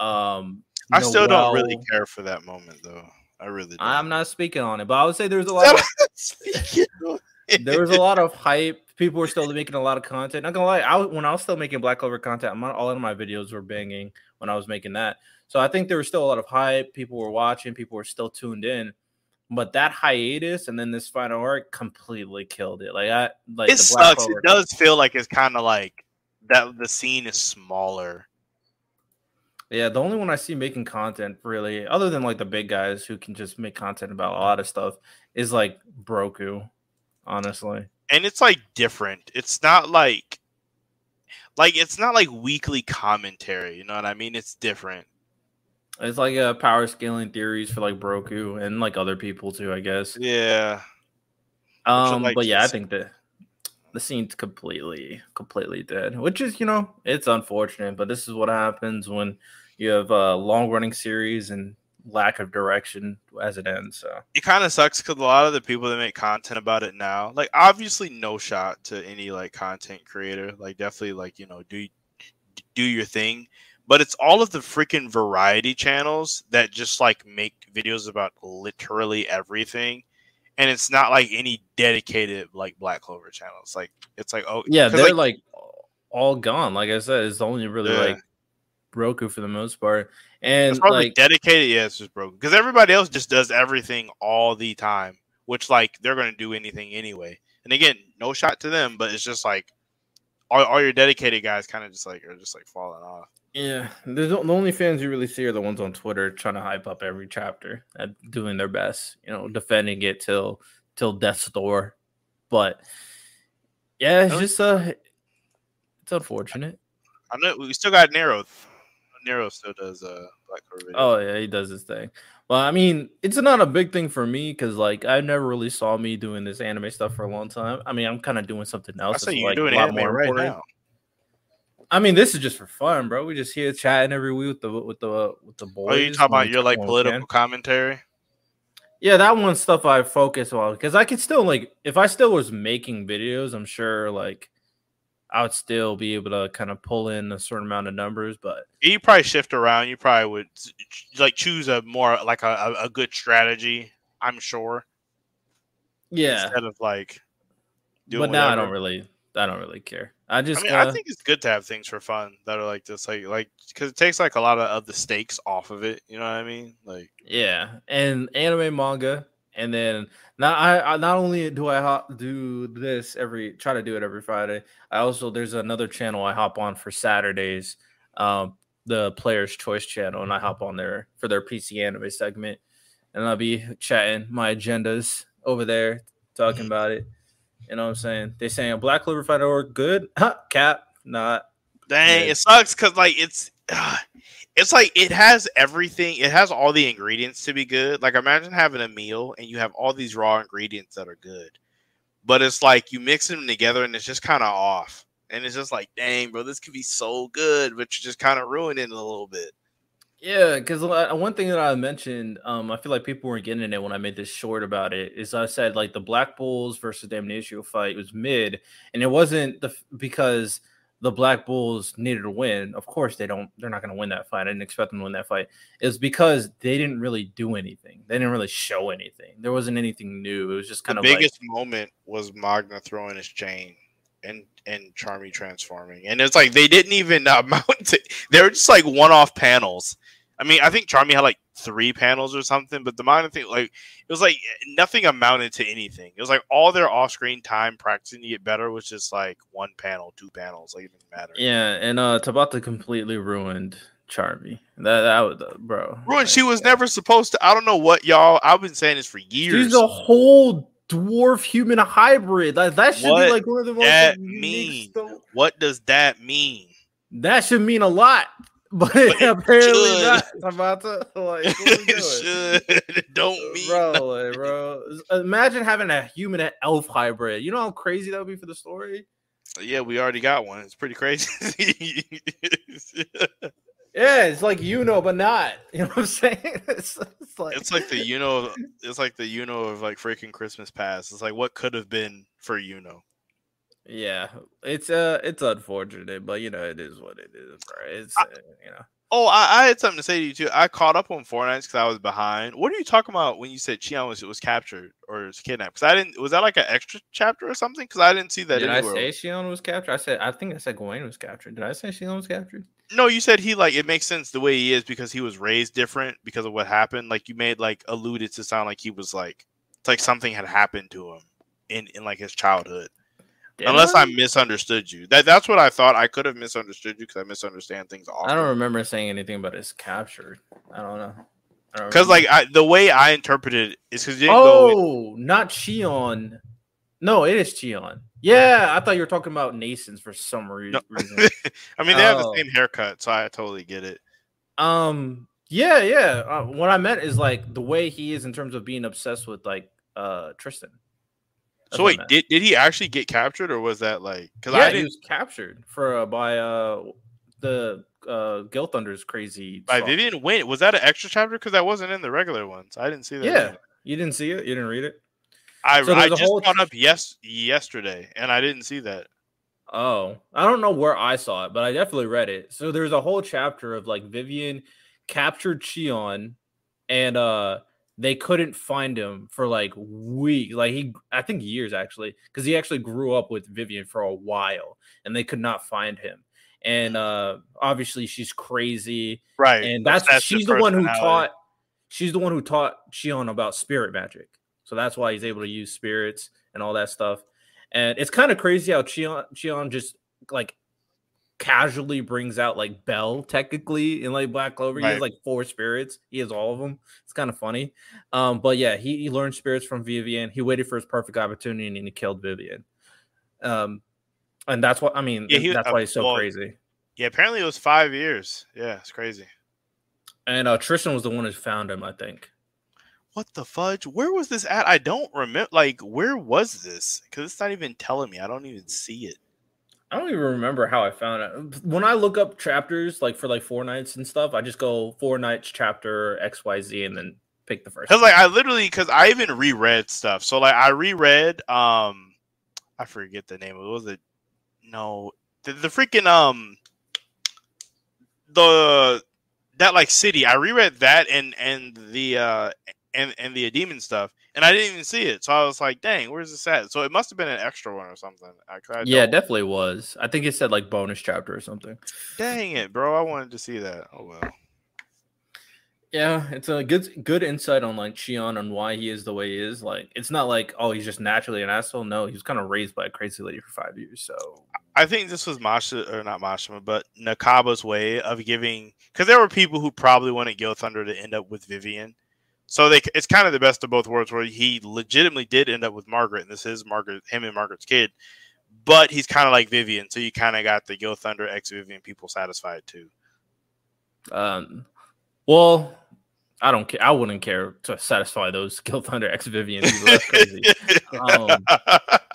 Um,
I still don't really care for that moment though. I really. Don't.
I'm not speaking on it, but I would say there's a lot. Of, there was a lot of hype. People were still making a lot of content. Not gonna lie, I when I was still making Black Clover content, my, all of my videos were banging when I was making that. So I think there was still a lot of hype. People were watching. People were still tuned in. But that hiatus and then this final arc completely killed it. Like I like
it sucks. It does feel like it's kind of like that. The scene is smaller.
Yeah, the only one I see making content really, other than like the big guys who can just make content about a lot of stuff, is like Broku. Honestly,
and it's like different. It's not like like it's not like weekly commentary. You know what I mean? It's different.
It's like uh, power scaling theories for like Broku and like other people too, I guess.
Yeah.
Um,
like
but yeah, I think that the scene's completely completely dead which is you know it's unfortunate but this is what happens when you have a long running series and lack of direction as it ends so
it kind of sucks because a lot of the people that make content about it now like obviously no shot to any like content creator like definitely like you know do do your thing but it's all of the freaking variety channels that just like make videos about literally everything and it's not like any dedicated like Black Clover channels. Like it's like oh
yeah, they're like, like, all gone. Like I said, it's only really yeah. like Roku for the most part, and
it's probably
like
dedicated. Yeah, it's just broken because everybody else just does everything all the time, which like they're gonna do anything anyway. And again, no shot to them, but it's just like all, all your dedicated guys kind of just like are just like falling off.
Yeah, the, the only fans you really see are the ones on Twitter trying to hype up every chapter and doing their best, you know, defending it till till death's door. But yeah, it's just uh it's unfortunate.
I know we still got Nero. Nero still does uh Black
Clover. Oh yeah, he does his thing. Well, I mean, it's not a big thing for me because like I never really saw me doing this anime stuff for a long time. I mean, I'm kind of doing something else.
I say you're
like,
doing anime right important. now.
I mean, this is just for fun, bro. We just here chatting every week with the with the with the boys.
Oh, you talking about your like political commentary?
Yeah, that one stuff I focus on because I could still like if I still was making videos, I'm sure like I would still be able to kind of pull in a certain amount of numbers. But
you probably shift around. You probably would like choose a more like a, a good strategy. I'm sure.
Yeah.
Instead of like.
Doing but now whatever. I don't really. I don't really care. I just.
I mean, uh, I think it's good to have things for fun that are like this, like like because it takes like a lot of, of the stakes off of it. You know what I mean? Like.
Yeah, and anime, manga, and then not I, I not only do I hop, do this every try to do it every Friday. I also there's another channel I hop on for Saturdays, um, the Players Choice channel, and I hop on there for their PC anime segment, and I'll be chatting my agendas over there, talking about it. You know what I'm saying? They saying Black Clover Fighter or good? Huh, <laughs> cap, not.
Dang, good. it sucks because like it's uh, it's like it has everything. It has all the ingredients to be good. Like imagine having a meal and you have all these raw ingredients that are good, but it's like you mix them together and it's just kind of off. And it's just like, dang, bro, this could be so good, but you're just kind of ruin it a little bit.
Yeah, because one thing that I mentioned, um, I feel like people weren't getting in it when I made this short about it. Is I said like the Black Bulls versus Damnatio fight was mid, and it wasn't the because the Black Bulls needed to win. Of course, they don't. They're not going to win that fight. I didn't expect them to win that fight. It's because they didn't really do anything. They didn't really show anything. There wasn't anything new. It was just kind
the
of
biggest
like,
moment was Magna throwing his chain and and Charmy transforming, and it's like they didn't even uh, <laughs> amount to. They were just like one-off panels I mean, I think Charmy had like three panels or something, but the minor thing, like, it was like nothing amounted to anything. It was like all their off screen time practicing to get better was just like one panel, two panels, like it didn't matter.
Yeah, and uh Tabata completely ruined Charmy. That that was uh, bro.
Ruined. She was never supposed to. I don't know what y'all. I've been saying this for years.
She's a whole dwarf human hybrid. That that should
what
be like one of the most
that mean? What does that mean?
That should mean a lot. <laughs> But, but apparently not. I'm about to <laughs> like
it should. <laughs> Don't mean
bro, like, bro. Imagine having a human elf hybrid. You know how crazy that would be for the story.
Yeah, we already got one. It's pretty crazy.
yeah, it's like you know, but not. You know what I'm saying? It's,
it's like it's like the you know, it's like the you know of like freaking Christmas past. It's like what could have been for you know.
Yeah, it's uh, it's unfortunate, but you know, it is what it is, bro. It's uh, you know.
Oh, I, I, had something to say to you too. I caught up on Four Knights because I was behind. What are you talking about when you said Xion was was captured or was kidnapped? Because I didn't. Was that like an extra chapter or something? Because I didn't see that.
Did
anywhere.
I say Xion was captured? I said I think I said Gawain was captured. Did I say Xion was captured?
No, you said he like it makes sense the way he is because he was raised different because of what happened. Like you made like alluded to sound like he was like it's like something had happened to him in in like his childhood. Did Unless I? I? misunderstood you. That that's what I thought. I could have misunderstood you because I misunderstand things often.
I don't remember saying anything about his capture. I don't know.
Because like I, the way I interpreted it is because
oh, go... not Xion. No, it is Xion. Yeah, I thought you were talking about Nasiens for some re- no. reason. <laughs>
I mean, they have the oh. same haircut, so I totally get it.
Um, yeah, yeah. Uh, what I meant is like the way he is in terms of being obsessed with like uh Tristan.
So wait, did, did he actually get captured, or was that like? Because
yeah,
I
he was captured for uh, by uh the uh Gil Thunder's crazy.
by. Vivian Win. Was that an extra chapter? Because that wasn't in the regular ones. I didn't see that.
Yeah,
either.
you didn't see it. You didn't read it.
I
So
I just
whole
caught up yes yesterday, and I didn't see that.
Oh, I don't know where I saw it, but I definitely read it. So there's a whole chapter of like Vivian captured Cheon and uh they couldn't find him for like weeks, like he I think years actually, because he actually grew up with Vivian for a while and they could not find him. And uh obviously she's crazy,
Right,
and that's
Obsessive
she's the one who taught she's the one who taught Cheon about spirit magic. So that's why he's able to use spirits and all that stuff. And it's kind of crazy how Cheon Cheon just like casually brings out like Bell technically in like Black Clover. He has like four spirits. He has all of them. It's kind of funny. Um, but yeah, he, he learned spirits from Vivian. He waited for his perfect opportunity and he killed Vivian. Um, and that's what I mean.
Yeah, he-
that's
uh,
why he's so
well,
crazy.
Yeah, apparently it was five years. Yeah, it's crazy.
And uh, Tristan was the one who found him, I think.
What the fudge? Where was this at? I don't remember. Like, where was this? Because it's not even telling me. I don't even see it.
I don't even remember how I found it. When I look up chapters, like for like Four Knights and stuff, I just go Four Knights chapter X Y Z and then pick the first.
Because like I literally, because I even reread stuff. So like I reread, um, I forget the name of it. Was it? No, the, the freaking um, the that like city. I reread that and and the uh and and the demon stuff, and I didn't even see it. So I was like, dang, where's this at? So it must have been an extra one or something. I, I
yeah, definitely was. I think it said like bonus chapter or something.
Dang it, bro! I wanted to see that. Oh well.
Yeah, it's a good good insight on like Cheon on why he is the way he is. Like, it's not like oh he's just naturally an asshole. No, he was kind of raised by a crazy lady for five years. So
I think this was Masha or not Mashima, but Nakaba's way of giving because there were people who probably wanted Gil Thunder to end up with Vivian. So they it's kind of the best of both worlds where he legitimately did end up with Margaret, and this is Margaret, him and Margaret's kid. But he's kind of like Vivian, so you kind of got the Gil Thunder ex Vivian people satisfied too.
Um, well, I don't care. I wouldn't care to satisfy those <laughs> Gil Thunder X Vivian people. That's crazy. Um,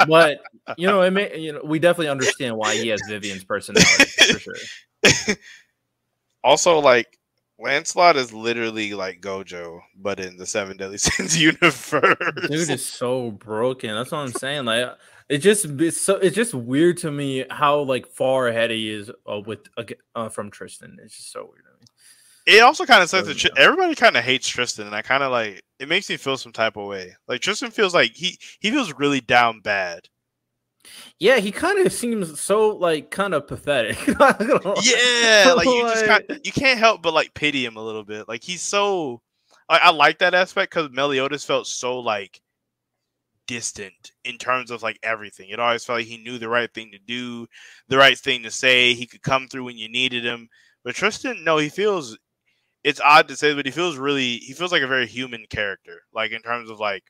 but you know, it may, you know, we definitely understand why he has Vivian's personality for sure. <laughs>
also, like Lancelot is literally like Gojo, but in the Seven Deadly <laughs> Sins universe.
Dude is so broken. That's what I'm saying. Like, it just it's so it's just weird to me how like far ahead he is uh, with uh, from Tristan. It's just so weird to me.
It also kind of says that Tr- everybody kind of hates Tristan, and I kind of like it makes me feel some type of way. Like Tristan feels like he he feels really down bad.
Yeah, he kind of seems so like kind of pathetic. <laughs>
Yeah, <laughs> like you just
Like-
kind you can't help but like pity him a little bit. Like he's so I, I like that aspect because Meliodas felt so like distant in terms of like everything. It always felt like he knew the right thing to do, the right thing to say. He could come through when you needed him. But Tristan, no, he feels. It's odd to say, but he feels really. He feels like a very human character. Like in terms of like,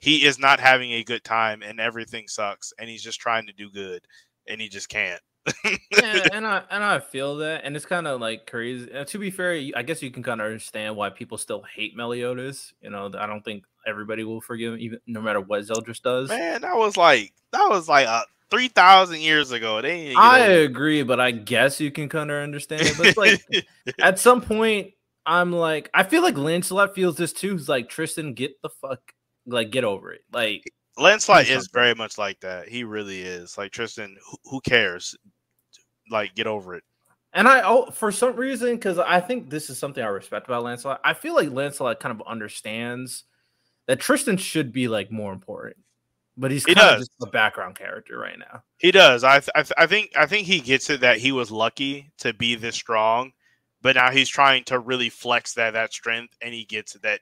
he is not having a good time and everything sucks, and he's just trying to do good, and he just can't.
yeah, and <laughs> I and I feel that, and it's kind of like crazy. Uh, to be fair, I guess you can kind of understand why people still hate Meliodas. You know, I don't think everybody will forgive him, even no matter what Zeldris does.
Man, that was like that was like uh, three thousand years ago. They
I agree, but I guess you can kind of understand it. But it's like <laughs> at some point, I'm like, I feel like Lancelot feels this too. He's like, Tristan, get the fuck, like, get over it. Like,
Lancelot is very much like that. He really is. Like Tristan, who, who cares? Like, get over it.
and I, oh, for some reason, because I think this is something I respect about Lancelot. I feel like Lancelot kind of understands that Tristan should be like more important, but he's
He
kind of
does.
just a background character right now.
He does. I, th- I, th- I think. I think he gets it that he was lucky to be this strong, but now he's trying to really flex that that strength, and he gets that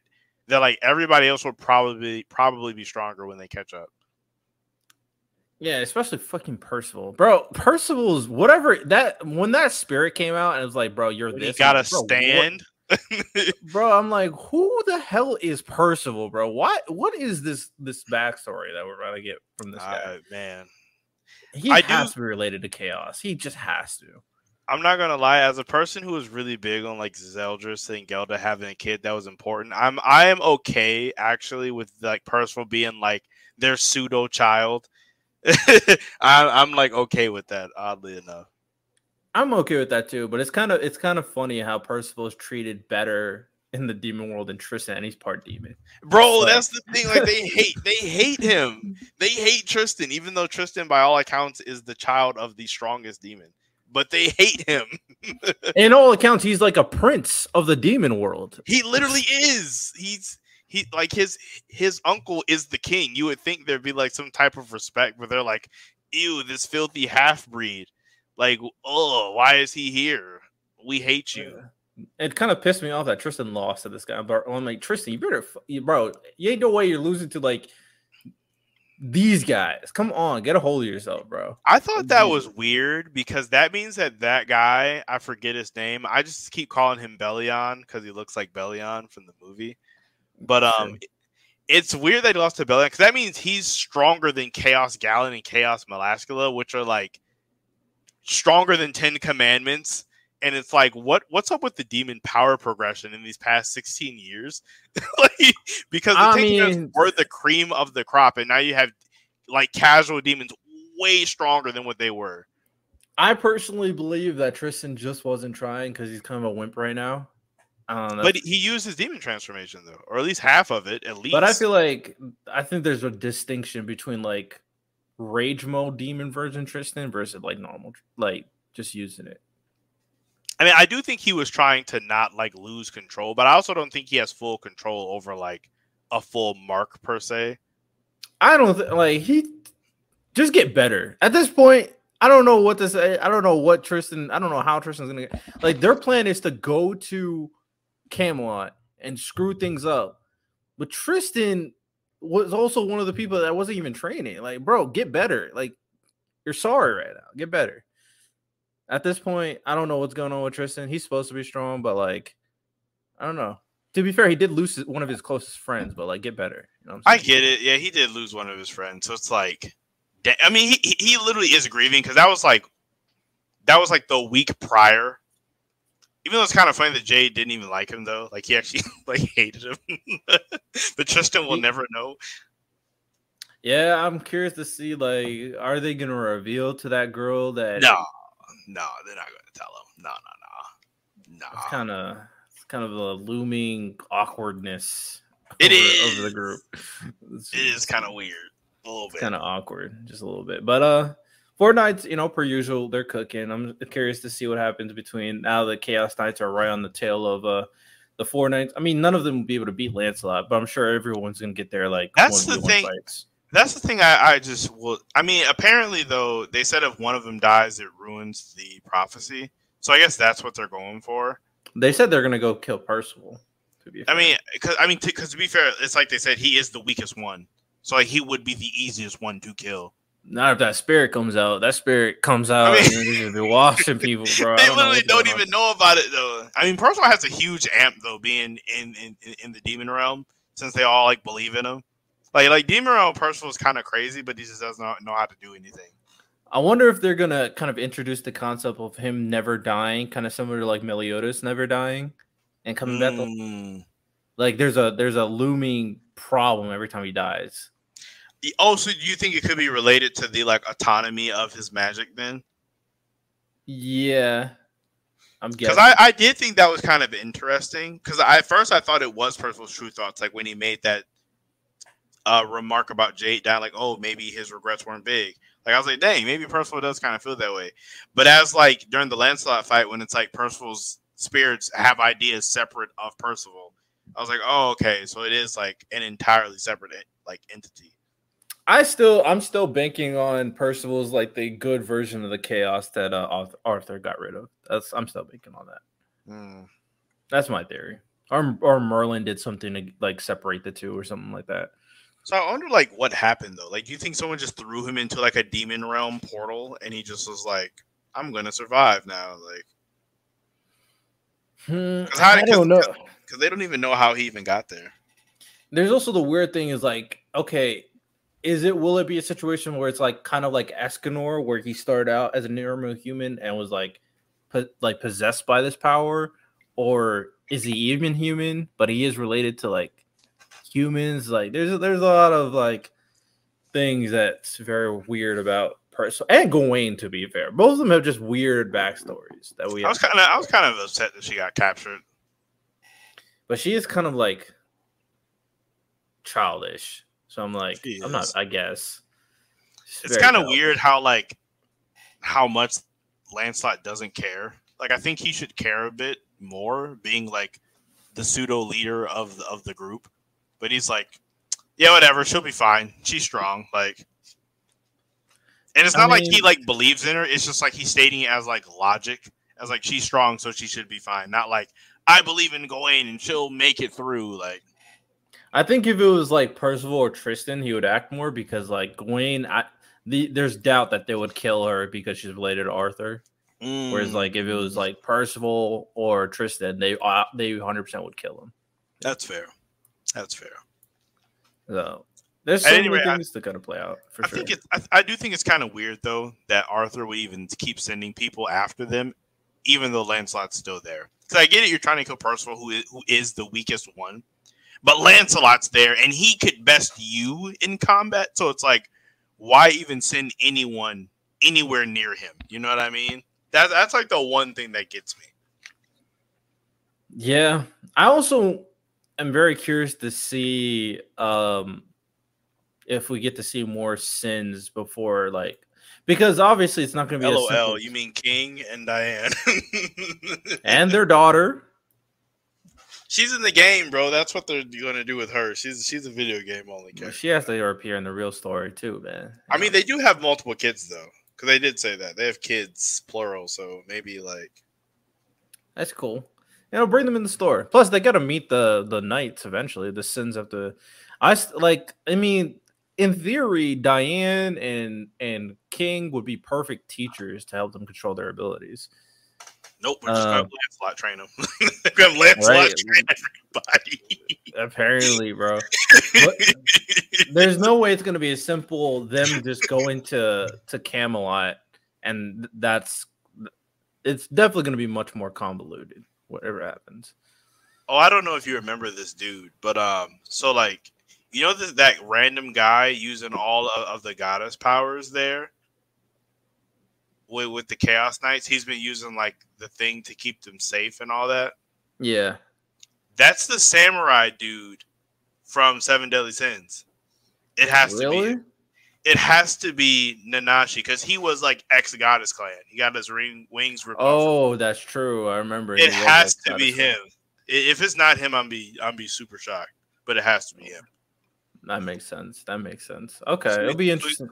that like everybody else will probably probably be stronger when they catch up.
Yeah, especially fucking Percival, bro. Percival's whatever that when that spirit came out and it was like, bro, you're this.
he
I'm
got
like, bro,
stand. <laughs>
bro. I'm like, who the hell is Percival, bro? What what is this this backstory that we're about to get from this guy?
Uh, man,
He
I
has
do-
to be related to chaos. He just has to.
I'm not gonna lie. As a person who was really big on like Zeldris and Gelda having a kid that was important, I'm I am okay actually with like Percival being like their pseudo child. <laughs> I, I'm like okay with that. Oddly enough,
I'm okay with that too. But it's kind of it's kind of funny how Percival is treated better in the demon world than Tristan, and he's part demon.
bro. That's the thing. Like they <laughs> hate they hate him. They hate Tristan, even though Tristan, by all accounts, is the child of the strongest demon. But they hate him. <laughs>
In all accounts, he's like a prince of the demon world.
He literally is. He's he like his his uncle is the king. You would think there'd be like some type of respect, but they're like, ew, this filthy half breed. Like, oh, why is he here? We hate you.
It kind of pissed me off that Tristan lost to this guy. But I'm like, Tristan, you better, you, bro. You ain't no way you're losing to like these guys. Come on, get a hold of yourself, bro.
I thought that was weird because that means that that guy, I forget his name. I just keep calling him Bellion because he looks like Bellion from the movie. But um, it's weird that he lost to Bellion because that means he's stronger than Chaos Galand and Chaos Melascula, which are like stronger than Ten Commandments. And it's like, what what's up with the demon power progression in these past 16 years? <laughs> like, because the
I mean-
were the cream of the crop, and now you have like casual demons way stronger than what they were.
I personally believe that Tristan just wasn't trying because he's kind of a wimp right now. I don't know.
But he used his demon transformation though, or at least half of it, at least.
But I feel like I think there's a distinction between like rage mode demon version Tristan versus like normal, like just using it.
I mean, I do think he was trying to not like lose control, but I also don't think he has full control over like a full mark per se.
I don't th- like he just get better at this point. I don't know what to say. I don't know what Tristan. I don't know how Tristan's gonna get. Like their plan is to go to Camelot and screw things up, but Tristan was also one of the people that wasn't even training. Like, bro, get better. Like, you're sorry right now. Get better. At this point, I don't know what's going on with Tristan. He's supposed to be strong, but like, I don't know. To be fair, he did lose one of his closest friends, but like, get better. You know what I'm
I get it. Yeah, he did lose one of his friends, so it's like, I mean, he he- he literally is grieving because that was like, that was like the week prior. Even though it's kind of funny that Jay didn't even like him though, like he actually <laughs> like hated him. <laughs> but Tristan will never know.
Yeah, I'm curious to see like, are they gonna reveal to that girl that
No, no, they're not going to tell him. No, no, no, no.
it's kind of it's kind of a looming awkwardness.
It
over, over the
is.
group. It's,
It is kind of weird, a little bit.
kind of awkward, just a little bit. But uh, Four Knights' you know per usual they're cooking. I'm curious to see what happens between now the Chaos Knights are right on the tail of uh the four Knights. I mean, none of them will be able to beat Lancelot, but I'm sure everyone's gonna get there. like
That's the
1v1
thing.
Fights.
That's the thing. I, I just will. I mean, apparently though, they said if one of them dies, it ruins the prophecy. So I guess that's what they're going for.
They said they're gonna go kill Percival. To be
I mean, because I mean, because to be fair, it's like they said he is the weakest one. So like he would be the easiest one to kill.
Not if that spirit comes out. That spirit comes out
mean-
and then they're just be washing people, <laughs> bro.
They
don't
literally don't
going on.
even know about it though. I mean, Percival has a huge amp though, being in in, in, in the demon realm, since they all like believe in him. Like like demon realm, Percival is kind of crazy, but he just does not know how to do anything.
I wonder if they're gonna kind of introduce the concept of him never dying, kind of similar to like Meliodas never dying and coming back.
Mm.
Like there's a there's a looming problem every time he dies.
Also, do you think it could be related to the like autonomy of his magic then?
Yeah, I'm
Because. I, I did think that was kind of interesting. Because at first I thought it was Percival's true thoughts, like when he made that uh, remark about Jade dying, like, oh, maybe his regrets weren't big. Like I was like, dang, maybe Percival does kind of feel that way. But as like during the Lancelot fight, when it's like Percival's spirits have ideas separate of Percival, I was like, oh, okay, so it is like an entirely separate like entity.
I still I'm still banking on Percival's like the good version of the chaos that uh, Arthur got rid of. That's I'm still banking on that.
Hmm.
That's my theory. Or or Merlin did something to like separate the two or something like that.
So I wonder, like, what happened though. Like, do you think someone just threw him into like a demon realm portal, and he just was like, "I'm gonna survive now"? Like,
Hmm,
how
I don't know.
because they don't even know how he even got there.
There's also the weird thing is like, okay, is it will it be a situation where it's like kind of like Escanor, where he started out as a normal human and was like, po- like possessed by this power, or is he even human, but he is related to like humans? Like, there's there's a lot of like things that's very weird about Percival and Gawain. To be fair, both of them have just weird backstories that we.
I was kind of I was kind of upset that she got captured.
But she is kind of like childish. So I'm like,
She
I'm not. I guess
It's kind of weird how like how much Lancelot doesn't care. Like I think he should care a bit more, being like the pseudo leader of the, of the group. But he's like, yeah, whatever. She'll be fine. She's strong. Like, and it's
I
not like he like believes in her. It's just like he's stating it as like logic, as like she's strong, so she should be fine. Not like I believe in Gawain and she'll make it through. Like,
I think if it was like Percival or Tristan, he would act more because like Gawain, I the there's doubt that they would kill her because she's related to Arthur. Whereas
mm,
like if it was like Percival or Tristan, they uh, they 100 percent would kill him.
that's fair. That's fair.
So there's so
any
many
I-
things to kind of play out for
I
sure.
think it's. I, I do think it's kind of weird though that Arthur would even keep sending people after them, even though Lancelot's still there. Because I get it, you're trying to kill Percival, who is, who is the weakest one, but Lancelot's there, and he could best you in combat. So it's like, why even send anyone anywhere near him? You know what I mean? That, that's like the one thing that gets me.
Yeah. I also am very curious to see um if we get to see more sins before like because obviously it's not going to be a
LOL. You mean King and Diane? <laughs>
and their daughter.
She's in the game, bro. That's what they're going to do with her. She's she's a video game only character.
She has to appear in the real story too, man.
I mean, they do have multiple kids though, because they did say that they have kids plural. So maybe like
That's cool. You know, bring them in the store. Plus, they got to meet the the knights eventually. The sins have to. I like. I mean, in theory, Diane and and King would be perfect teachers to help them control their abilities.
nope, we're just
Uh, <laughs>
gonna Lancelot train them. we're have Lancelot
Right.
train everybody.
Apparently, bro. <laughs> There's no way it's going to be as simple them just going to to Camelot, and that's. It's definitely going to be much more convoluted. Whatever happens.
oh, I don't know if you remember this dude, but um, so like you know this, that random guy using all of, of the goddess powers there. With, with the Chaos Knights, he's been using like the thing to keep them safe and all that.
Yeah.
That's the samurai dude from Seven Deadly Sins. It has to be. It has to be Nanashi because he was like ex goddess clan. He got his ring wings ripped off.
Oh, that's true. I remember.
it has to be him. If it's not him, I'm be I'm be super shocked. But it has to be him.
That makes sense. That makes sense. Okay,
Sweet,
it'll be interesting.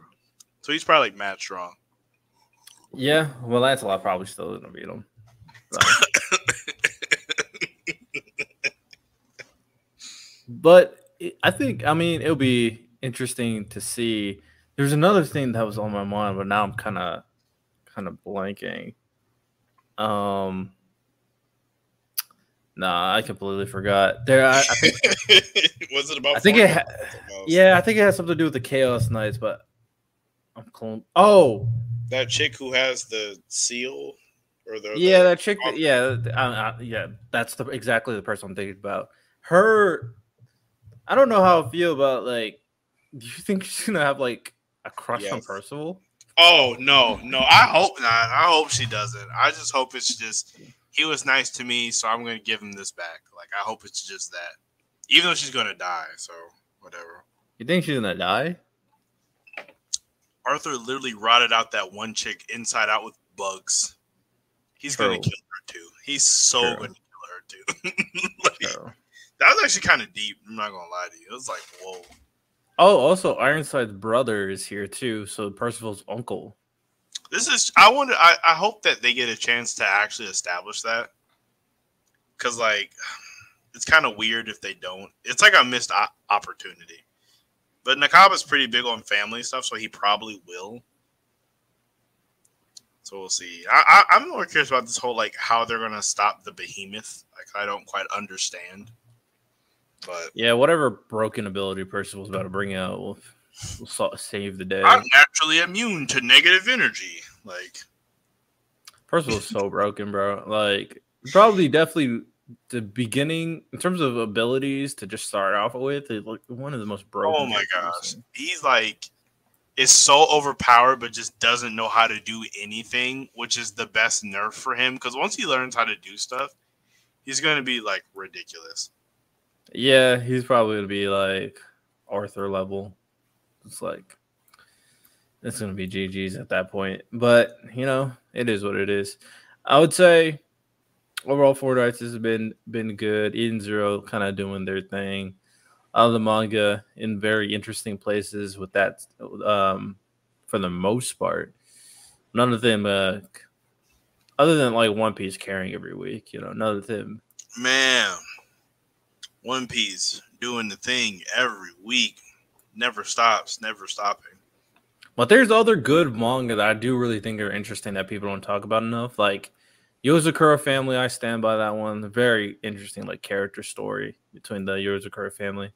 So he's probably like mad strong.
Yeah, well, that's a lot. Probably still gonna beat him. So. <laughs> but I think, I mean, it'll be interesting to see. There's another thing that was on my mind, but now I'm kind of, kind of blanking. Um, nah, I completely forgot. There, I, I think, <laughs>
was it about?
I think it. Ha- yeah, I think it has something to do with the Chaos Knights, but I'm clone. Oh,
that chick who has the seal or the
yeah,
the-
that chick. that- yeah, uh, uh, yeah, that's the exactly the person I'm thinking about. Her, I don't know how I feel about like. Do <laughs> you think she's gonna have like a crush on
Yes.
Percival?
Oh no, no! I hope not. I hope she doesn't. I just hope it's just he was nice to me, so I'm gonna give him this back. Like I hope it's just that, even though she's gonna die. So whatever.
You think she's gonna die?
Arthur literally rotted out that one chick inside out with bugs. He's gonna kill her too. He's so
True.
gonna kill her too. <laughs> Like, that was actually kind of deep. I'm not gonna lie to you. It was like whoa.
Oh, also Ironside's brother is here too. So Percival's uncle.
This is. I wonder. I, I hope that they get a chance to actually establish that. Because like, <sighs> it's kind of weird if they don't. It's like a missed opportunity. But Nakaba's pretty big on family stuff, so he probably will. So we'll see. I, I, I'm more curious about this whole like how they're gonna stop the behemoth. Like I don't quite understand. But
Yeah, whatever broken ability person was about to bring out will, will save the day.
I'm naturally immune to negative energy. Like person
Percival's so broken, bro. Like probably definitely the beginning in terms of abilities to just start off with is like one of the most broken.
Oh my gosh. He's like is so overpowered, but just doesn't know how to do anything, which is the best nerf for him. Because once he learns how to do stuff, he's going to be like ridiculous.
Yeah, he's probably gonna be like Arthur level. It's like it's gonna be GG's at that point. But you know, it is what it is. I would say overall Four Fortnite has been been good. Eden Zero kind of doing their thing. All the manga in very interesting places with that um for the most part. None of them uh other than like One Piece carrying every week, you know, none of them
Man, One Piece doing the thing every week, never stops, never stopping.
But there's other good manga that I do really think are interesting that people don't talk about enough. Like Yozakura family, I stand by that one. Very interesting, like character story between the Yozakura family.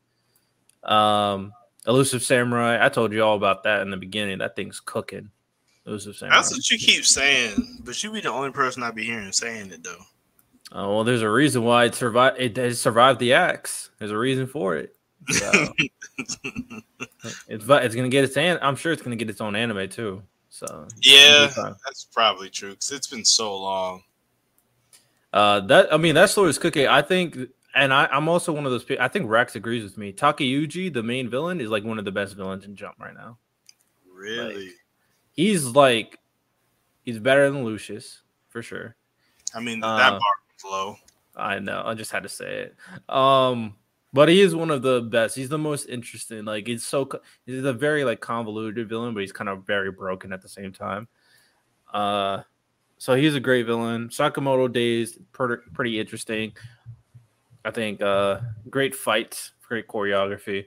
Um, Elusive Samurai, I told you all about that in the beginning. That thing's cooking. Elusive Samurai.
That's what you keep saying, but you be the only person I be hearing saying it though.
Oh well, there's a reason why it survived. It has survived the axe. There's a reason for it. So, <laughs> it's it's gonna get its an. I'm sure it's gonna get its own anime too. So
yeah, that's probably true because it's been so long.
Uh, that I mean that story is cooking. I think, and I, I'm also one of those people. I think Rex agrees with me. Takauji, the main villain, is like one of the best villains in Jump right now.
Really,
like, he's like he's better than Lucius for sure.
I mean that uh, bar low.
I know. I just had to say it. Um, but he is one of the best. He's the most interesting. Like he's so he's a very like convoluted villain, but he's kind of very broken at the same time. Uh, so he's a great villain. Sakamoto Days pretty, pretty interesting. I think uh, great fights, great choreography.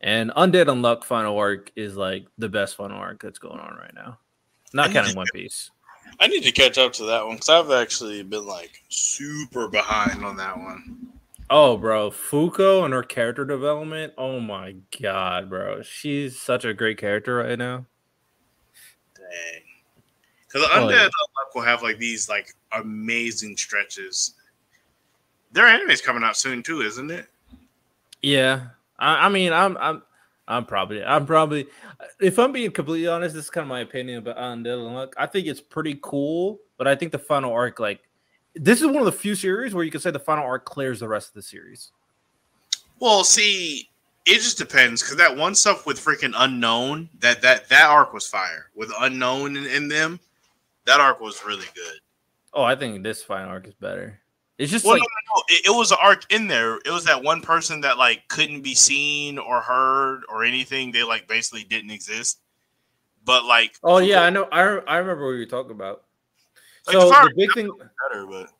And Undead Unluck final arc is like the best final arc that's going on right now. Not counting One Piece.
I need to catch up to that one because I've actually been like super behind on that one.
Oh, bro, Fuko and her character development. Oh my god, bro, she's such a great character right now.
Dang, because oh, Undead yeah. will have like these like amazing stretches. Their anime's coming out soon too, isn't it?
Yeah, I, I mean, I'm, I'm, I'm probably, I'm probably, if I'm being completely honest, this is kind of my opinion about Undead Unluck. I think it's pretty cool, but I think the final arc like this is one of the few series where you can say the final arc clears the rest of the series.
Well, see, it just depends because that one stuff with freaking unknown that that that arc was fire with unknown in, in them. That arc was really good.
Oh, I think this final arc is better. It's just
well,
like
no, no, no. It, it was an arc in there. It was that one person that like couldn't be seen or heard or anything. They like basically didn't exist. But like,
oh yeah, I know. I I remember what you're talking about. Like so the, the big thing better, but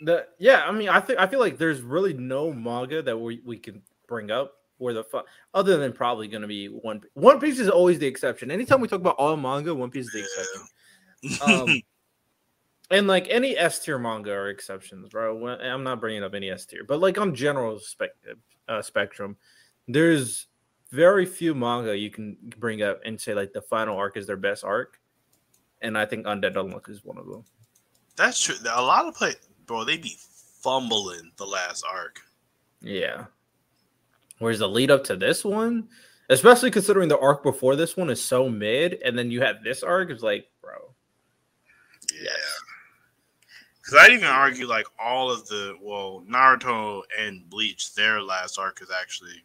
the yeah, I mean, I think I feel like there's really no manga that we, we can bring up where the fu- other than probably going to be one One Piece is always the exception. Anytime we talk about all manga, One Piece is the exception. <laughs> um, and like any S tier manga are exceptions, bro. I'm not bringing up any S tier, but like on general spec- uh, spectrum, there's very few manga you can bring up and say like the final arc is their best arc and I think Undead Unluck is one of them.
That's true. A lot of play, bro. They be fumbling the last arc.
Yeah. Whereas the lead up to this one, especially considering the arc before this one is so mid, and then you have this arc, is like, bro.
Yeah. Because I'd even argue like all of the well, Naruto and Bleach, their last arc is actually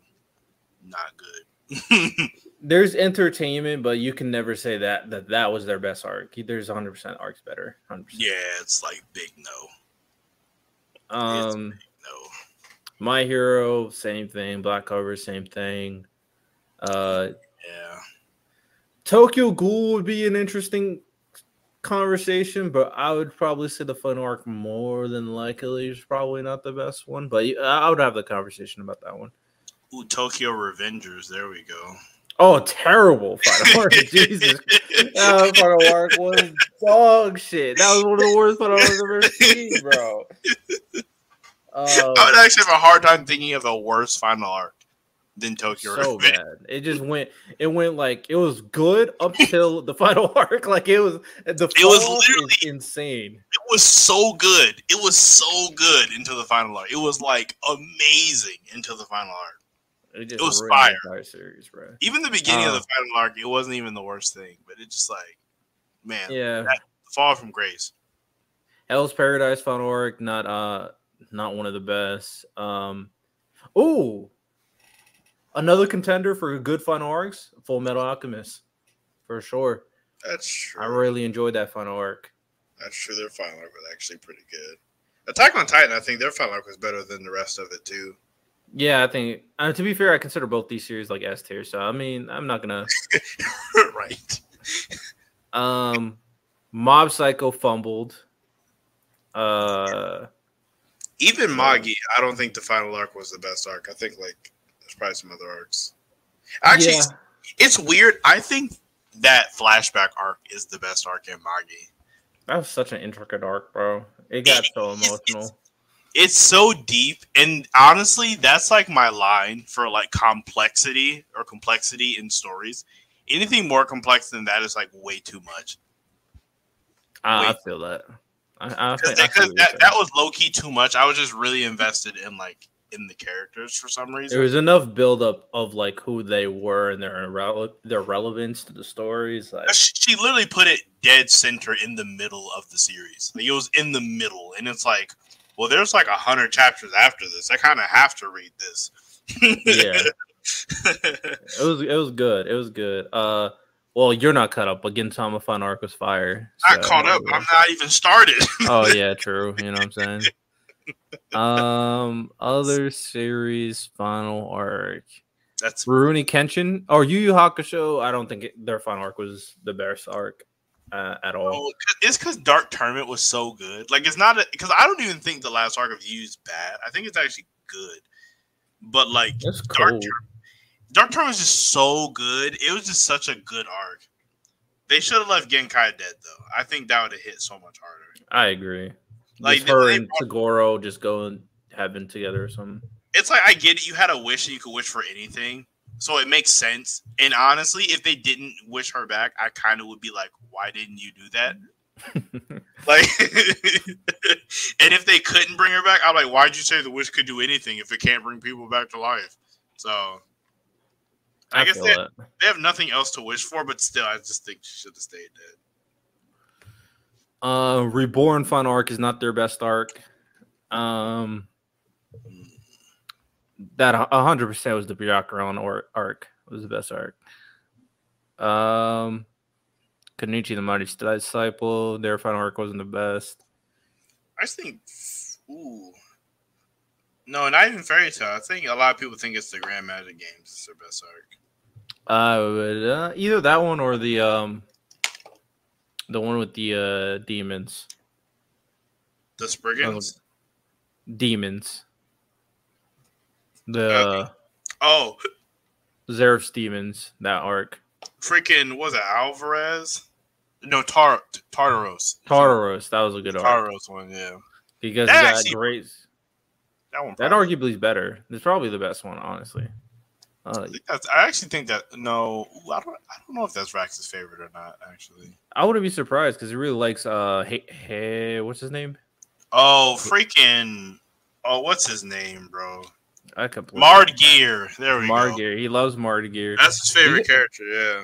not good. <laughs>
there's entertainment, but you can never say that that that was their best arc. There's 100 percent arcs better. 100%.
Yeah, it's like big no.
Um, big no. My Hero, same thing. Black Clover, same thing. Uh,
yeah.
Tokyo Ghoul would be an interesting conversation, but I would probably say the fun arc more than likely is probably not the best one. But I would have the conversation about that one.
Ooh, Tokyo Revengers. There we go.
Oh, terrible final <laughs> arc. Jesus. That final arc was dog shit. That was one of the worst final arcs I've ever seen, bro.
Um, <laughs> I would actually have a hard time thinking of a worse final arc than Tokyo.
So bad. It just went. It went like it was good up till the final <laughs> arc. Like it was. The
it was literally
insane.
It was so good. It was so good until the final arc. It was like amazing until the final arc.
It, just
It was fire.
series, bro.
Even the beginning of
Uh,
the final arc, it wasn't even the worst thing, but it just like, man,
Yeah,
that- fall from grace.
Hell's Paradise Final Arc, not uh, not one of the best. Um, oh, another contender for a good final arcs, Full Metal Alchemist, for sure.
That's true.
I really enjoyed that final arc.
That's true. Their final arc was actually pretty good. Attack on Titan, I think their final arc was better than the rest of it too.
Yeah, I think. Uh, to be fair, I consider both these series like S tier. So I mean, I'm not gonna. <laughs>
right. <laughs>
Um, Mob Psycho fumbled. Uh,
Even Magi, I don't think the final arc was the best arc. I think like probably some other arcs.
Actually,
yeah.
it's weird. I think that flashback arc is the best arc in Magi.
that was such an intricate arc, bro. It got
It-
so emotional.
It's so deep, and honestly, that's like my line for like complexity or complexity in stories. Anything more complex than that is like way too much.
Ah, I,
I
feel that. I, I,
Because
think- I feel what you're
that, that was low key too much. I was just really invested in like in the characters for some reason.
There was enough buildup of like who they were and their irrele- their relevance to the stories. Like,
she, she literally put it dead center in the middle of the series. Like it was in the middle, and it's like, well, there's like a hundred chapters after this. I kind of have to read this.
yeah, <laughs> it was it was good. It was good. Uh, well, you're not caught up, but Gintama Fun Arc was fire. So-
caught up. I'm not even started.
oh <laughs> yeah, true. You know what I'm saying. Um, other series final arc.
That's
Rurouni Kenshin or Yu Yu Hakusho. I don't think it, their final arc was the best arc uh, at all.
oh, it's because Dark Tournament was so good. Like it's not because I don't even think the last arc of you is bad. I think it's actually good. But like
That's
Dark
cool.
Tour- Dark Tournament was just so good. It was just such a good arc. They should have left Genkai dead though. I think that would have hit so much harder.
I agree.
Like,
Like her and Toguro just go going having together or something.
It's like I get it. You had a wish and you could wish for anything, so it makes sense. And honestly, if they didn't wish her back, I kind of would be like, why didn't you do that? <laughs> Like, <laughs> and if they couldn't bring her back, I'm like, why'd you say the wish could do anything if it can't bring people back to life? So I,
I,
guess they, they have nothing else to wish for, but still, I just think she should have stayed dead.
Uh, Reborn final arc is not their best arc. Um, that a hundred percent was the Byakuran or arc was the best arc. Um, Kenichi the Mighty Disciple, their final arc wasn't the best.
I think, ooh, no, not even Fairy Tail. I think a lot of people think it's the Grand Magic Games. It's their best arc.
I would uh, either that one or the um, the one with the uh demons,
The Spriggans.
demons. The
Oh,
Zeref's demons that arc.
freaking was it Alvarez? No, Tar Tartaros.
Tartaros, that was a good arc
Tartaros one, yeah.
because
That
that
actually-
great.
That one.
That arguably is better. It's probably the best one, honestly. Uh,
I, think I actually think that no, I don't. I don't know if that's Rax's favorite or not. Actually.
I wouldn't be surprised because he really likes uh hey, hey what's his name?
Oh, freaking. Oh, what's his name, bro?
I completely
Mard Geer. There we go.
Mard Geer. He loves Mard Geer.
That's his favorite character. Yeah.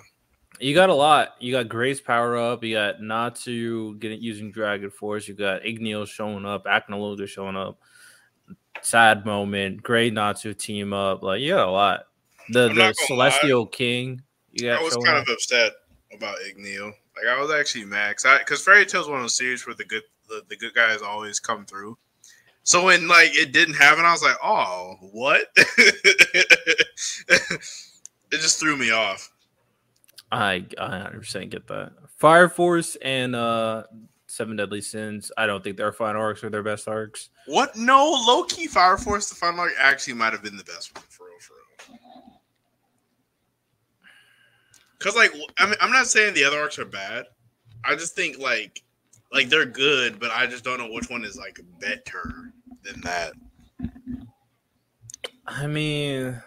You got a lot. You got Grace power up. You got Natsu getting using Dragon Force. You got Igneel showing up. Acnologia showing up. Sad moment. Great Natsu team up. Like you got a lot. The the
gonna lie.
Celestial King. You got
I was kind of upset about Igneel. Like I was actually mad because Fairy Tail's one of those series where the good the, the good guys always come through. So when like it didn't happen, I was like, oh, what? <laughs> it just threw me off.
I I 100% get that. Fire Force and uh Seven Deadly Sins. I don't think their final arcs are their best arcs.
What? No, low key Fire Force. The final arc actually might have been the best one for real, for real. Cause like I mean, I'm not saying the other arcs are bad. I just think like like they're good, but I just don't know which one is like better than that.
I mean,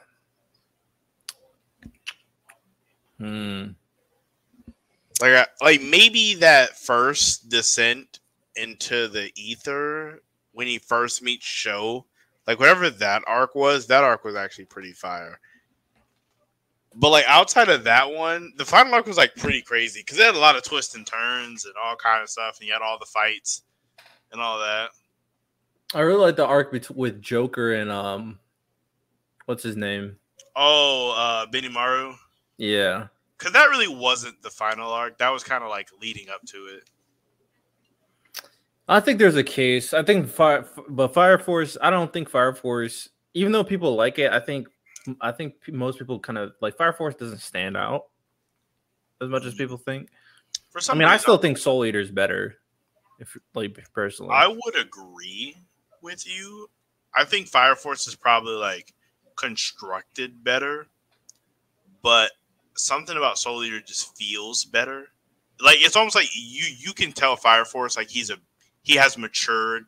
hmm.
Like, I, like maybe that first descent into the ether when he first meets Sho, like whatever that arc was, that arc was actually pretty fire. But like outside of that one, the final arc was like pretty crazy because it had a lot of twists and turns and all kind of stuff, and you had all the fights and all that.
I really like the arc bet- with Joker and um, what's his name?
Oh, uh Benimaru.
Yeah,
Because that really wasn't the final arc. That was kind of like leading up to it.
I think there's a case. I think fire, but Fire Force. I don't think Fire Force, even though people like it, I think I think most people kind of like Fire Force doesn't stand out as much as mm-hmm. people think.
For some, I
mean, I
reason,
still think Soul Eater is better, if like personally.
I would agree with you. I think Fire Force is probably like constructed better, but something about Soul Eater just feels better. Like it's almost like you you can tell Fire Force like he's a he has matured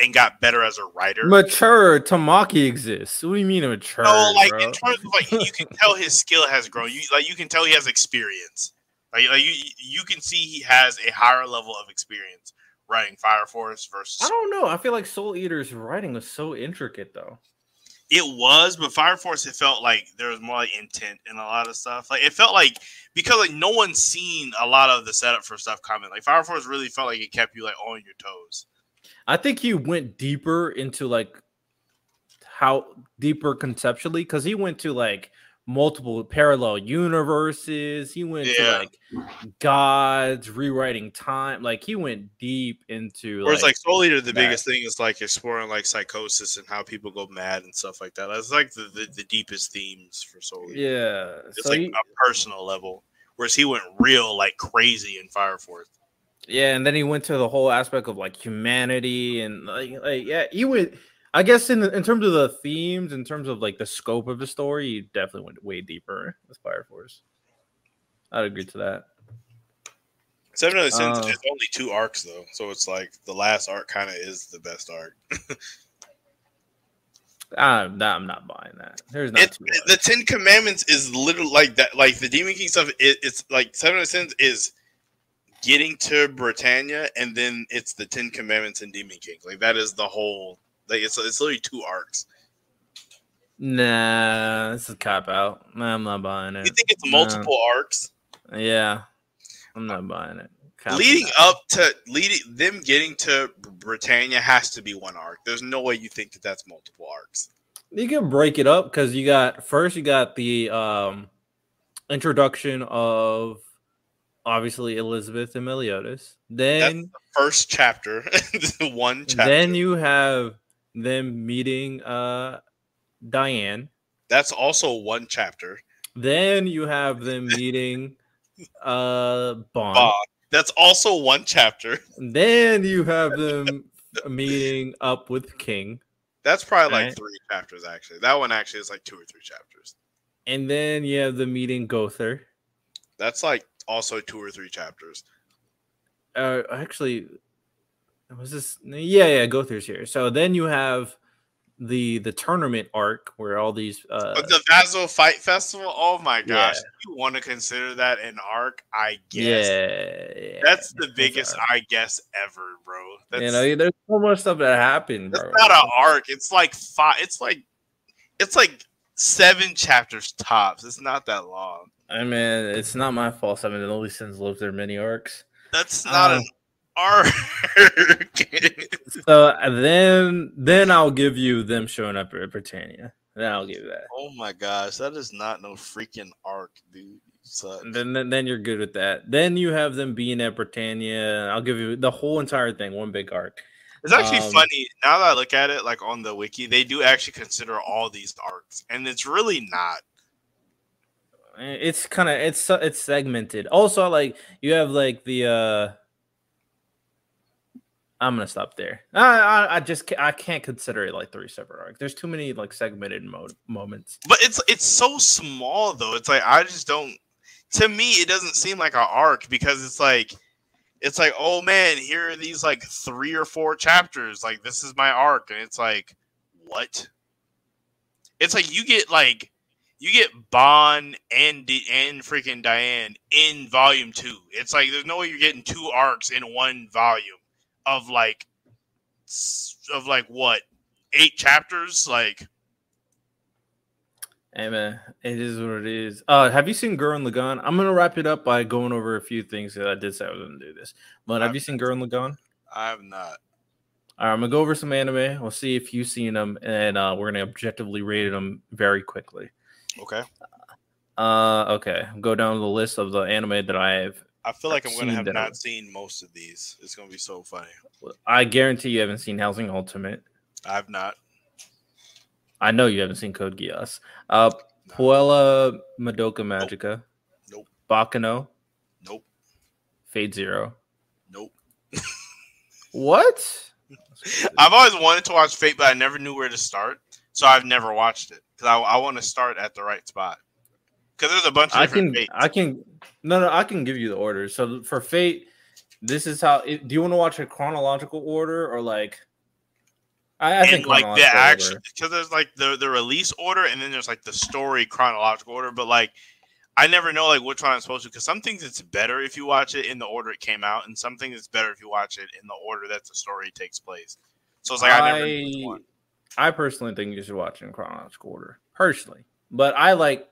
and got better as a writer.
mature Tamaki exists. What do you mean mature?
no, like
bro?
in terms of like you can <laughs> tell his skill has grown. You like you can tell he has experience. Like, like you you can see he has a higher level of experience writing Fire Force versus
I don't know. I feel like Soul Eater's writing was so intricate though.
It was, but Fire Force, it felt like there was more like intent in a lot of stuff. Like it felt like because like no one's seen a lot of the setup for stuff coming. Like Fire Force really felt like it kept you like on your toes.
I think he went deeper into like how deeper conceptually because he went to like multiple parallel universes. He went
Yeah.
to like gods rewriting time. Like he went deep into
Whereas like Soul Eater, the
that.
biggest thing is like exploring like psychosis and how people go mad and stuff like that. That's like the, the, the deepest themes for Soul Eater.
yeah.
It's
So
like
he-
a personal level. Whereas he went real like crazy in Fire Force.
Yeah, and then he went to the whole aspect of like humanity and like, like yeah, he went. I guess in in terms of the themes, in terms of like the scope of the story, he definitely went way deeper with Fire Force. I'd agree to that.
Seven of the Sins
Uh,
is only two arcs though, so it's like the last arc kind of is the best arc. <laughs>
I'm not, I'm not buying that. There's not too
the. Ten Commandments is literally like that. Like the Demon King stuff, it, it's like Seven of the Sins is getting to Britannia, and then it's the Ten Commandments and Demon King. Like that is the whole. Like it's it's literally two arcs.
Nah, this is cop out. I'm not buying it.
You think it's
No.
multiple arcs
Yeah, I'm not buying it. Cop
leading
out.
up to leading them getting to Britannia has to be one arc. There's no way you think that that's multiple arcs.
You can break it up because you got first you got the um introduction of obviously Elizabeth and Meliodas. Then
First chapter, <laughs> one chapter.
then you have them meeting uh Diane.
that's also one chapter.
Then you have <laughs> them meeting uh Ban.
Ban. That's also one chapter.
Then you have <laughs> them meeting up with King.
That's probably like three chapters actually. That one actually is like two or three chapters.
And then you have the meeting Gowther.
That's like also two or three chapters.
uh actually was this yeah yeah Go throughs here so then you have the the tournament arc where all these uh
But the Vaso Fight Festival, oh my gosh,
Yeah.
you want to consider that an arc? I guess.
yeah, yeah
That's the biggest I guess ever, bro. That's,
you know there's so much stuff that happened
that's
bro
not an arc. It's like five. It's like it's like seven chapters tops. It's not that long.
I mean it's not my fault seven and only since lives their mini arcs
That's not
Um,
an arc.
so then then i'll give you them showing up at britannia then i'll give you that
oh my gosh, that is not no freaking arc, dude. You suck.
And then, then then you're good with that then you have them being at britannia i'll give you the whole entire thing one big arc
It's actually
Um,
funny now that I look at it, like on the wiki, they do actually consider all these arcs, and it's really not.
It's kind of it's it's segmented also like you have like the uh i'm gonna stop there i i, I just i can't consider it like three separate arcs there's too many like segmented mo- moments
But it's it's so small though. It's like I just don't. To me, it doesn't seem like an arc because it's like, it's like, oh man, here are these like three or four chapters. Like this is my arc, and it's like, what? It's like you get like you get Ban and D- and freaking Diane in volume two. It's like there's no way you're getting two arcs in one volume of like of like what eight chapters like
Hey man, it is what it is. Uh, have you seen Gurren Lagann? I'm gonna wrap it up by going over a few things that I did say I was gonna do this. But have you seen Gurren Lagann?
I have not.
All right, I'm gonna go over some anime. We'll see if you've seen them, and uh, we're gonna objectively rate them very quickly.
Okay.
Uh, okay, go down the list of the anime that I have.
I feel like I'm gonna
seen
have not seen most of these. It's gonna be so funny.
I guarantee you haven't seen Hellsing Ultimate.
I've not.
I know you haven't seen Code Geass. Uh,
No.
Puella Madoka Magica.
Nope.
Baccano.
Nope.
Fate Zero.
Nope.
What? <laughs>
I've always wanted to watch Fate, but I never knew where to start, so I've never watched it because I, I want to start at the right spot. Because there's a bunch of
I can,
Fates.
I can, no, no, I can give you the order. So for Fate, this is how. It, do you want to watch a chronological order or like? I, I think
like the action because there's like the the release order and then there's like the story chronological order but like i never know like which one i'm supposed to because some things it's better if you watch it in the order it came out and some things it's better if you watch it in the order that the story takes place so it's like i, never knew which one.
I personally think you should watch it in chronological order, personally. But I like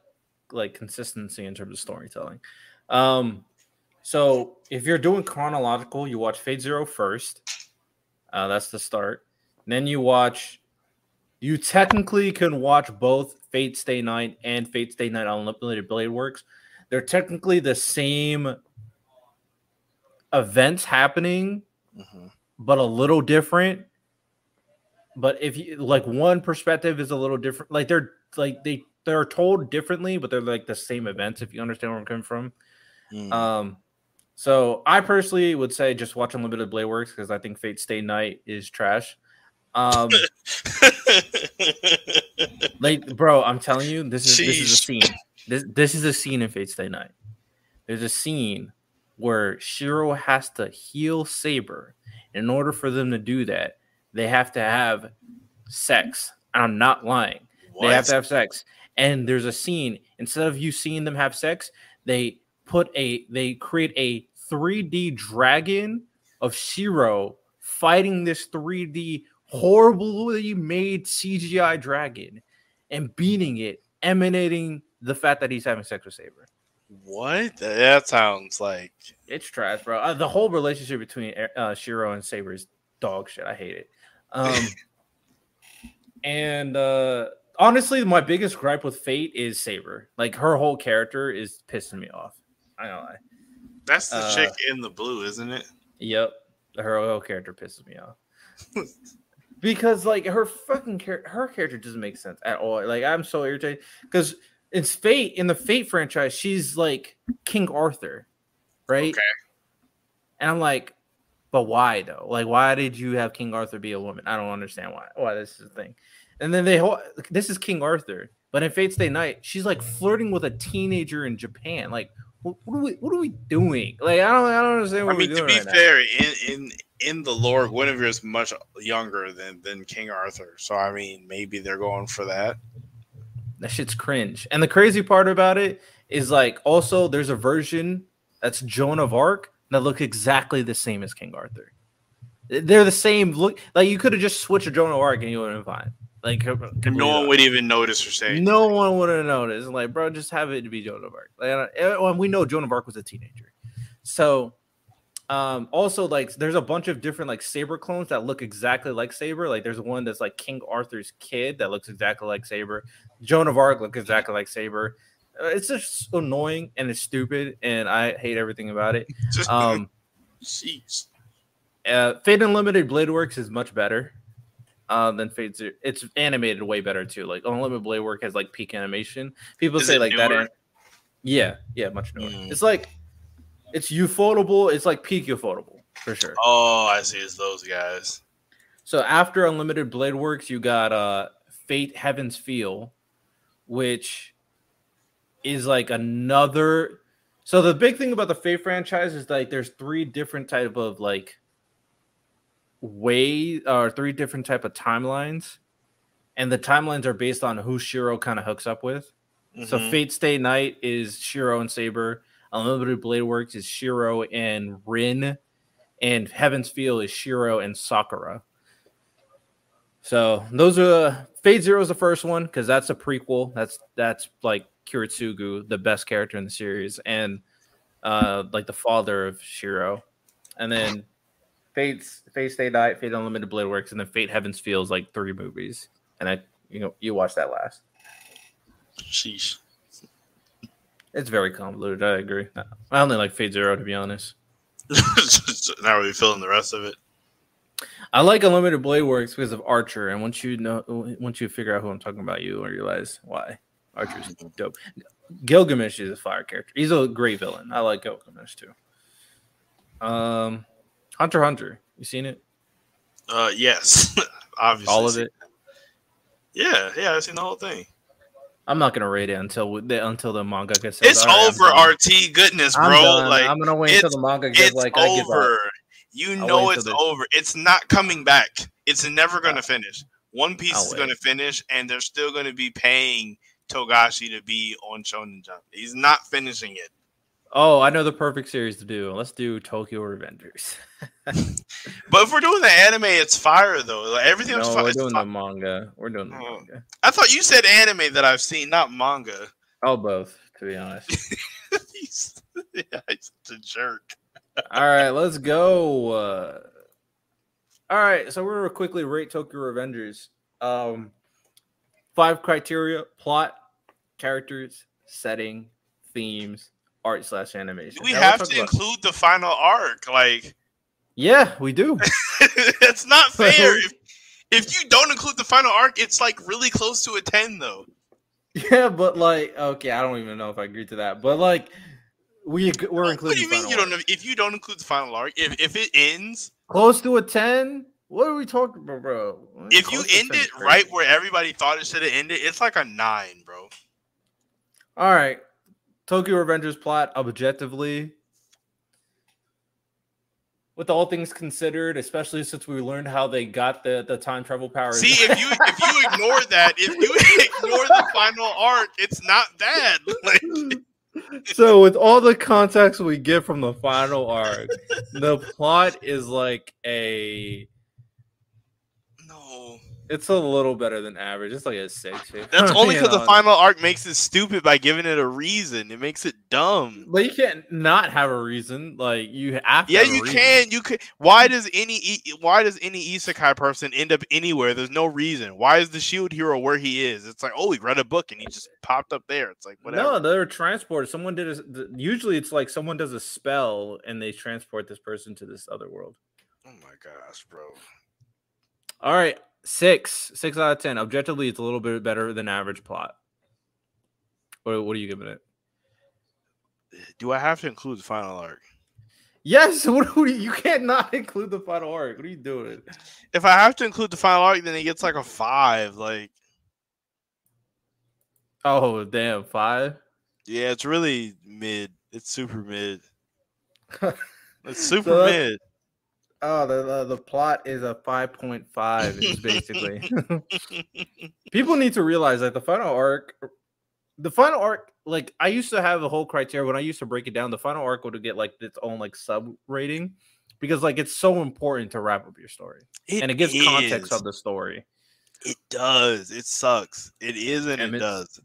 like consistency in terms of storytelling. Um, so if you're doing chronological, you watch Fate Zero first. Uh, that's the start. Then you watch. You technically can watch both Fate Stay Night and Fate Stay Night Unlimited Blade Works. They're technically the same events happening
Mhm.
but a little different. But if you like one perspective is a little different, like they're like they they're told differently, but they're like the same events. If you understand where I'm coming from.
Mm.
Um, so I personally would say just watch Unlimited Blade Works because I think Fate Stay Night is trash. Um, <laughs> like bro, I'm telling you, this is this is a scene. This this is a scene in Fate Stay Night. There's a scene where Shiro has to heal Saber. In order for them to do that, they have to have sex. And I'm not lying. They have to have sex. And there's a scene, instead of you seeing them have sex, they put a they create a 3D dragon of Shiro fighting this 3D horribly made CGI dragon and beating it, emanating the fact that he's having sex with Saber.
what that sounds like
It's trash, bro. Uh, the whole relationship between uh, Shiro and Saber is dog shit. I hate it. Um, and uh, honestly, my biggest gripe with Fate is Saber. Like her whole character is pissing me off. I don't lie.
that's the
Uh,
chick in the blue isn't it
Yep, her whole character pisses me off. because like her fucking char- her character doesn't make sense at all. Like I'm so irritated because it's Fate in the Fate franchise. She's like King Arthur, right?
Okay.
And I'm like, but why though? Like, why did you have King Arthur be a woman? I don't understand why. Why this is the thing. And then they this is King Arthur, but in Fate Stay Night, she's like flirting with a teenager in Japan. Like, what, what are we what are we doing? Like, I don't I don't understand
i
what
mean
we're
to
doing
be
right now.
fair in in in the lore guinevere is much younger than than king arthur so i mean maybe they're going for that
That shit's cringe. And the crazy part about it is like also there's a version that's Joan of Arc that look exactly the same as King Arthur. They're the same look. Like you could have just switched to Joan of Arc and you would have been fine. Like
no one would even notice or say
no one would have noticed. Like, bro, just have it to be Joan of Arc. Like, I don't- we know Joan of Arc was a teenager. So, um, also like there's a bunch of different like Saber clones that look exactly like Saber. Like, there's one that's like King Arthur's kid that looks exactly like Saber. Joan of Arc looks exactly like Saber. Uh, it's just annoying and it's stupid, and I hate everything about it. <laughs> Um,
Jeez.
uh, Fate Unlimited Blade Works is much better uh, than Fate Zero. It's animated way better too. Like Unlimited Blade Work has like peak animation. People
Is
say like that. an- yeah, yeah, much newer.
Mm.
It's like it's ufotable. It's like peak ufotable for sure.
Oh, I see. It's those guys.
So after Unlimited Blade Works, you got uh Fate Heaven's Feel, which is like another. So the big thing about the Fate franchise is like there's three different type of like way or three different type of timelines, and the timelines are based on who Shiro kind of hooks up with. So
Mhm.
Fate Stay Night is Shiro and Saber. Unlimited Blade Works is Shiro and Rin, and Heaven's Feel is Shiro and Sakura. So those are Fate Zero is the first one because that's a prequel. That's that's like Kiritsugu, the best character in the series, and uh like the father of Shiro. And then Fate's Fate Stay Night, Fate Unlimited Blade Works, and then Fate Heavens feels like three movies. And I you know you watched that last.
Sheesh.
It's very convoluted. I agree. I only like Fate Zero to be honest. <laughs>
Now Not really feeling the rest of it.
I like Unlimited Blade Works because of Archer, and once you know, once you figure out who I'm talking about, you realize why Archer's dope. Gilgamesh is a fire character. He's a great villain. I like Gilgamesh too. Um, Hunter Hunter. You seen it?
Uh, yes, <laughs> obviously.
All of it.
Yeah, yeah, I've seen the whole thing.
I'm not gonna rate it until the until the manga gets.
It's
"All right, I'm
over. RT. Goodness,
I'm
bro. Like
I'm gonna wait until the manga gets
it's
like I give up.
over. You know it's over. It's not coming back. It's never going to finish. One Piece
I'll
is
wait.
going to finish, and they're still going to be paying Togashi to be on Shonen Jump. He's not finishing it.
Oh, I know the perfect series to do. Let's do Tokyo Revengers. <laughs>
But if we're doing the anime, it's fire though. Like, everything
no,
fire.
we're doing
fi-
the manga. We're doing the
Oh.
manga.
I thought you said anime that I've seen, not manga.
Oh, both. To be honest. <laughs>
he's, yeah, he's a jerk.
All right, let's go. Uh, all right, so we're gonna quickly rate Tokyo Revengers. Um, five criteria: plot, characters, setting, themes, art slash animation.
Do we
Now
have to
about-
include the final arc? Like,
Yeah, we do. <laughs>
it's not <laughs> fair. if, if you don't include the final arc, it's like really close to a 10, though.
yeah, but like, okay, I don't even know if I agree to that, but like, we we're including.
What do you mean you don't? Know, if you don't include the final arc, if, if it ends,
close to a ten? What are we talking about, bro?
if you end it
crazy.
right where everybody thought it should have ended, it's like a nine, bro.
All right. Tokyo Revengers plot objectively. With all things considered, especially since we learned how they got the, the time travel powers.
See, if you if you ignore that, if you <laughs> ignore the final arc, it's not bad. <laughs> Like, <laughs>
so with all the context we get from the final arc, the plot is like a
no,
it's a little better than average. It's like a six.
that's only because the final arc makes it stupid by giving it a reason. It makes it dumb.
But you can't not have a reason. Like you have to
Yeah,
have
you can. You can. Why does any why does any isekai person end up anywhere? There's no reason. Why is the shield hero where he is? It's like, oh, he read a book and he just popped up there. It's like whatever.
No, they're transported. Someone did a, usually it's like someone does a spell and they transport this person to this other world.
Oh my gosh, bro.
All right, six, six out of ten. Objectively, it's a little bit better than average plot. What, what are you giving it?
Do I have to include the final arc?
Yes. <laughs> What, what, you can't not include the final arc. What are you doing?
If I have to include the final arc, then it gets like a five. Like,
Oh damn, five.
yeah, it's really mid. It's super mid. <laughs> It's super
So
mid.
Oh, the, the the plot is a five point five. Is basically. <laughs> <laughs> people need to realize that the final arc the final arc like i used to have a whole criteria when i used to break it down the final arc would get like its own like sub rating because like it's so important to wrap up your story and it gives context of the story
It does. It sucks. It is and
And
it does.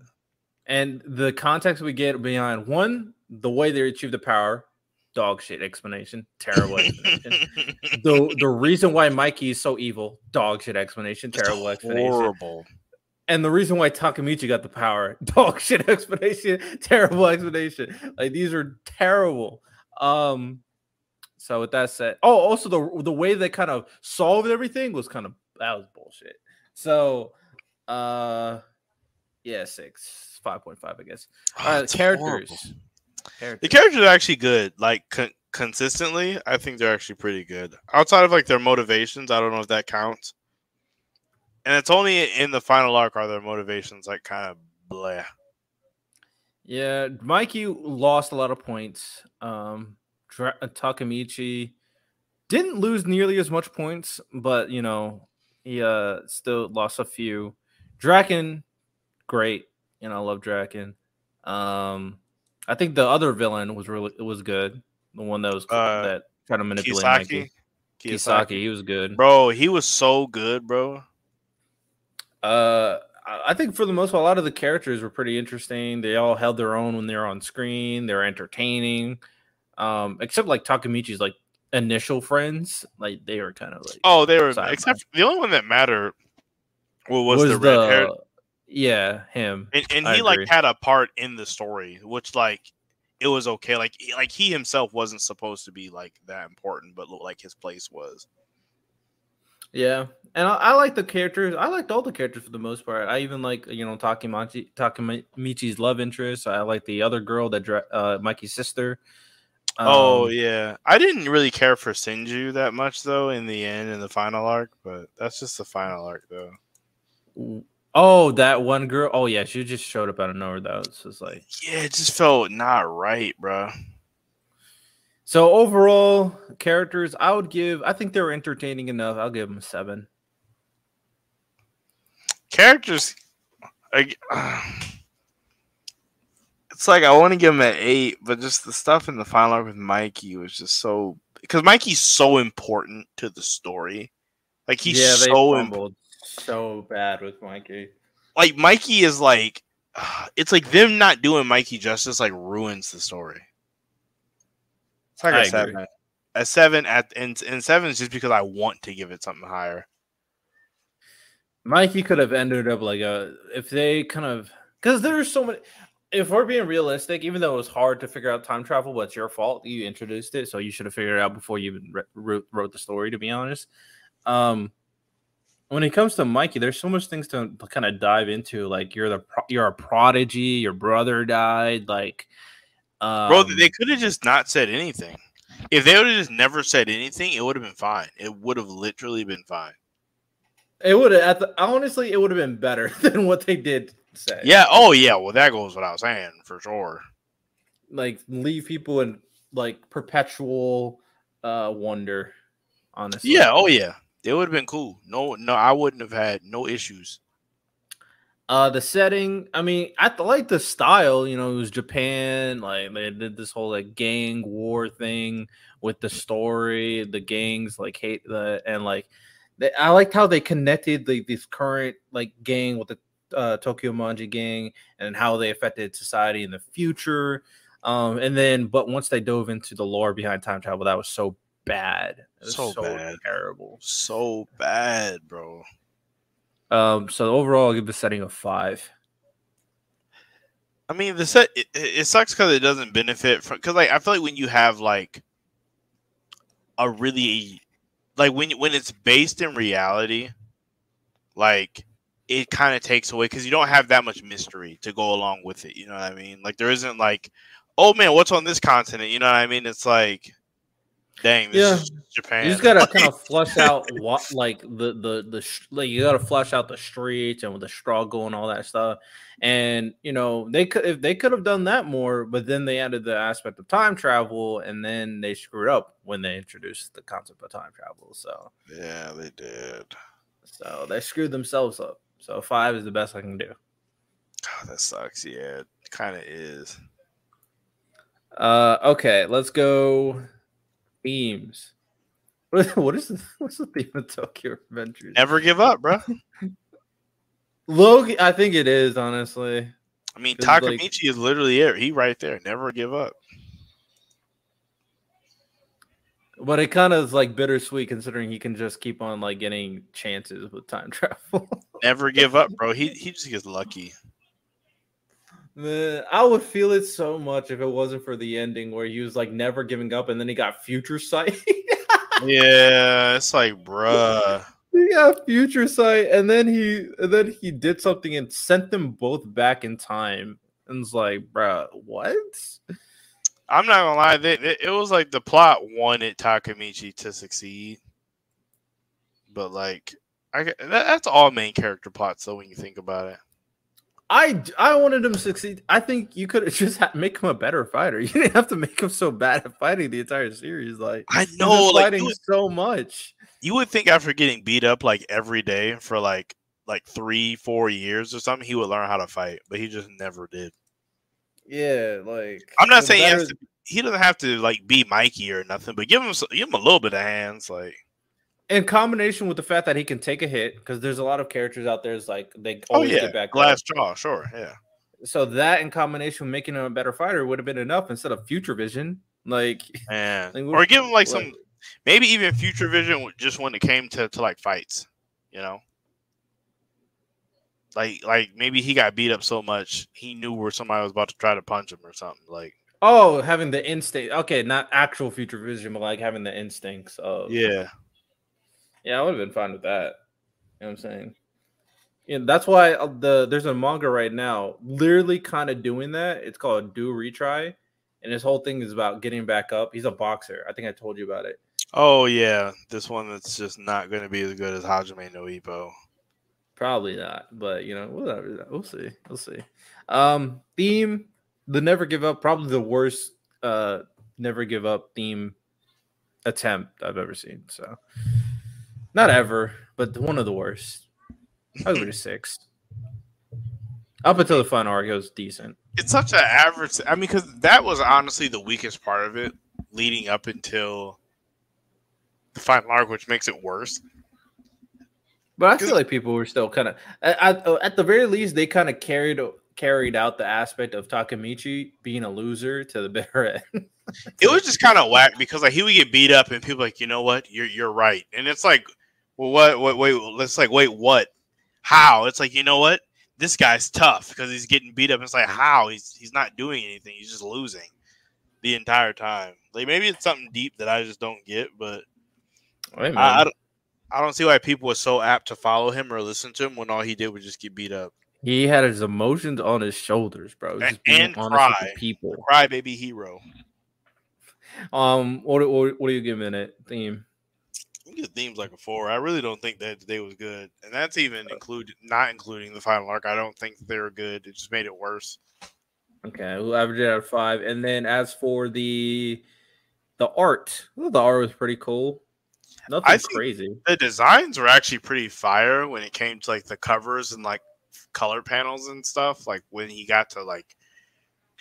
and the context we get behind one the way they achieve the power dog shit explanation terrible explanation <laughs> the the reason why mikey is so evil dog shit explanation terrible explanation
Horrible.
And the reason why Takamichi got the power, <laughs> dog shit explanation, terrible explanation. Like these are terrible. Um, so with that said, oh, also the the way they kind of solved everything was kind of that was bullshit. So, uh, yeah, six, five point five, I guess.
Oh,
Uh, characters,
horrible.
Characters.
The characters are actually good. Like con- consistently, I think they're actually pretty good. Outside of like their motivations, I don't know if that counts. And it's only in the final arc are their motivations like kind of blah.
Yeah, Mikey lost a lot of points. Um, Dra- Takamichi didn't lose nearly as much points, but you know he uh still lost a few. Draken, great. You know, I love Draken. Um, I think the other villain was really was good. The one that was
Uh,
that tried to manipulate
Kisaki.
Mikey. Kisaki, he was good.
Bro, he was so good, bro.
Uh, I think for the most part, a lot of the characters were pretty interesting. They all held their own when they were on screen. They're entertaining. Um, except like Takamichi's like initial friends, like they were kind of like
Oh, they were except the only one that mattered well, was, the red hair,
yeah him.
and, and he like had a part in the story, which like it was okay. Like like he himself wasn't supposed to be like that important, but like his place was.
Yeah, and I, I like the characters. I liked all the characters for the most part. I even like you know Takamichi Takamichi's love interest. I like the other girl that uh Mikey's sister.
oh
Um,
yeah, I didn't really care for Senju that much though in the end in the final arc, but that's just the final arc though.
Oh, that one girl. Oh yeah, she just showed up out of nowhere. That was just like
Yeah, it just felt not right, bro.
so. Overall, characters, I would give. I think they were entertaining enough. I'll give them a seven.
Characters, like, <sighs> it's like I want to give them an eight, but just the stuff in the final arc with Mikey was just so because Mikey's so important to the story. Like he's
yeah,
so im-
fumbled so bad with Mikey.
like Mikey is like <sighs> it's like them not doing Mikey justice like ruins the story. It's like
I
a
agree.
seven. A seven at and, and seven is just because I want to give it something higher.
Mikey could have ended up like a if they kind of because there's so many. If we're being realistic, even though it was hard to figure out time travel, but it's your fault you introduced it, so you should have figured it out before you even re- wrote, wrote the story. To be honest, um, when it comes to Mikey, there's so much things to kind of dive into. Like you're the pro- you're a prodigy, your brother died, like um,
Bro, they could have just not said anything. If they would have just never said anything, it would have been fine. It would have literally been fine.
It would have honestly, it would have been better <laughs> than what they did say.
Yeah. Oh, yeah. Well, that goes without saying for sure.
like leave people in like perpetual uh wonder. Honestly,
Yeah. Oh, yeah. It would have been cool. No, no, I wouldn't have had no issues.
Uh, the setting. I mean, I like the style. You know, it was Japan. Like they did this whole like gang war thing with the story. The gangs like hate the and like they, I liked how they connected the this current like gang with the uh, Tokyo Manji gang and how they affected society in the future. Um, and then but once they dove into the lore behind time travel, that was so bad. Was
So bad.
terrible.
So bad, bro.
Um, so overall, I'll give the setting a five.
I mean, the set it, it it sucks because it doesn't benefit from because like I feel like when you have like a really like when when it's based in reality, like it kind of takes away because you don't have that much mystery to go along with it. You know what I mean? Like there isn't like, oh man, what's on this continent? You know what I mean? It's like, dang, this
Yeah.
is Japan.
You just gotta kind of <laughs> flush out what like the the the sh- like you gotta flush out the streets and with the struggle and all that stuff. And you know they could if they could have done that more, but then they added the aspect of time travel, and then they screwed up when they introduced the concept of time travel. So
yeah, they did.
so they screwed themselves up. So five is the best I can do.
God, that sucks. Yeah, it kind of is.
Uh, okay, let's go themes. <laughs> What is the, what's the theme of Tokyo Revengers?
Never give up, bro. <laughs>
Logan, I think it is honestly.
I mean,
'Cause, like-
Takamichi is literally it. He right there. Never give up.
But it kind of is like bittersweet considering he can just keep on like getting chances with time travel. <laughs>
Never give up, bro. He he just gets lucky.
Man, I would feel it so much if it wasn't for the ending where he was like never giving up and then he got future sight. <laughs>
Yeah, it's like, bruh.
he got future sight and then he and then he did something and sent them both back in time. And it's like, bruh, what?
I'm not gonna lie. They, it, it was like the plot wanted Takamichi to succeed, but like, I that, that's all main character plots. though when you think about it.
I I wanted him to succeed. I think you could have <laughs> just had, make him a better fighter. <laughs> You didn't have to make him so bad at fighting the entire series. Like
I know, like
fighting
would,
so much.
you would think after getting beat up like every day for like like three, four years or something, he would learn how to fight, but he just never did.
Yeah, like
I'm not saying he, to, he doesn't have to like be Mikey or nothing, but give him s- give him a little bit of hands. Like
in combination with the fact that he can take a hit, because there's a lot of characters out there. Is like they
Oh
always
yeah,
get back.
glass
up.
jaw, sure, yeah.
So that in combination with making him a better fighter would have been enough instead of future vision. Like, <laughs> Like,
or give him like
like-
some maybe even future vision just when it came to, to like fights, you know. Like like maybe he got beat up so much he knew where somebody was about to try to punch him or something. Like
oh, having the instinct. Okay, not actual future vision, but like having the instincts of
yeah.
Yeah, I would have been fine with that. You know what I'm saying? Yeah, that's why uh, the there's a manga right now, literally kind of doing that. It's called Do Retry, and his whole thing is about getting back up. He's a boxer. I think I told you about it.
Oh yeah, this one that's just not going to be as good as Hajime no Ippo.
Probably not, but you know, whatever. We'll see. We'll see. Um, theme: the Never Give Up. Probably the worst uh Never Give Up theme attempt I've ever seen. So, not ever, but one of the worst. It a six. Up until the final arc, it was decent.
It's such an average. I mean, because that was honestly the weakest part of it, leading up until the final arc, which makes it worse.
But I feel like people were still kind of at, at the very least they kind of carried carried out the aspect of Takemichi being a loser to the bitter end. <laughs>
It was just kind of whack because like he would get beat up and people like, you know what, you're you're right, and it's like, well, what, what, wait, let's like, wait, what, how? It's like, you know what, this guy's tough because he's getting beat up. It's like, how? He's he's not doing anything. He's just losing the entire time. Like maybe it's something deep that I just don't get, but
Hey.
I, I don't. I don't see why people were so apt to follow him or listen to him when all he did was just get beat up.
He had his emotions on his shoulders, bro. Just
and
the
cry.
people.
Crybaby hero.
Um, what, what what are you giving it? Theme?
I think his theme's like a four. I really don't think that today was good, and that's even uh, included, not including the final arc. I don't think they were good. It just made it worse.
Okay, we'll average it out of five. And then as for the the art, well, the art was pretty cool. Nothing crazy.
The designs were actually pretty fire when it came to like the covers and like color panels and stuff. Like when he got to like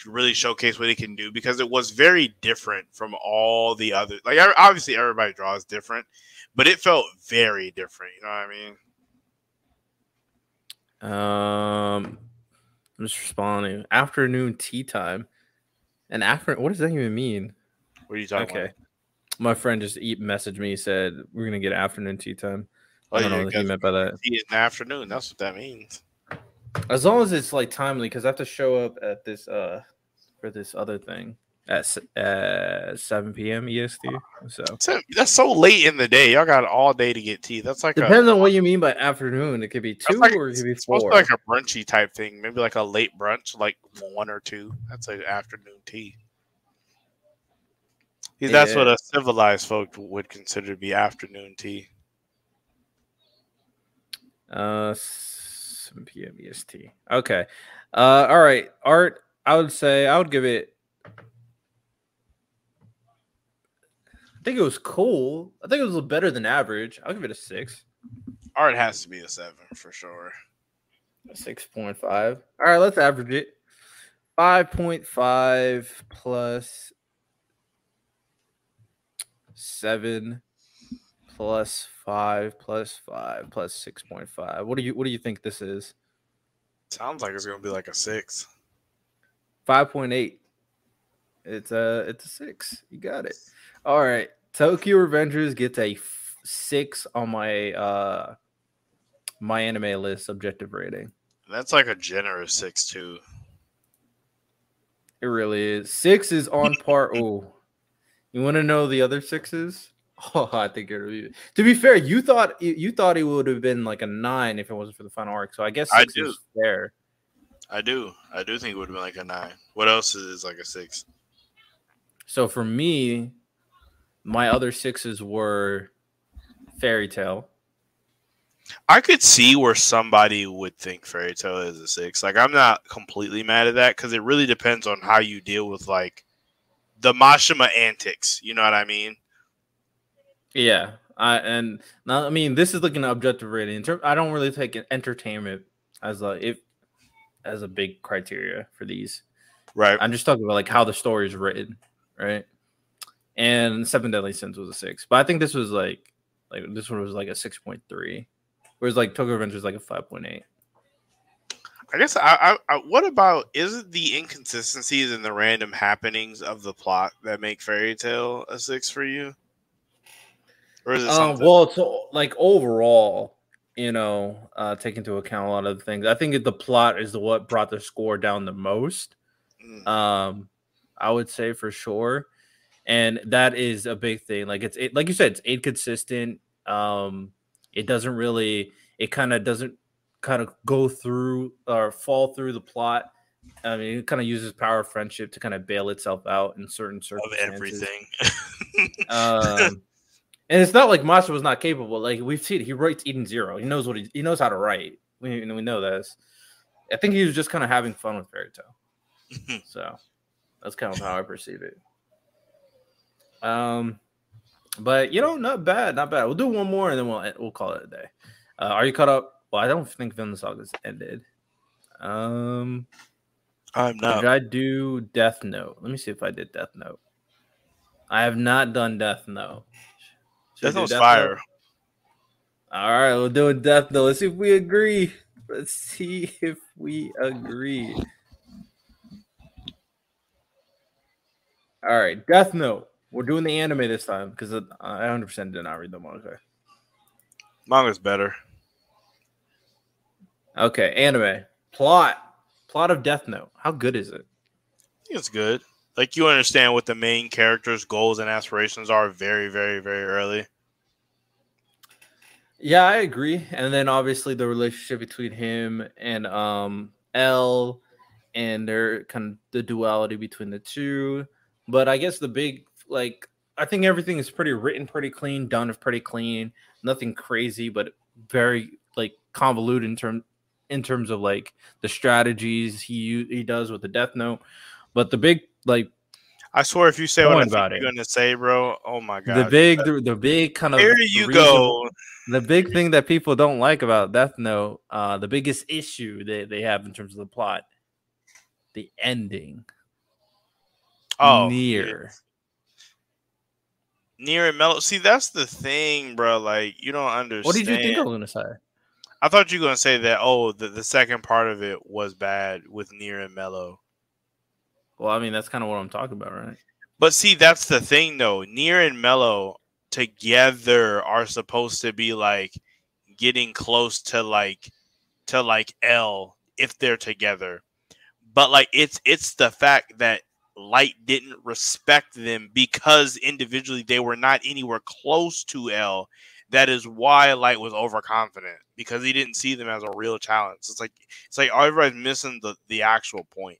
really showcase what he can do because it was very different from all the other. Like obviously everybody draws different, but it felt very different. You know what I mean?
Um, I'm just responding. Afternoon tea time. And after, what does that even mean?
What are you talking
Okay,
about?
my friend just eat messaged me. He said we're gonna get afternoon tea time.
Oh,
I don't
yeah,
know what he meant by that.
Tea in the afternoon. That's what that means.
As long as it's like timely, because I have to show up at this uh for this other thing at uh 7 p.m. EST. So
So, that's so late in the day. Y'all got all day to get tea. That's like a
depends on what you mean by afternoon. It could be two
like-
or it could be
it's supposed to
four.
be like a brunchy type thing. Maybe like a late brunch, like one or two. That's like afternoon tea. See, That's what a civilized folk would consider to be afternoon tea.
Uh, 7 p.m. EST. Okay. Uh, all right. Art. I would say I would give it. I think it was cool. I think it was better than average. I'll give it a six.
Art has to be a seven for sure.
Six point five. All right, let's average it. Five point five plus seven plus five plus five plus six point five. What do you what do you think this is?
Sounds like it's gonna be like a six.
Five point eight. It's a it's a six. You got it. All right. Tokyo Revengers gets a f- six on my uh my anime list objective rating.
That's like a generous six too.
It really is. Six is on par. <laughs> Oh, you want to know the other sixes? <laughs> Oh, I think it. Really, to be fair, you thought you- thought it would have been like a nine if it wasn't for the final arc. So I guess
I
six
do.
is fair.
I do. I do think it would have been like a nine. What else is like a six?
So for me, my other sixes were Fairy Tail.
I could see where somebody would think Fairy Tail is a six. Like I'm not completely mad at that because it really depends on how you deal with like the Mashima antics. You know what I mean?
Yeah, I and now I mean this is looking at objective rating. In term, I don't really take entertainment as a if as a big criteria for these.
Right.
I'm just talking about like how the story is written, right? And Seven Deadly Sins was a six, but I think this was like Like this one was like a six point three, whereas like Tokyo Revenge was like a five point eight.
I guess I, I, I what about is it the inconsistencies and the random happenings of the plot that make Fairy Tail a six for you? Or is it
Um,
something?
well, so like overall, you know, uh, take into account a lot of the things. I think the plot is the what brought the score down the most.
Mm,
Um, I would say for sure, and that is a big thing. Like it's it, like you said, it's inconsistent. Um, it doesn't really. It kind of doesn't kind of go through or fall through the plot. I mean, it kind of uses power of friendship to kind of bail itself out in certain circumstances.
of everything.
Um, <laughs> and it's not like Masha was not capable. Like we've seen, he writes Eden Zero. He knows what he, he knows how to write. We we know this. I think he was just kind of having fun with Fairy Tail. <laughs> So that's kind of how I perceive it. Um, but you know, not bad, not bad. We'll do one more and then we'll we'll call it a day. Uh, are you caught up? Well, I don't think Vinland Saga's ended. Um,
I'm not. did.
I do Death Note? Let me see if I did Death Note. I have not done Death Note. Should
Death
do
Note's fire.
All right, we're doing Death Note. Let's see if we agree. Let's see if we agree. All right, Death Note. We're doing the anime this time because I 100% did not read the manga.
Manga's better.
Okay, anime plot. Plot of Death Note. How good is it?
I think it's good. Like you understand what the main character's goals and aspirations are very, very, very early.
Yeah, I agree. And then obviously the relationship between him and um L and their kind of the duality between the two. But I guess the big like I think everything is pretty written pretty clean, done pretty clean, nothing crazy, but very like convoluted in term in terms of like the strategies he he does with the Death Note. But the big like
I swear, if you say what I think
about
you're
it.
to say, bro, oh my god,
the big the, the big kind of
Here
the
you
reason-
go.
the big thing that people don't like about Death Note, uh, the biggest issue they, they have in terms of the plot, the ending.
Oh,
near.
Near and mellow. See, that's the thing, bro. Like you don't understand.
What did you think I was gonna say?
I thought you were gonna say that. Oh, the, the second part of it was bad with near and mellow.
Well, I mean that's kind of what I'm talking about, right?
But see, that's the thing, though. Near and mellow together are supposed to be like getting close to like to like L if they're together. But like it's it's the fact that Light didn't respect them because individually they were not anywhere close to L. That is why Light was overconfident because he didn't see them as a real challenge. It's like it's like everybody's missing the the actual point.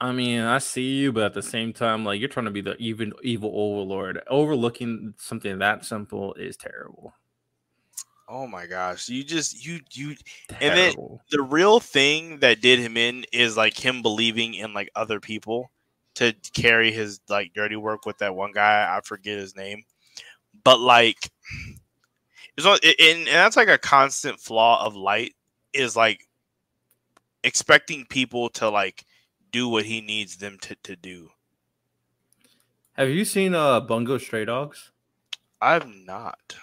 I mean, I see you, but at the same time, like you're trying to be the even evil overlord. Overlooking something that simple is terrible.
Oh my gosh, you just you you And then- the real thing that did him in is like him believing in like other people to carry his like dirty work with that one guy. I forget his name, but like it's not, and, and that's like a constant flaw of light is like expecting people to like do what he needs them to, to do.
Have you seen uh Bungo Stray Dogs?
I've not.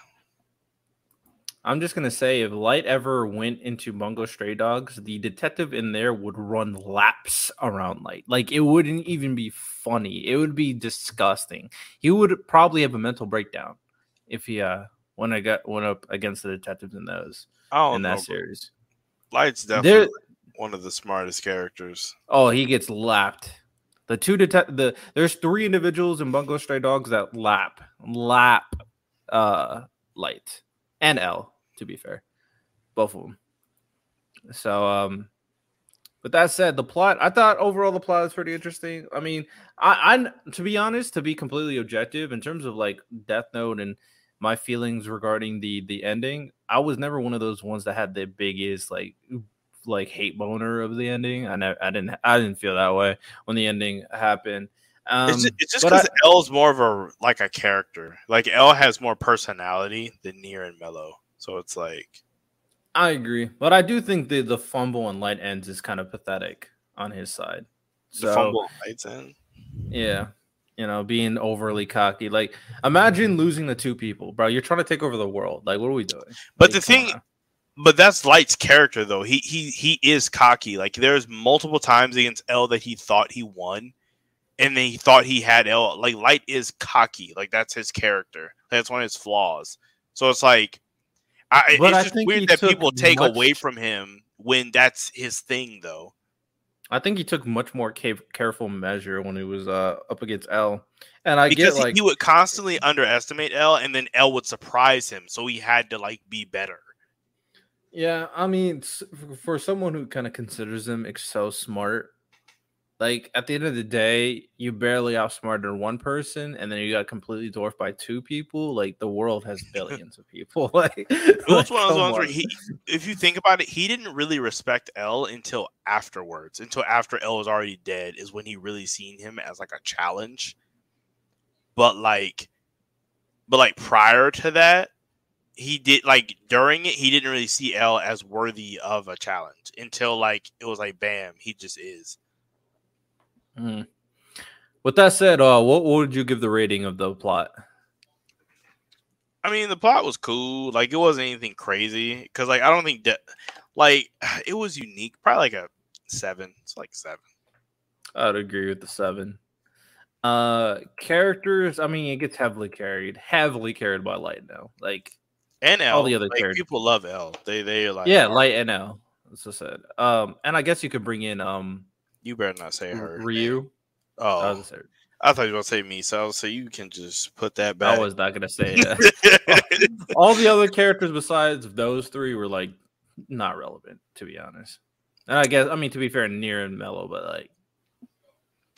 I'm just gonna say, if Light ever went into Bungo Stray Dogs, the detective in there would run laps around Light. Like it wouldn't even be funny. It would be disgusting. He would probably have a mental breakdown if he uh when I got went up against the detectives in those
Oh,
in that
bro.
series.
Light's definitely one of the smartest characters.
Oh, he gets lapped. The two detect the there's three individuals in Bungo Stray Dogs that lap lap uh Light and L to be fair, both of them. So um, but that said, the plot I thought overall the plot is pretty interesting. I mean, I I to be honest, to be completely objective in terms of like Death Note and my feelings regarding the the ending, I was never one of those ones that had the biggest like like hate boner of the ending. I know I didn't I didn't feel that way when the ending happened. Um,
it's just, it's just because L's more of a like a character. Like L has more personality than Near and Mellow. So it's like
I agree, but I do think the the fumble and light ends is kind of pathetic on his side.
the
So
fumble lights in.
yeah, you know, being overly cocky. Like, imagine losing the two people, bro. You're trying to take over the world. Like, what are we doing?
But
Like,
the thing,
on.
but that's Light's character though. He he he is cocky. Like there's multiple times against L that he thought he won, and then he thought he had L. Like Light is cocky. Like that's his character. That's one of his flaws. So it's like, I,
But
it's
I
just
think
weird that people take
much-
away from him when that's his thing though.
I think he took much more ca- careful measure when he was uh, up against L. And I
because
get
he-
like,
he would constantly underestimate L, and then L would surprise him. So he had to like be better.
yeah, I mean, for someone who kind of considers him ex- so smart, like at the end of the day, you barely outsmarted one person, and then you got completely dwarfed by two people. Like the world has <laughs> billions of people. <laughs> like,
It was
like,
one of those ones where he, if you think about it, he didn't really respect L until afterwards. Until after L was already dead, is when he really seen him as like a challenge. But like, but like prior to that, he did like during it, he didn't really see L as worthy of a challenge until like it was like, bam, he just is.
Mm. With that said, uh, what, what would you give the rating of the plot?
I mean, the plot was cool. Like, it wasn't anything crazy because, like, I don't think that, like, <sighs> it was unique. Probably like a seven. It's like seven.
I'd agree with the seven. Uh, characters. I mean, it gets heavily carried, heavily carried by Light now. Like,
And L.
All the other
like,
characters.
people love L. They they like,
yeah,
"Oh,
Light and L. That's what I said. Um, and I guess you could bring in um
You better not say her.
Ryuk. I,
Oh,
was, gonna
I thought you were gonna say me. So so you can just put that back.
I was not gonna say <laughs> that. <laughs> All the other characters besides those three were like not relevant, to be honest. And I guess I mean to be fair, near and mellow, but like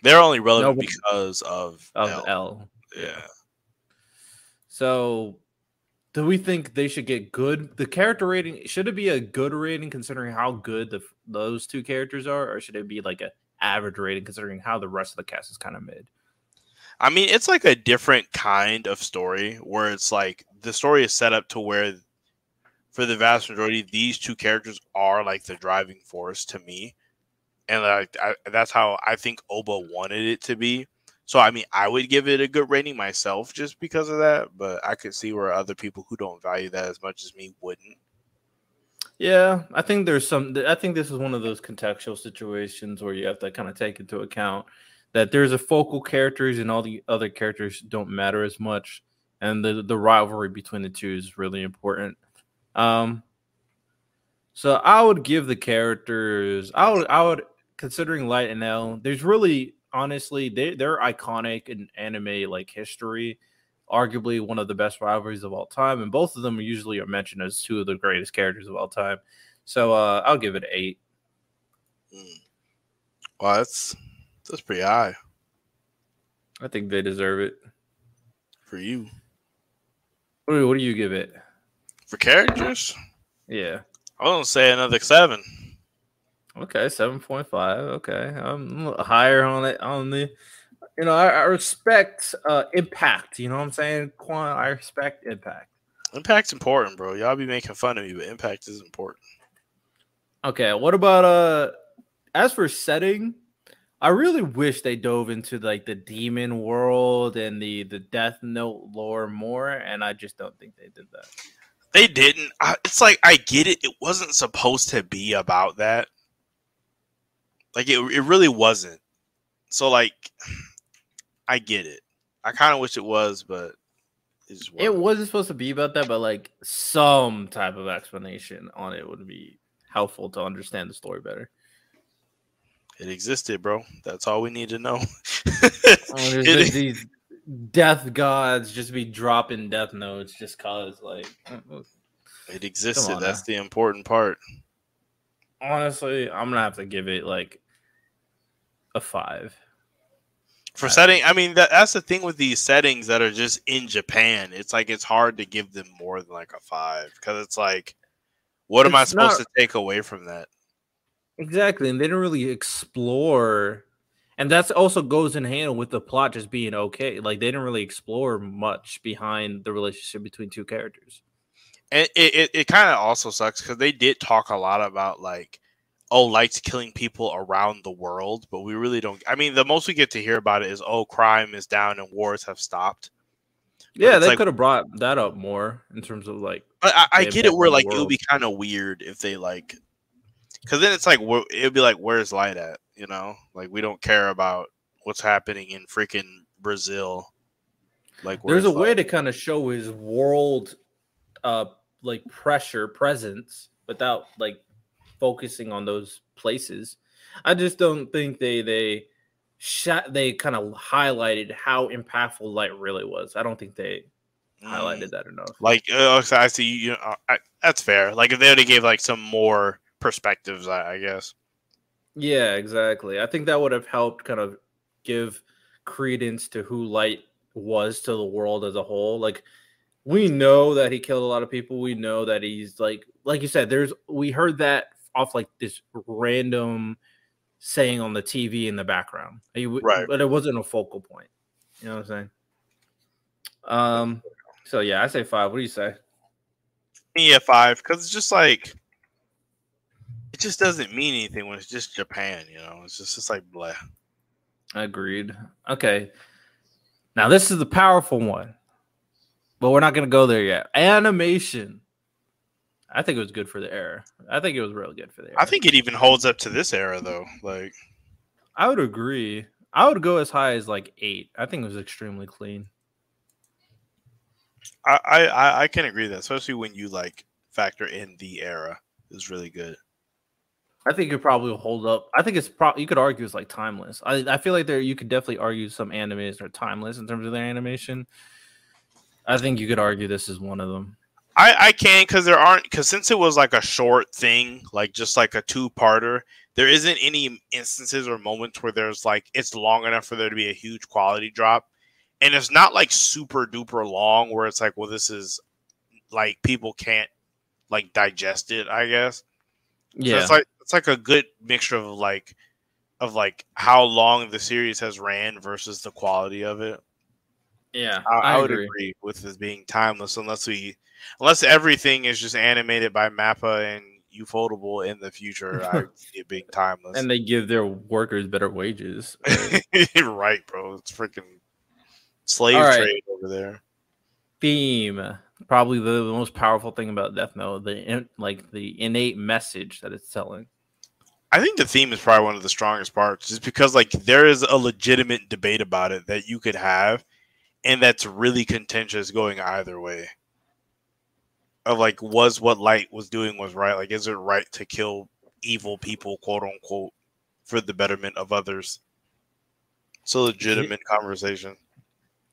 They're only relevant
No,
because of,
of
L.
L.
Yeah.
So, do we think they should get good? The character rating should it be a good rating considering how good the those two characters are, or should it be like a average rating considering how the rest of the cast is kind of mid?
I mean, it's like a different kind of story where it's like the story is set up to where, for the vast majority, these two characters are like the driving force to me, and like I, that's how I think Ohba wanted it to be. So I mean, I would give it a good rating myself just because of that, but I could see where other people who don't value that as much as me wouldn't.
Yeah, I think there's some. I think this is one of those contextual situations where you have to kind of take into account that there's a focal characters and all the other characters don't matter as much, and the the rivalry between the two is really important. Um, so I would give the characters. I would. I would considering Light and L. There's really, honestly, they they're iconic in anime like history. Arguably one of the best rivalries of all time, and both of them usually are mentioned as two of the greatest characters of all time. So uh, I'll give it eight.
Mm. Well, that's that's pretty high
I think they deserve it.
for you
What do, what do you give it?
for characters.
Yeah.
I was gonna say another seven.
Okay, seven point five. Okay, I'm a little higher on it. On the, you know, I, I respect uh impact. You know what I'm saying? Quan, I respect impact.
Impact's important, bro. Y'all be making fun of me, but impact is important.
Okay, what about uh? As for setting, I really wish they dove into like the demon world and the the Death Note lore more, and I just don't think they did that.
They didn't. I, it's like I get it. It wasn't supposed to be about that. Like it, it really wasn't. So like, I get it. I kind of wish it was, but it wasn't.
supposed to be about that, but like some type of explanation on it would be helpful to understand the story better.
It existed, bro. That's all we need to know.
Oh, <laughs> there's
It-
just these death gods just be dropping death notes just cause like uh, uh,
it existed. That's
now.
the important part.
honestly, I'm gonna have to give it like a five.
For setting, I mean that, that's the thing with these settings that are just in Japan. It's like it's hard to give them more than like a five because it's like, what am I supposed
not-
to take away from that?
Exactly, and they didn't really explore, and that's also goes in hand with the plot just being okay. Like they didn't really explore much behind the relationship between two characters.
And it, it, it kind of also sucks because they did talk a lot about like oh, Light's killing people around the world, but we really don't. I mean, the most we get to hear about it is oh, crime is down and wars have stopped.
Yeah, they
like-
could have brought that up more in terms of like
But I, I get it where like it would be kind of weird if they like, because then it's like it would be like, where's Light at? You know, like we don't care about what's happening in freaking Brazil. Like
there's a way to kind of show his world uh like pressure presence without like focusing on those places i just don't think they they shot they kind of highlighted how impactful light really was i don't think they
Mm.
highlighted that enough
Like uh, I see, you know, I, that's fair. Like if they already gave like some more perspectives, I, I guess.
yeah exactly i think that would have helped kind of give credence to who light was to the world as a whole like we know that he killed a lot of people we know that he's like like you said there's we heard that off like this random saying on the tv in the background w-
Right.
but it wasn't a focal point you know what i'm saying um so yeah i say five what do you say
Yeah, five because it's just like it just doesn't mean anything when it's just Japan. You know, it's just it's like blah.
Agreed. Okay. Now this is the powerful one, but we're not going to go there yet. Animation. I think it was good for the era. I think it was real good for the era.
I think it even holds up to this era though. Like
I would agree. I would go as high as like eight. I think it was extremely clean.
I I, I- can agree that, especially when you like factor in the era is really good.
I think it probably will hold up. I think it's probably you could argue it's like timeless. I, I feel like there you could definitely argue some animes are timeless in terms of their animation. I think you could argue this is one of them.
I, I can because there aren't because since it was like a short thing, like just like a two parter, there isn't any instances or moments where there's like it's long enough for there to be a huge quality drop, and it's not like super duper long where it's like, well, this is like people can't like digest it. I guess. So
Yeah.
it's like it's like a good mixture of like of like how long the series has ran versus the quality of it.
yeah.
I, I, would
agree.
agree with this being timeless unless we unless everything is just animated by Mappa and Ufotable in the future. I <laughs> see it being timeless.
And they give their workers better wages. <laughs>
right, bro. It's freaking slave
right.
trade over there.
theme probably the, the most powerful thing about death note the in, like the innate message that it's telling
I think the theme is probably one of the strongest parts, just because like there is a legitimate debate about it that you could have, and that's really contentious going either way. Of like, was what Light was doing was right? Like, is it right to kill evil people, quote unquote, for the betterment of others? It's a legitimate conversation.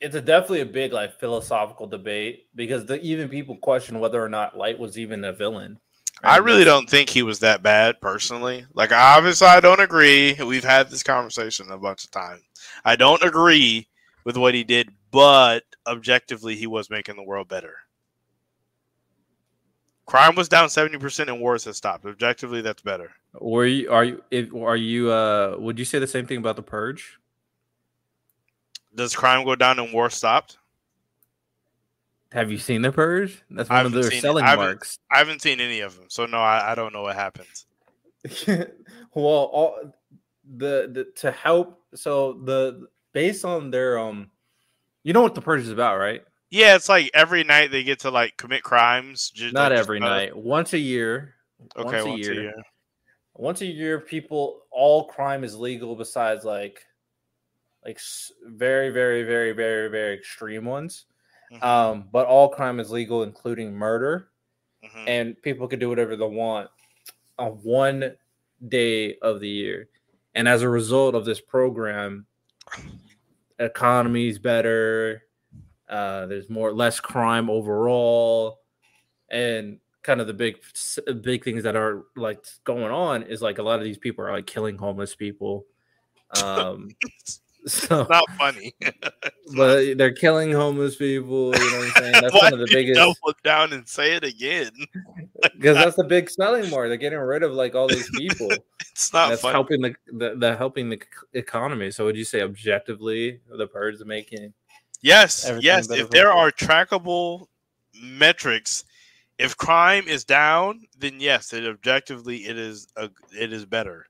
it's a definitely a big like philosophical debate because the, even people question whether or not light was even a villain
I really don't think he was that bad personally. Like, obviously, I don't agree. We've had this conversation a bunch of times. I don't agree with what he did, but objectively, he was making the world better. Crime was down seventy percent, and wars has stopped. Objectively, that's better.
were you are you if, are you uh would you say the same thing about the purge
Does crime go down and war stopped?
have you seen the purge that's
I
one of
haven't
their
seen
selling
I
marks
I haven't seen any of them, so no, I, I don't know what happens. <laughs>
well all the, the to help so the based on their um you know what the purge is about right
Yeah, it's like every night they get to like commit crimes. ju-
not
like, just,
every night. Once a year.
Okay,
once a
once
year. once a year people all crime is legal besides like like very very very very very extreme ones.
Mhm,
um but all crime is legal including murder.
Mhm.
and people can do whatever they want on one day of the year. And as a result of this program economy's better uh there's more less crime overall. And kind of the big big things that are like going on is like a lot of these people are like killing homeless people. Um <laughs> so
It's not funny. <laughs>
but they're killing homeless people you know what i'm saying? That's one of the biggest
double down and say it again. <laughs>
because that's the big selling more. They're getting rid of like all these people.
It's not
that's
funny.
helping the, the the helping the economy. So would you say objectively the purge is making
Yes, yes. If there are trackable metrics If crime is down, then yes, it objectively it is a, it is better.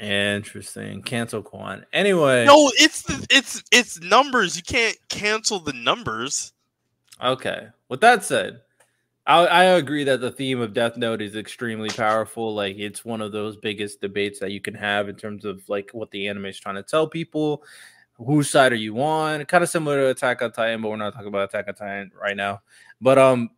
Interesting. Cancel Quan. Anyway.
No, it's the, it's it's numbers. You can't cancel the numbers.
Okay. With that said, I, I agree that the theme of Death Note is extremely powerful. Like it's one of those biggest debates that you can have in terms of like what the anime is trying to tell people. Whose side are you on? Kind of similar to Attack on Titan, but we're not talking about Attack on Titan right now. But um,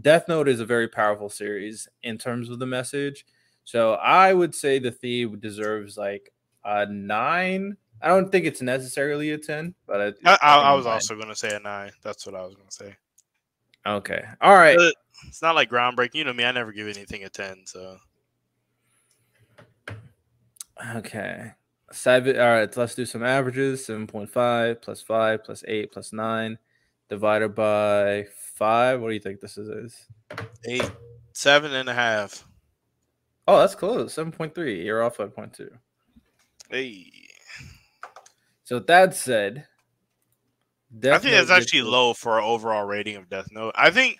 Death Note is a very powerful series in terms of the message. So I would say the theme deserves like a nine. I don't think it's necessarily a ten, but I,
I, I, I was also going to say a nine. That's what I was going to say.
Okay. All right.
But it's not like groundbreaking. You know me. I never give anything a ten. So.
Okay. Seven. All right. Let's do some averages. Seven point five plus five plus eight plus nine divided by five. What do you think this is?
Eight, seven and a half.
Oh, that's close. Seven point three. You're off by point two.
Hey.
So that said,
Death I think Note that's actually low for an overall rating of Death Note. I think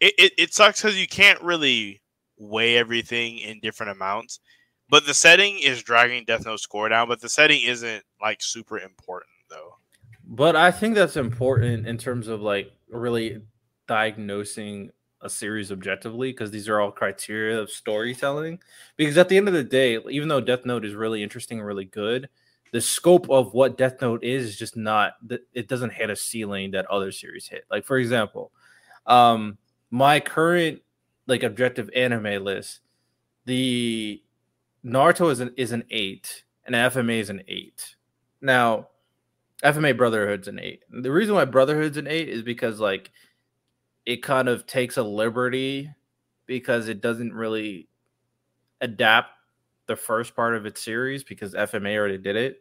it, it, it sucks because you can't really weigh everything in different amounts. But the setting is dragging Death Note score down, but the setting isn't like super important though.
But I think that's important in terms of like really diagnosing a series objectively because these are all criteria of storytelling. Because at the end of the day, even though Death Note is really interesting and really good, the scope of what Death Note is is just not that it doesn't hit a ceiling that other series hit. Like for example, um my current like objective anime list, the Naruto is an is an eight and FMA is an eight. Now, FMA Brotherhood's an eight. The reason why Brotherhood's an eight is because like it kind of takes a liberty because it doesn't really adapt the first part of its series because FMA already did it.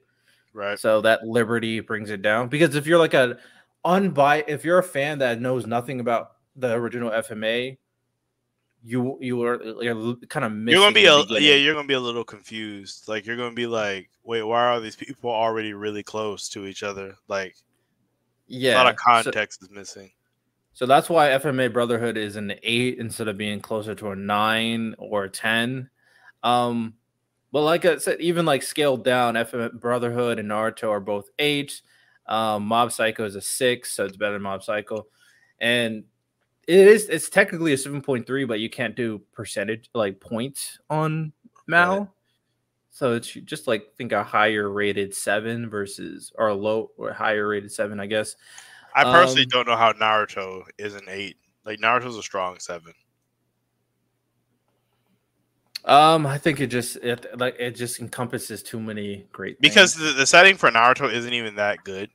Right.
So that liberty brings it down. Because if you're like a unbiased, if you're a fan that knows nothing about the original FMA, you you are you're kind of missing.
you're gonna be a, yeah you're gonna be a little confused. Like you're gonna be like, wait, why are these people already really close to each other? Like,
yeah,
a lot of context so, is missing.
So that's why FMA Brotherhood is an eight instead of being closer to a nine or a ten. Um, but like I said, even like scaled down, FMA Brotherhood and Naruto are both eights. Um, Mob Psycho is a six, so it's better than Mob Psycho. And it is it's technically a 7.3, but you can't do percentage like points on Mal. Right. So it's just like think a higher rated seven versus or a low or higher rated seven, I guess.
I personally um, don't know how Naruto is an eight. Like Naruto's a strong seven.
Um, I think it just it like it just encompasses too many great
because the, the setting for Naruto isn't even that good.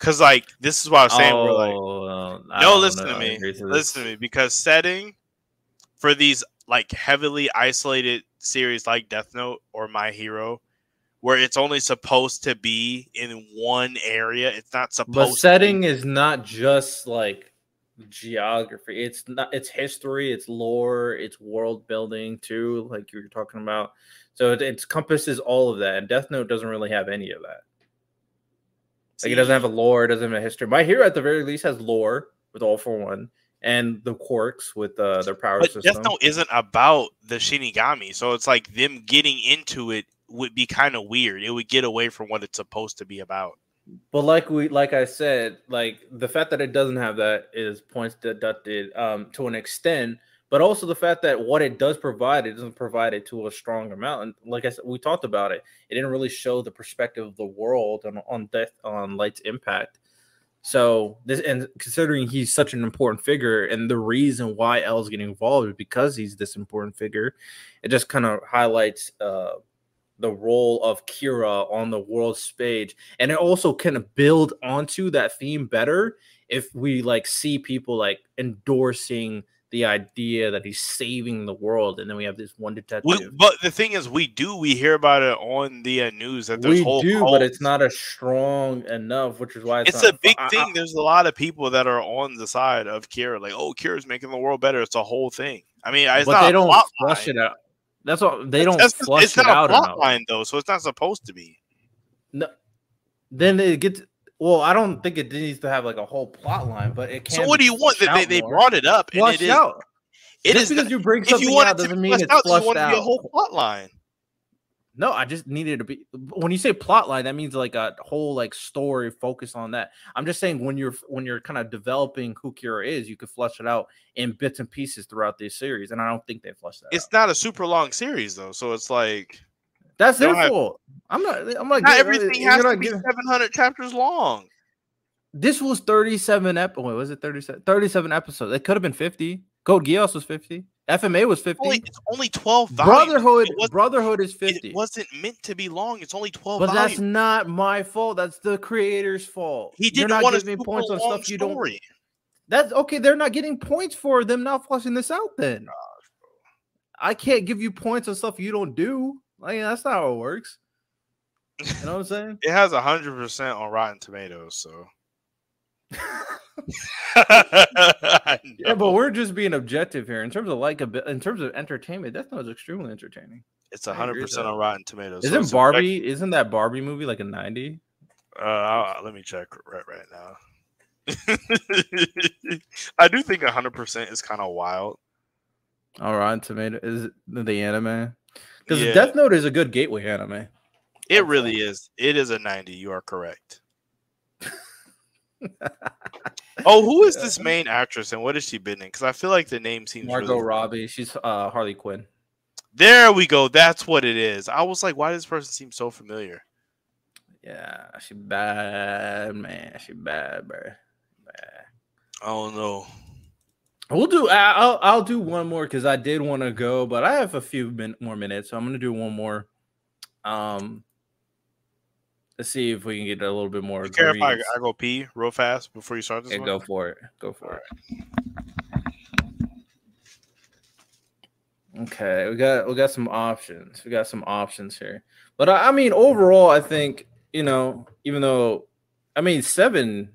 Because like this is what I was saying. Oh, like, no, listen know. to me. To listen to me. Because setting for these like heavily isolated series like Death Note or My Hero, where it's only supposed to be in one area, it's not supposed. But
setting is not just like geography. It's not. It's history. It's lore. It's world building too, like you were talking about. So it, it encompasses all of that, and Death Note doesn't really have any of that. Like it doesn't have a lore, it doesn't have a history. My hero at the very least has lore with all for one and the quirks with uh, their power but system.
Death Note isn't about the Shinigami, so it's like them getting into it would be kind of weird. It would get away from what it's supposed to be about.
But like we, like I said, like the fact that it doesn't have that is points deducted um, to an extent but also the fact that what it does provide, it doesn't provide it to a strong amount. And like I said, we talked about it. It didn't really show the perspective of the world on on death on Light's impact. So this and considering he's such an important figure, and the reason why L is getting involved is because he's this important figure, it just kind of highlights uh, the role of Kira on the world stage, and it also kind of build onto that theme better if we like see people like endorsing the idea that he's saving the world, and then we have this one detective.
We, but the thing is, we do we hear about it on the uh, news that there's
we whole do, but it's not as strong enough, which is why
it's, it's a big I, thing. I, there's a lot of people that are on the side of Kira, like, oh, Kira's making the world better. It's a whole thing. I mean, it's but
they don't flush line. it out. That's what they don't that's, flush it's
it
out.
It's not a plot line though, so it's not supposed to be.
No, then it gets well, I don't think it needs to have like a whole plot line, but it can.
So what do you want? They, they brought it up. And it
out.
It
just
is
because
not-
you bring something
you want
out
it
doesn't mean it's
out, you
flushed
want to be a whole plot line.
No, I just needed to be. When you say plot line, that means like a whole like story focus on that. I'm just saying when you're when you're kind of developing who Kira is, you could flush it out in bits and pieces throughout this series, and I don't think they flushed that.
It's
out.
not a super long series though, so it's like
That's their
have-
fault. I'm not. I'm like
not everything has to be
giving-
700 chapters long.
This was 37 ep. Wait, was it 37? 37 episodes. It could have been 50. Code Geass was 50. FMA was 50.
Only, it's only 12 volumes.
Brotherhood. Brotherhood is 50.
It wasn't meant to be long. It's only 12
but
volumes.
that's not my fault. That's the creator's fault.
he didn't
not
want to
giving me points on stuff you don't.
story.
That's okay. They're not getting points for them not flushing this out. Then I can't give you points on stuff you don't do. Like that's not how it works. You know what I'm saying? <laughs>
It has 100% on Rotten Tomatoes, so. <laughs>
Yeah, but we're <laughs> just being objective here in terms of like a in terms of entertainment. Death Note is extremely entertaining.
it's
I
100% on Rotten Tomatoes.
Isn't
it's
Barbie? Isn't that Barbie movie like a 90?
Uh, I'll- let me check right right now. I do think 100% is kind of wild.
All right, tomato is the anime because
Yeah.
Death Note is a good gateway anime.
It really is. It is a 90. You are correct. oh, who is this <laughs> main actress and what has she been in? Because I feel like the name seems
Margot
really...
Robbie, she's uh, Harley Quinn.
There we go. That's what it is. I was like, why does this person seem so familiar?
Yeah, she bad man. She bad, bro. Bad.
I don't know.
We'll do. I'll I'll do one more because I did want to go, but I have a few min- more minutes, so I'm gonna do one more. Um, let's see if we can get a little bit more.
You care if I. I go pee real fast before you start this
Yeah,
one?
go for it. Go for it. Okay, we got we got some options. We got some options here. But I, I mean, overall, I think you know, even though I mean seven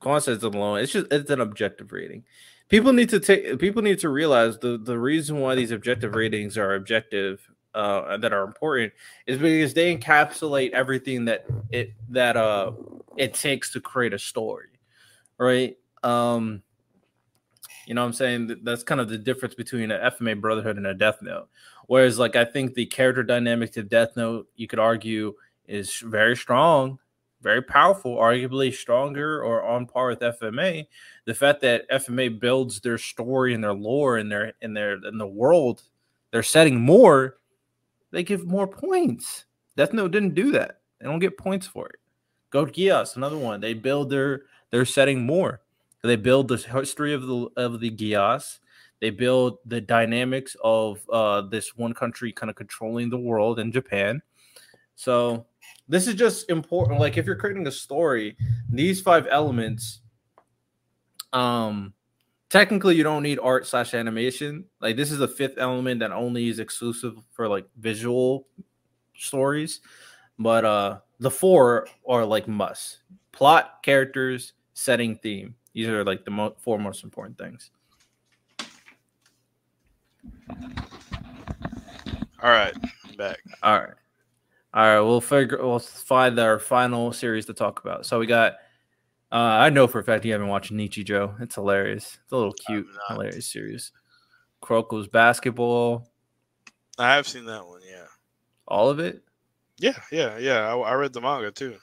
concepts alone, it's just it's an objective rating. People need to take people need to realize the the reason why these objective ratings are objective uh that are important is because they encapsulate everything that it that uh it takes to create a story right? Um you know what i'm saying? Th- that's kind of the difference between an fma brotherhood and a death note. Whereas like i think the character dynamic to death note you could argue is very strong very powerful arguably stronger or on par with fma the fact that fma builds their story and their lore and their in their in the world they're setting more they give more points death note didn't do that they don't get points for it Code Geass, another one. They build their their setting more. They build the history of the of the Geass. They build the dynamics of uh, this one country kind of controlling the world in Japan. So this is just important. Like if you're creating a story, these five elements, um, technically you don't need art slash animation. Like this is the fifth element that only is exclusive for like visual stories but uh the four are like must plot characters setting theme these are like the mo- four most important things
All right, I'm back.
all right all right we'll figure we'll find our final series to talk about so we got uh i know for a fact you haven't watched Nichijou. it's hilarious it's a little cute hilarious series Kuroko's basketball
I have seen that one. Yeah,
all of it
yeah, yeah, yeah. I, I read the manga too.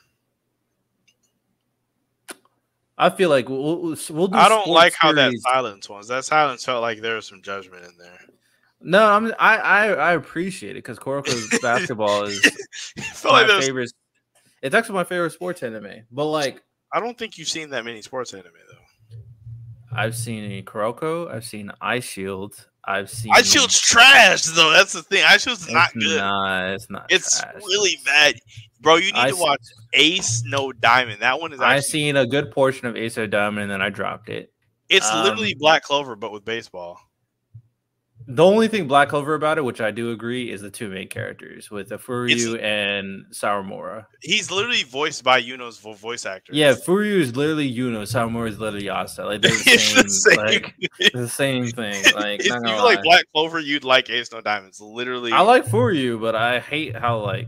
i feel like we'll, we'll, do
I don't like how that silence was. That silence felt like there was some judgment in there.
No, I'm I I, I appreciate it because Kuroko's <laughs> basketball is my
like
favorite. It's actually my favorite sports anime. But like
I don't think you've seen that many sports anime though.
I've seen Kuroko, I've seen Eyeshield, I've seen
Eyeshield's trash though. That's the thing.
Eyeshield's
not good.
Nah, it's not.
it's
trash.
really bad, bro. You need
I
to
se-
watch Ace No Diamond. That one is
I
actually
seen a good portion of Ace No Diamond and then I dropped it.
it's
um,
literally Black Clover but with baseball.
The only thing Black Clover about it, which I do agree, is the two main characters with the Furuya
It's-
and Sawamura.
He's literally voiced by Yuno's vo- voice actor.
Yeah, Furuya is literally Yuno, Sawamura is literally Asta. Like they're the <laughs> same,
the same.
like the same thing. <laughs> Like
if you
gonna
like. Black Clover, you'd like Ace No Diamonds. Literally,
I like for you, but I hate how like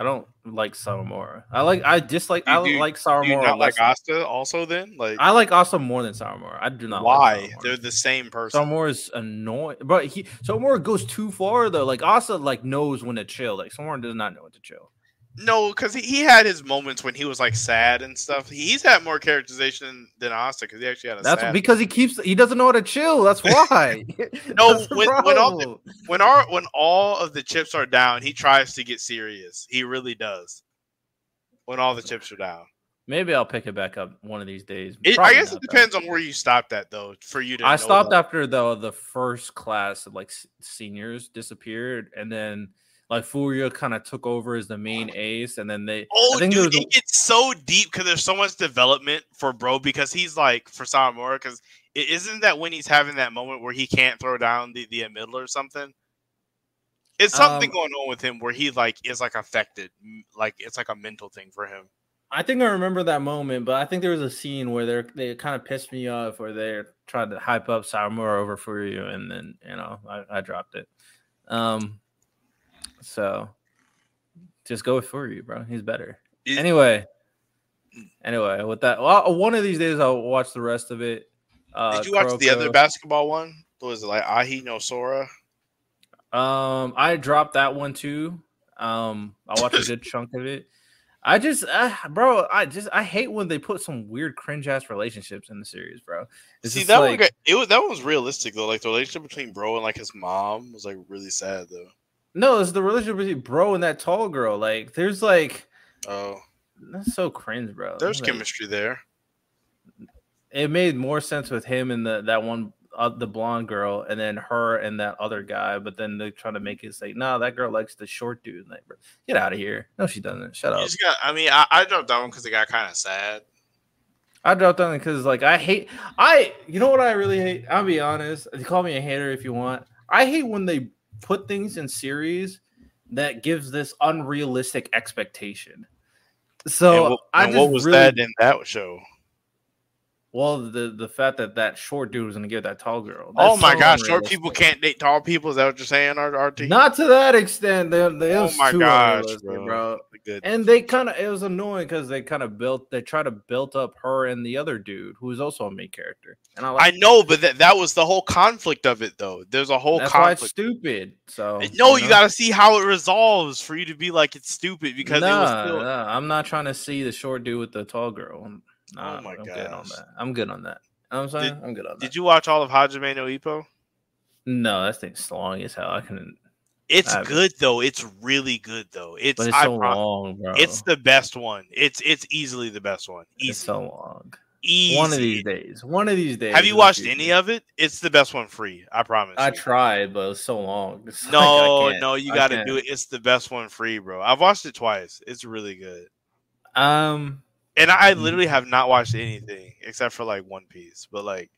I don't like Sawamura. I like I dislike
You
I
do-
like
Do
Sawamura.
you not like Asta also then? Like
I like Asta more than Sawamura. I do not.
why?
Like
They're the same person.
Sawamura is annoying, but he Sawamura goes too far though. Like Asta like knows when to chill. Like Sawamura does not know when to chill.
No, because he, he had his moments when he was like sad and stuff. He's had more characterization than Asta because he actually had a
That's
sad.
because he keeps he doesn't know how to chill. That's <laughs> why.
No, <laughs>
That's
when- when all the- when our when all of the chips are down, he tries to get serious. He really does. When all the chips are down,
maybe I'll pick it back up one of these days.
it, I guess it
though.
depends on where you stopped at though. For you to,
I stopped
that.
after the the first class of like s- seniors disappeared, and then like Furuya kind of took over as the main ace, and then they.
Oh,
I think
dude,
was a-
it gets so deep because there's so much development for bro because he's like for Sawamura because it isn't that when he's having that moment where he can't throw down the the middle or something. It's something
Um,
going on with him where he like is like affected, like it's like a mental thing for him.
I think I remember that moment, but I think there was a scene where they're they kind of pissed me off, where they're trying to hype up Sawamura over Furuya, and then you know I, I dropped it. Um, so just go for you, bro. He's better.
It-
Anyway, anyway, with that, well, one of these days I'll watch the rest of it. Uh,
Did you watch the other basketball one? What was it like Ahiru no Sora?
Um, I dropped that one too. Um, I watched a good chunk of it. I just, uh, bro, I just, I hate when they put some weird cringe ass relationships in the series, bro. It's
See that one,
like-
got, it was that one was realistic though. Like the relationship between bro and like his mom was like really sad though.
No, it's the relationship between bro and that tall girl. Like, there's like,
Oh,
that's so cringe, bro.
there's
Like,
chemistry there.
It made more sense with him and the that one, uh, the blonde girl, and then her and that other guy. But then they're trying to make it say, no, that girl likes the short dude. Like, bro, get out of here. No, she doesn't. Shut
You
up.
got, I mean, I, I dropped that one because it got kind of sad.
I dropped down because like I hate I you know what I really hate? I'll be honest. You call me a hater if you want. I hate when they put things in series that gives this unrealistic expectation. So
and what,
I just
what was
really,
that in that show?
Well the the fact that that short dude was gonna get that tall girl.
Oh my
so
gosh, short people can't date tall people. Is that what you're saying, RT?
Not to that extent. They, they,
Oh my gosh, bro.
bro. And they kind of it was annoying because they kind of built they tried to build up her and the other dude who was also a main character. And I like
I know, but that, that was the whole conflict of it, though. There's a whole
That's why it's
conflict.
stupid. So eh,
no, you
know?
got to see how it resolves for you to be like it's stupid because it was still.
nah, I'm not trying to see the short dude with the tall girl. I'm, nah,
Oh my
I'm good on that. I'm good on that. You know what I'm saying? I'm good on that.
Did you watch all of Hajime no Ippo?
No, that thing's long as hell. I couldn't.
It's
I
good though. It's really good though. It's
But it's
I
so long, bro.
It's the best one. It's it's easily the best one. Easy.
it's so long.
Easy.
One of these days. One of these days.
Have you watched any of it? It's the best one free. I promise.
I
you.
tried, but it was so long. <laughs> It's
No,
can't.
no, you got to do it. It's the best one free, bro. I've watched it twice. It's really good.
Um,
And I
Mm.
literally have not watched anything except for like One Piece, but like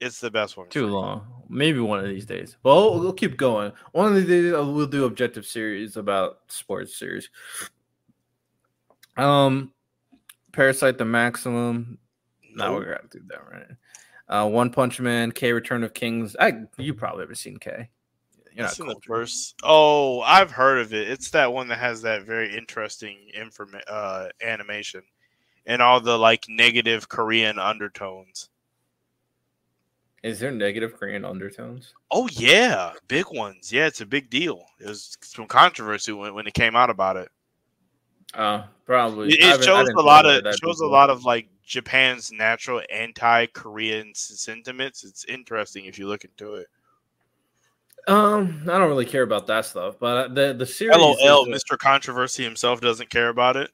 it's the best one.
too long. Maybe one of these days. We'll, we'll keep going. One of these days, uh, we'll do objective series about sports series. Um, Parasite the Maximum. No, we're gonna do that right. Uh, One Punch Man, K Return of Kings. I you probably ever seen K. You're not
the first. Oh, I've heard of it. It's that one that has that very interesting informa- uh, animation and all the like negative Korean undertones.
Is there negative Korean undertones?
Oh yeah, big ones. Yeah, it's a big deal. It was some controversy when, when it came out about it.
Uh, probably.
It, it shows a lot of shows a lot of like Japan's natural anti-Korean sentiments. It's interesting if you look into it.
Um, I don't really care about that stuff, but uh, the the series.
LOL, Mr. Controversy himself doesn't care about it.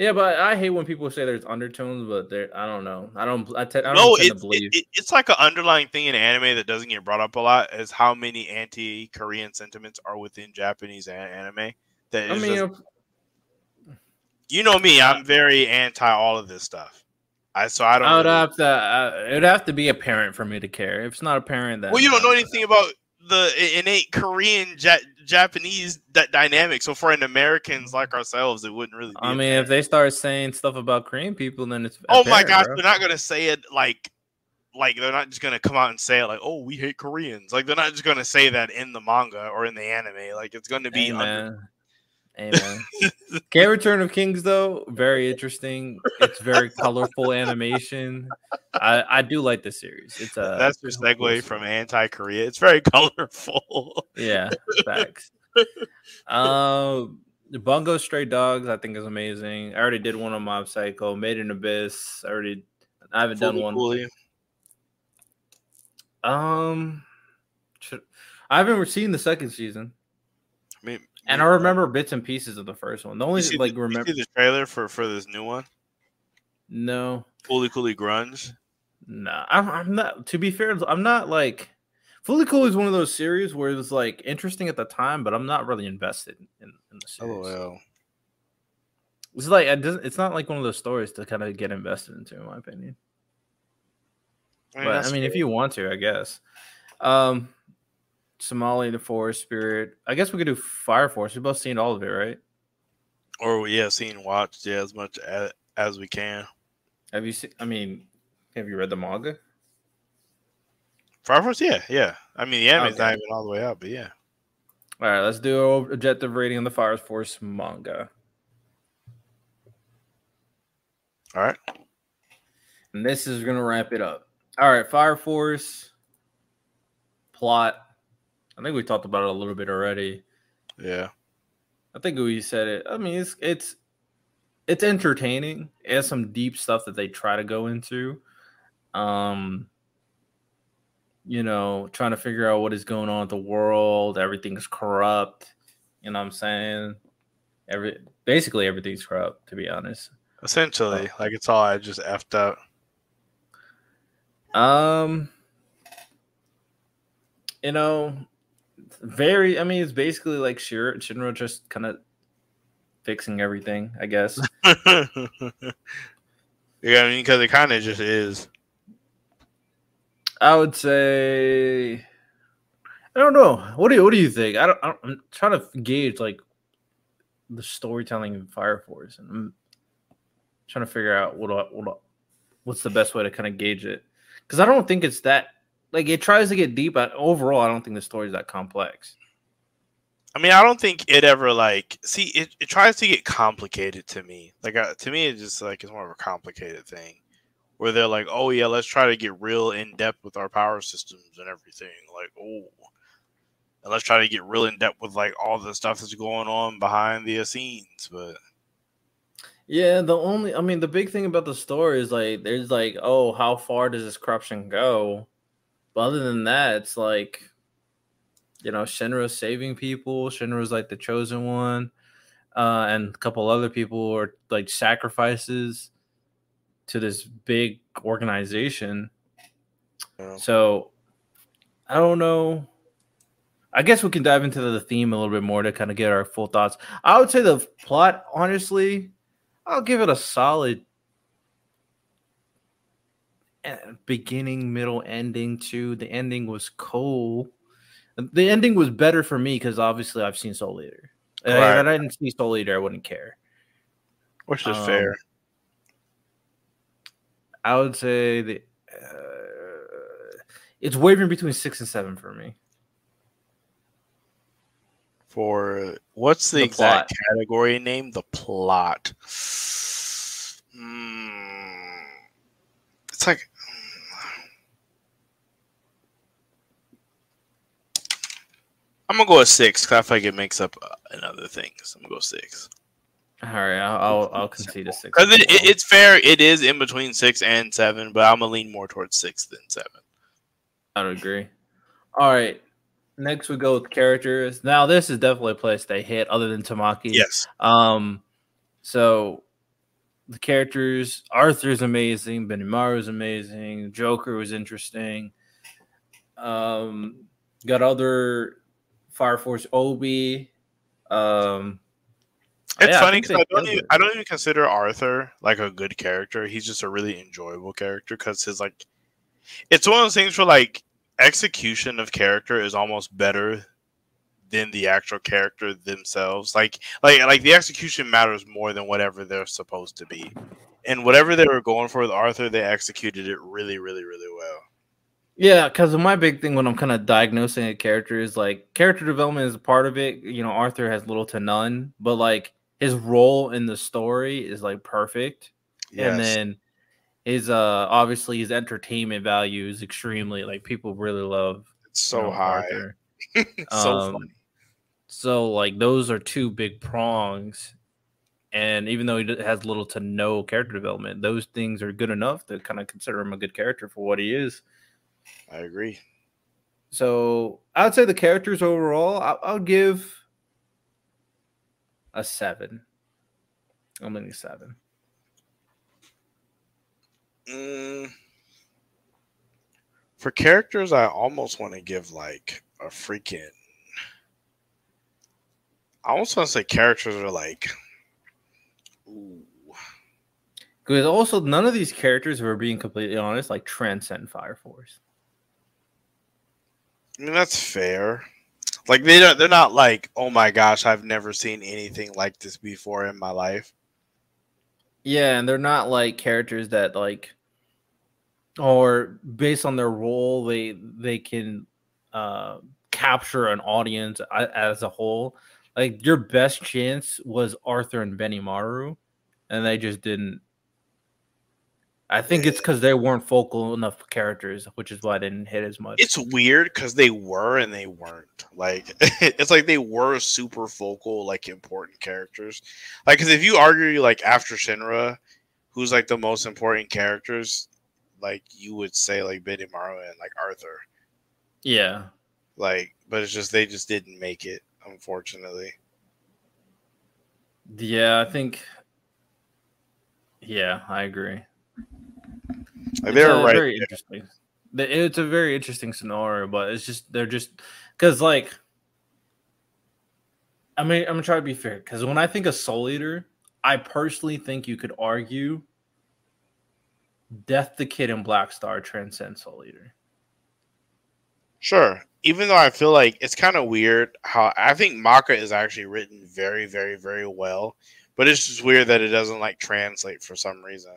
Yeah, but I hate when people say there's undertones, but there I don't know. I don't. I, te- I don't
no,
tend
it's
to believe.
it, it- it's like an underlying thing in anime that doesn't get brought up a lot is how many anti-Korean sentiments are within Japanese a- anime. That
I mean,
just- you know me, I'm very anti all of this stuff. I so I don't.
I would
really-
have to. Uh, it'd have to be apparent for me to care. If it's not apparent, then
well, you don't know anything about the innate Korean ja- Japanese d- dynamic. So for an Americans like ourselves, it wouldn't really. Be
I mean, if they start saying stuff about Korean people, then it's.
oh my gosh,
bro.
they're not gonna say it like. Like they're not just gonna come out and say it like, "Oh, we hate Koreans." Like they're not just gonna say that in the manga or in the anime. Like it's gonna be
Hey,
under-
man. Hey man, K Return of Kings though very interesting. It's very colorful animation. I I do like the series. It's a
That's your segue from anti Korea. It's very <laughs> colorful.
yeah facts. Um, Bungo Stray Dogs I think is amazing. I already did one on Mob Psycho. Made in Abyss. I already I haven't done one.
Fully.
Um, should, I haven't seen the second season,
I mean,
and I remember bits and pieces of the first one. The only
see,
like remember
the trailer for for this new one,
no.
Fooly Cooly Grunge.
Nah, I'm, I'm not. To be fair, I'm not like Fully Cool is one of those series where it was like interesting at the time, but I'm not really invested in, in the series.
LOL.
It's like it doesn't. It's not like one of those stories to kind of get invested into, in my opinion.
I mean,
but I mean, if you want to, I guess. Um, Somali, the Forest Spirit. I guess we could do Fire Force. We've both seen all of it, right?
or yeah, seen watched yeah as much as, as we can.
Have you seen? I mean, have you read the manga?
Fire Force, yeah, yeah. I mean, the anime's
Okay.
not even all the way out, but yeah.
All right, let's do an objective rating on the Fire Force manga.
All right.
And this is gonna wrap it up. All right, Fire Force plot. I think we talked about it a little bit already.
Yeah.
I think we said it. I mean, it's it's it's entertaining. It has some deep stuff that they try to go into. Um, you know, trying to figure out what is going on with the world. Everything's corrupt. You know what I'm saying? Every basically everything's corrupt, to be honest.
Essentially, like it's all I just effed up.
Um, you know, very. I mean, it's basically like Shir- Shinra just kind of fixing everything. I guess. <laughs>
yeah, I mean, because it kind of just is.
I would say. I don't know. What do you What do you think? I don't. I don't I'm trying to gauge like the storytelling in Fire Force, and I'm trying to figure out what what what's the best way to kind of gauge it. Because I don't think it's that like it tries to get deep, but overall, I don't think the story's that complex.
I mean, I don't think it ever like see it. It tries to get complicated to me. Like uh, to me, it's just like it's more of a complicated thing, where they're like, "Oh yeah, let's try to get real in depth with our power systems and everything." Like, oh, and let's try to get real in depth with like all the stuff that's going on behind the scenes. But
Yeah, the only I mean the big thing about the story is like there's like, oh, how far does this corruption go? But other than that, it's like you know, Shinra's saving people, Shinra's like the chosen one, uh, and a couple other people are like sacrifices to this big organization.
know,
So I don't know. I guess we can dive into the theme a little bit more to kind of get our full thoughts. I would say the plot, honestly, I'll give it a solid beginning, middle, ending too. The ending was cool. The ending was better for me because obviously I've seen Soul Eater.
Right.
If I didn't see Soul Eater, I wouldn't care.
which is
Um,
fair.
I would say the uh, it's wavering between six and seven for me.
For what's the,
the
exact
plot.
category name? The plot. Hmm. It's like. I'm gonna go with six because I feel like it makes up uh, in other things. I'm gonna go six
All right, I'll I'll, I'll concede a six.
because it, it, it's fair. It is in between six and seven, but I'm gonna lean more towards six than seven.
I would agree. All right, next we go with characters. Now this is definitely a place they hit, other than Tamaki.
Yes.
Um, so the characters, Arthur's amazing, Benimaru's amazing, Joker was interesting. Um, got other Fire Force Obi. Um,
It's
yeah,
funny because
they
I don't even. I don't even consider Arthur like a good character. He's just a really enjoyable character because his like, it's one of those things where like execution of character is almost better than the actual character themselves. Like like like the execution matters more than whatever they're supposed to be. And whatever they were going for with Arthur, they executed it really, really, really well.
Yeah, because my big thing when I'm kind of diagnosing a character is like character development is a part of it. You know, Arthur has little to none, but like his role in the story is like perfect.
Yes.
And then his uh obviously his entertainment value is extremely like people really love
it's
you
so
know,
high. <laughs> So
Um,
funny.
So like those are two big prongs. And even though he has little to no character development, those things are good enough to kind of consider him a good character for what he is.
I agree.
So I'd say the characters overall, I'll, I'll give a seven. I'm gonna seven.
Mm, for characters, I almost want to give like a freaking. I almost want to say characters are like. Ooh.
Because also none of these characters, if we're being completely honest, like transcend Fire Force.
I mean that's fair. Like they don't, they're not like, oh my gosh, I've never seen anything like this before in my life.
Yeah, and they're not like characters that like or based on their role, they they can uh capture an audience as a whole. Like your best chance was Arthur and Benimaru, and they just didn't. I think it's eh. because they weren't focal enough characters, which is why they didn't hit as much.
It's weird because they were and they weren't. Like <laughs> it's like they were super focal, like important characters. Like because if you argue like after Shinra, who's like the most important characters, like you would say like Benimaru and like Arthur.
yeah,
Like, but it's just they just didn't make it, unfortunately.
yeah, I think. Yeah, I agree.
Like
It's
they were
a
right.
Very
there.
interesting. It's a very interesting scenario, but it's just they're just because like I mean I'm gonna try to be fair because when I think of Soul Eater, I personally think you could argue Death the Kid and Black Star transcend Soul Eater.
Sure. Even though I feel like it's kind of weird how I think Maka is actually written very, very, very well, but it's just weird that it doesn't like translate for some reason.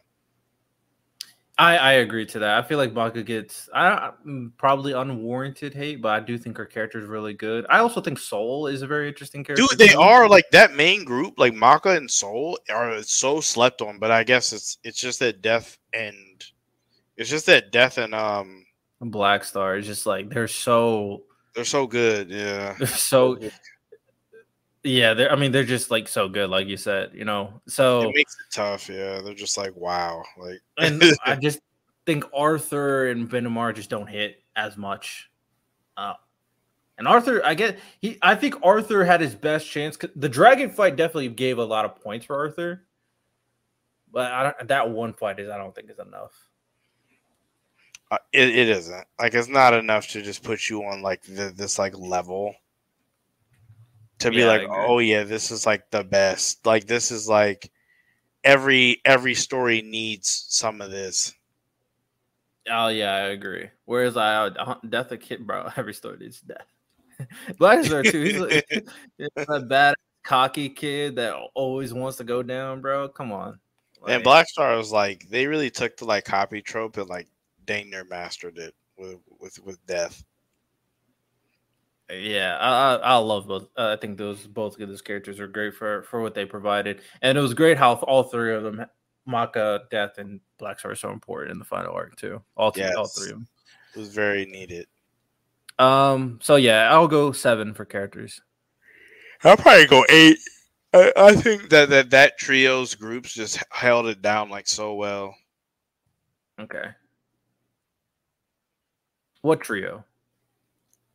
I I agree to that. I feel like Maka gets I probably unwarranted hate, but I do think her character is really good. I also think Soul is a very interesting character.
Dude, they
too.
are like that main group, like Maka and Soul, are so slept on. But I guess it's it's just that death and it's just that death and um
Black Star is just like they're so
they're so good. Yeah. <laughs>
they're so Yeah, they're. I mean, they're just like so good, like you said. You know, so
it makes it tough. Yeah, they're just like wow. Like
and I just think Arthur and Benimaru just don't hit as much. Uh, and Arthur, I get he. I think Arthur had his best chance. The dragon fight definitely gave a lot of points for Arthur, but I don't, that one fight is I don't think is enough.
uh, it, it isn't like it's not enough to just put you on like the, this like level to be
Yeah,
like oh yeah this is like the best like this is like every every story needs some of this
Oh yeah, I agree. Whereas I uh, Death the Kid, bro, <laughs> every story needs death. <laughs> Black Star too. He's, like, <laughs> he's a bad cocky kid that always wants to go down, bro. Come on.
and
Like,
black star was like they really took the like copy trope and like dang near mastered it with with with death
Yeah, I, I, I love both. Uh, I think those both of those characters are great for for what they provided, and it was great how all three of them, Maka, Death, and Black Star, are so important in the final arc too. All three, all three of them.
it was very needed
Um. So yeah, I'll go seven for characters.
i'll probably go eight I, I think that, that that trio's groups just held it down like so well
Okay. What trio?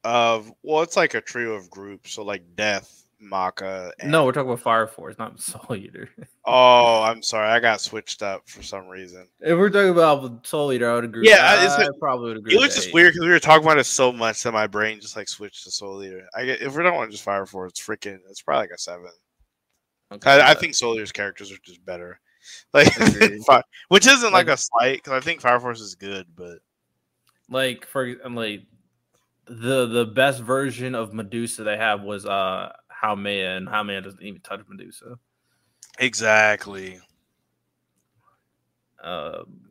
Of well it's like a trio of groups so like death maka and,
No, we're talking about Fire Force, not <laughs> Soul Eater.
oh i'm sorry i got switched up for some reason
if we're talking about Soul Eater, I would agree.
Yeah, I- it's
I
like-
probably would agree.
it was just
eight.
weird because we were talking about it so much that my brain just like switched to soul eater i get if we're not on just fire Force, it's freaking it's probably like a seven
Okay,
I, I think Soul Eater's characters are just better, <laughs> like, <laughs> which isn't like,
Like-
a slight because I think Fire Force is good, but
like for I'm like the the best version of Medusa they have was uh Haumea and Haumea doesn't even touch Medusa.
exactly.
Um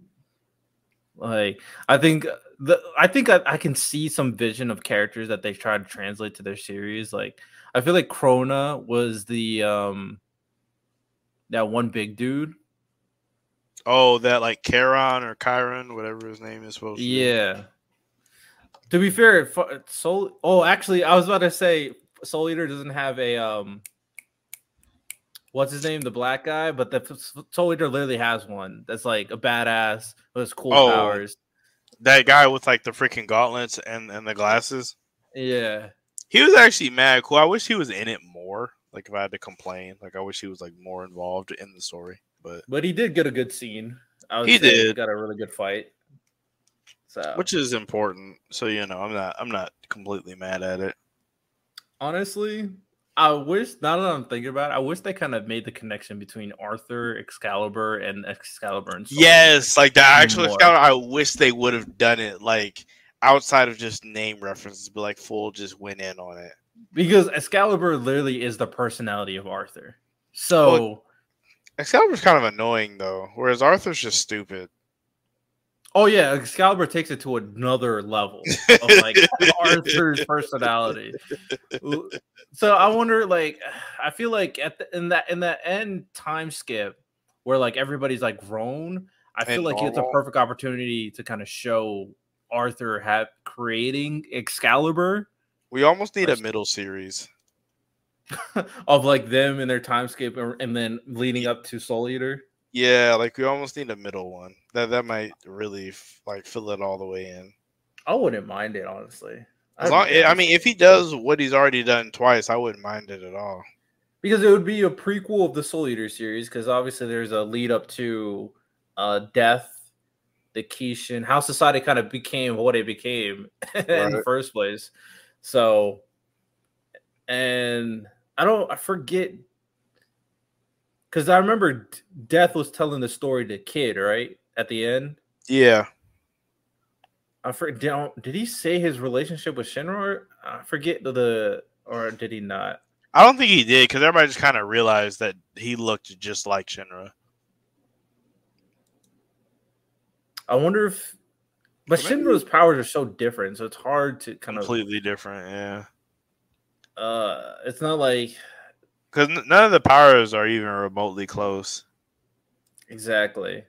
Like I think the I think I, I can see some vision of characters that they try to translate to their series. Like I feel like Krona was the um that one big dude.
Oh, that like Charon or Chiron, whatever his name is supposed to be.
Yeah. To be fair, Soul. Oh, actually, I was about to say Soul Eater doesn't have a um. What's his name? The black guy, but the Soul Eater literally has one that's like a badass with cool
Oh.
powers.
That guy with like the freaking gauntlets and, and the glasses.
Yeah,
He was actually mad cool. I wish he was in it more. Like if I had to complain, like I wish he was like more involved in the story. But
but he did get a good scene. I would
He did.
got a really good fight. So,
which is important. So you know, I'm not I'm not completely mad at it.
honestly, I wish now that I'm thinking about it, I wish they kind of made the connection between Arthur, Excalibur, and Excalibur and Soul
Yes, like the actual
More.
Excalibur. I wish they would have done it like outside of just name references, but like full just went in on it.
because Excalibur literally is the personality of Arthur. So,
Excalibur's kind of annoying though, whereas Arthur's just stupid.
Oh yeah, Excalibur takes it to another level of like <laughs> Arthur's personality. So I wonder, like, I feel like at the, in that in that end time skip where like everybody's like grown, I feel
And
like it's a perfect opportunity to kind of show Arthur have creating Excalibur
We almost need a middle series. <laughs>
of like them in their timescape er, and and then leading up to Soul Eater.
Yeah, like we almost need a middle one. That that might really f- like fill it all the way in.
I wouldn't mind it honestly.
As long, I mean, if he does what he's already done twice, I wouldn't mind it at all.
because it would be a prequel of the Soul Eater series. Because obviously there's a lead up to uh Death, the Kishin, how society kind of became what it became <laughs> in the first place. So, and I don't, I forget because I remember Death was telling the story to Kid right at the end.
Yeah,
I forget. Don't, did he say his relationship with Shinra? I forget the, the or did he not?
I don't think he did because everybody just kind of realized that he looked just like Shinra.
I wonder if, but
Maybe-
Shinra's powers are so different, so it's hard to kind of
Completely different, yeah.
Uh, it's not like
Because none of the powers are even remotely close,
exactly.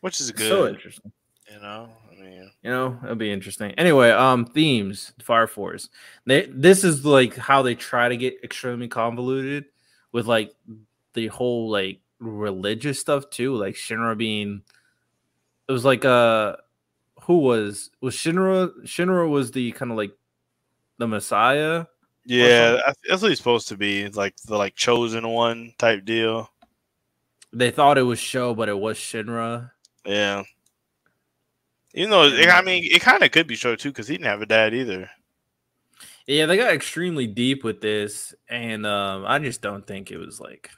which is good.
So interesting.
you know, I mean,
You know, it'll be interesting. Anyway, um, themes, Fire Force. They this is like how they try to get extremely convoluted with like the whole like religious stuff too. Like Shinra being, it was like uh, who was was Shinra? Shinra was the kind of like the Messiah.
Yeah, that's- that's what he's supposed to be, like the like chosen one type deal.
They thought it was Sho, but it was Shinra.
Yeah. Even though, it, I mean, it kind of could be Sho too because he didn't have a dad either.
Yeah, they got extremely deep with this, and um, I just don't think it was like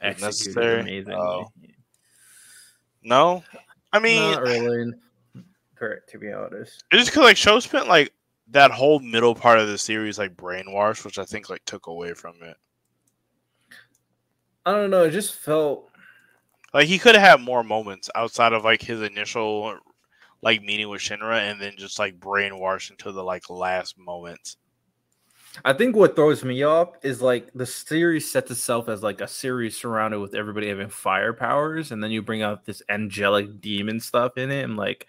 executed
necessary?
amazingly.
Oh. No, I mean,
Not really. Correct, to be honest.
it's just because like Sho spent like that whole middle part of the series like brainwashed, which I think like took away from it.
I don't know. It just felt
Like he could have had more moments outside of like his initial like meeting with Shinra, and then just like brainwashed until the like last moments.
I think what throws me off is like the series sets itself as like a series surrounded with everybody having fire powers, and then you bring out this angelic demon stuff in it, and like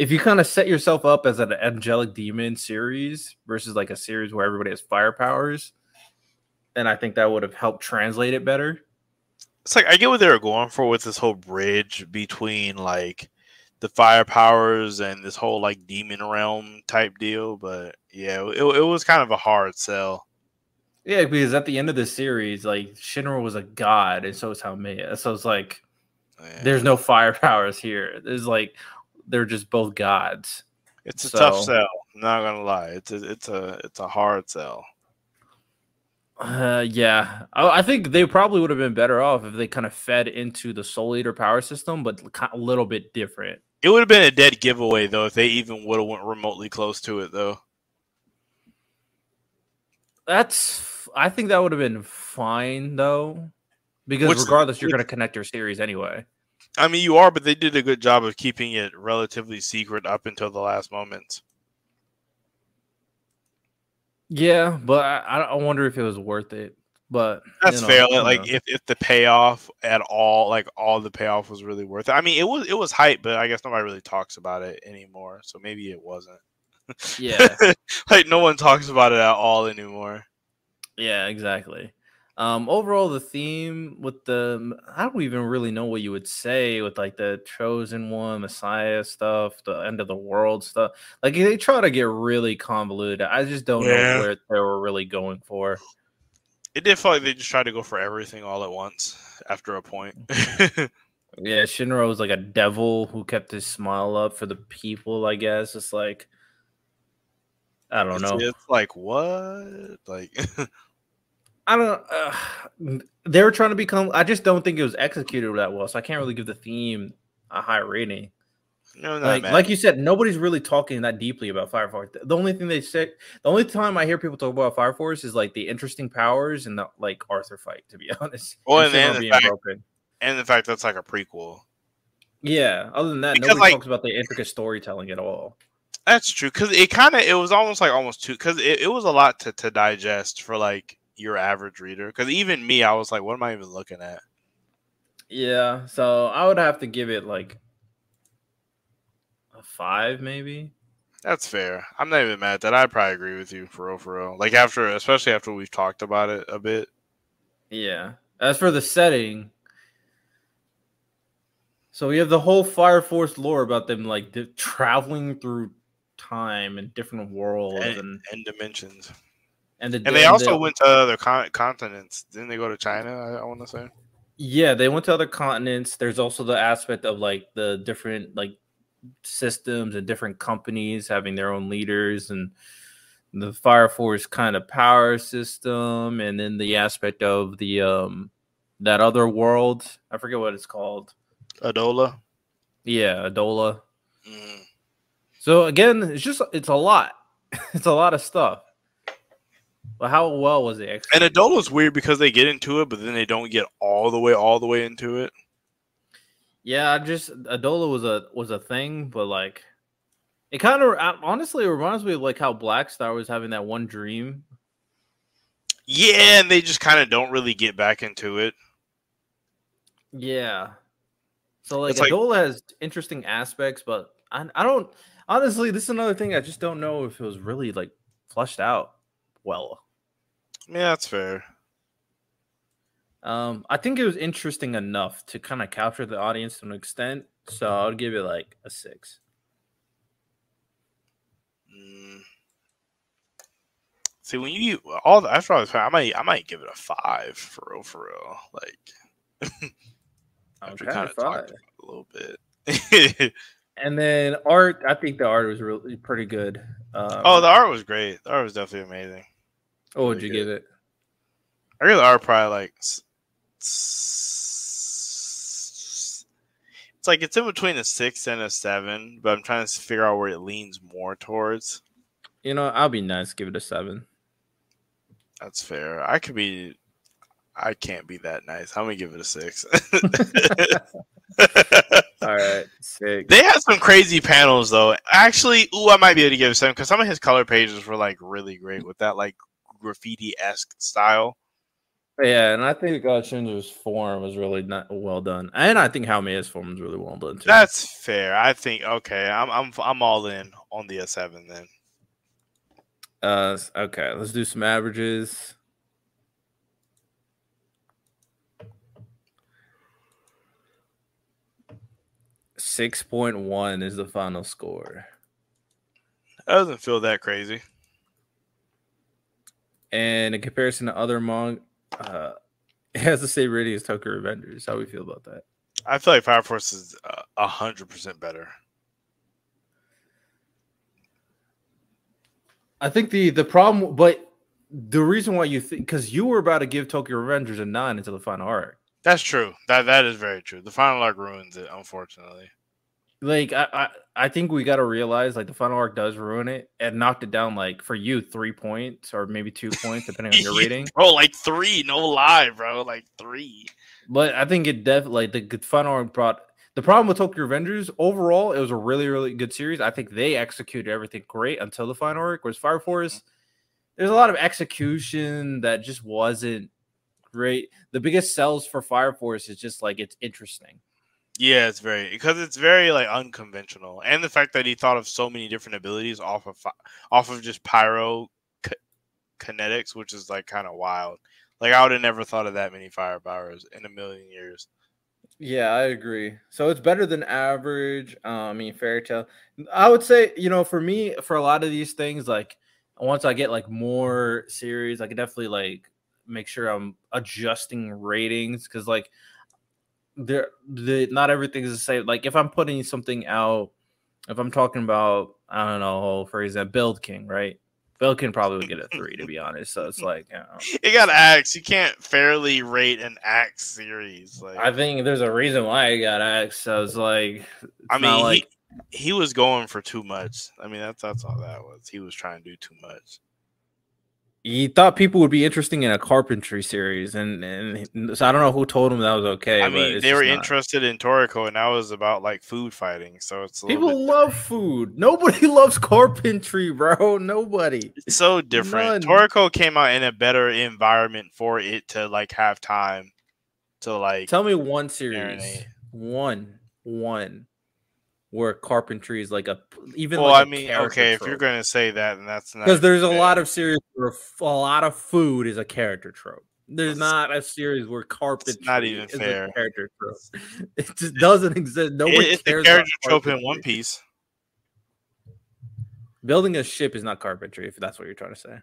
if you kind of set yourself up as an angelic demon series versus like a series where everybody has fire powers, then I think that would have helped translate it better.
It's like I get what they were going for with this whole bridge between like the fire powers and this whole like demon realm type deal, but yeah, it, it was kind of a hard sell.
Yeah, because at the end of the series, like Shinra was a god, and so is Haumea. So it's like there's no fire <laughs> powers here. There's like they're just both gods.
It's a tough sell. I'm not gonna lie. It's a it's a it's a hard sell.
Uh, yeah, I, I think they probably would have been better off if they kind of fed into the Soul Eater power system, but a little bit different.
It would have been a dead giveaway though if they even would have went remotely close to it though.
That's I think that would have been fine though, because
What's-
regardless, you're going to connect your series anyway.
I mean, you are, but they did a good job of keeping it relatively secret up until the last moments.
Yeah, but I, I wonder if it was worth it. But
That's
you know,
fair. Like if, if the payoff at all, like all the payoff was really worth it. I mean, it was it was hype, but I guess nobody really talks about it anymore. So maybe it wasn't.
yeah, <laughs>
like no one talks about it at all anymore.
yeah, exactly. Um, overall, the theme with the I don't even really know what you would say with like the chosen one, Messiah stuff, the end of the world stuff. Like they try to get really convoluted. I just don't
Yeah.
know where they were really going for.
It did feel like they just tried to go for everything all at once after a point. <laughs>
Yeah, Shinra was like a devil who kept his smile up for the people. I guess it's like I don't
it's,
know.
it's like what? Like <laughs>
I don't. Uh, they were trying to become. I just don't think it was executed that well. So I can't really give the theme a high rating.
no,
Like, like you said, nobody's really talking that deeply about Fire Force. The only thing they say, the only time I hear people talk about Fire Force is like the interesting powers and the like Arthur fight. To be <laughs> honest,
Well,
And
and the
being
fact-
broken.
and the fact that's like a prequel.
Yeah. Other than that,
Because,
nobody
like-
talks about the intricate storytelling at all.
That's true because it kind of it was almost like almost too because it, it was a lot to, to digest for like your average reader. Because even me, I was like, what am I even looking at?
Yeah. So I would have to give it like a five, maybe.
That's fair. I'm not even mad at that. I probably agree with you for real, for real. Like after, especially after we've talked about it a bit.
Yeah. As for the setting, so we have the whole Fire Force lore about them like di- traveling through time and different worlds,
And-
and
and dimensions.
And the
And they
and
also
the-
went to other con- continents. Didn't they go to China? I, I want to say.
Yeah, they went to other continents. There's also the aspect of like the different like systems and different companies having their own leaders and the Fire Force kind of power system, and then the aspect of the um that other world. I forget what it's called.
Adolla.
Yeah, Adolla.
Mm.
So again, it's just it's a lot. <laughs> it's a lot of stuff. But how well was it?
And
executed?
Adolla's weird because they get into it, but then they don't get all the way, all the way into it.
Yeah, I just Adolla was a was a thing, but like it kind of honestly it reminds me of like how Black Star was having that one dream.
Yeah, and they just kind of don't really get back into it.
Yeah. So like
It's like-
Adolla has interesting aspects, but I, I don't honestly. This is another thing I just don't know if it was really like flushed out well.
Yeah, that's fair.
Um, I think it was interesting enough to kind of capture the audience to an extent. So I would give it like a six.
Mm. See, when you all the, after all this, I might, I might give it a five for real, for real. Like <laughs> after kind of talked a little bit. <laughs>
And then art, I think the art was really pretty good. Um,
oh, the art was great. The art was definitely amazing.
What would you give it?
I really are probably like. s- s- It's like it's in between a six and a seven, but I'm trying to figure out where it leans more towards.
You know, I'll be nice. Give it a seven.
That's fair. I could be. I can't be that nice. I'm gonna give it a six. <laughs>
All right, six.
they had some crazy panels though. Actually, ooh, I might be able to give it seven because some of his color pages were like really great with that like graffiti esque style.
Yeah, and I think uh, Shinzo's form was really not well done, and I think Haumea's form was really well done too.
That's fair. I think okay. I'm I'm I'm all in on the S seven then.
uh okay. Let's do some averages. Six point one is the final score,
That doesn't feel that crazy.
And in comparison to other manga, uh, <laughs> it has the same rating as Tokyo Revengers. How we feel about that?
I feel like Fire Force is uh, a hundred percent better.
I think the the problem, but the reason why you think because you were about to give Tokyo Revengers a nine into the final arc.
That's true. That that is very true. The final arc ruins it, unfortunately.
Like I, I, I think we got to realize like the final arc does ruin it and knocked it down like for you three points or maybe two points depending on your <laughs> rating.
Bro, like three, no lie, bro. Like three.
But I think it definitely like the final arc brought The problem with Tokyo Revengers overall, it was a really, really good series. I think they executed everything great until the final arc. Whereas Fire Force, mm-hmm. there's a lot of execution that just wasn't great. The biggest sells for Fire Force is just like it's interesting.
Yeah, it's very because it's very like unconventional, and the fact that he thought of so many different abilities off of off of just pyro kinetics, which is like kind of wild. Like I would have never thought of that many fire powers in a million years.
Yeah, I agree. So it's better than average. Uh, I mean, Fairy Tail. I would say, you know, for me, for a lot of these things, like once I get like more series, I can definitely like make sure I'm adjusting ratings because like there, the not everything is the same. Like if I'm putting something out, if I'm talking about, I don't know, for example, Build King, right? Build King probably would get a three to be honest. So it's like, you know,
It got axe. You can't fairly rate an axe series. Like
I think there's a reason why I got X. So it's like, it's
I mean,
like
he, he was going for too much. I mean, that's that's all that was. He was trying to do too much.
He thought people would be interesting in a carpentry series, and and so I don't know who told him that was okay.
I mean, they were
not.
interested in Toriko, and that was about like food fighting. So it's
People love food. Nobody <laughs> loves carpentry, bro. Nobody.
it's so different.
None.
Toriko came out in a better environment for it to like have time to like.
Tell me one series,
Marinate.
one, one, where carpentry is like a even.
well,
like
I
a
mean,
character
okay, if you're gonna say that, and that's not
because there's a lot of series where a lot of food is a character trope. There's
That's-
not a series where carpentry
not even
is
fair.
a character trope. <laughs> It just doesn't exist.
It-
Nobody
it's the
cares.
character
about
trope in. One Piece.
Building a ship is not carpentry, if that's what you're trying to say.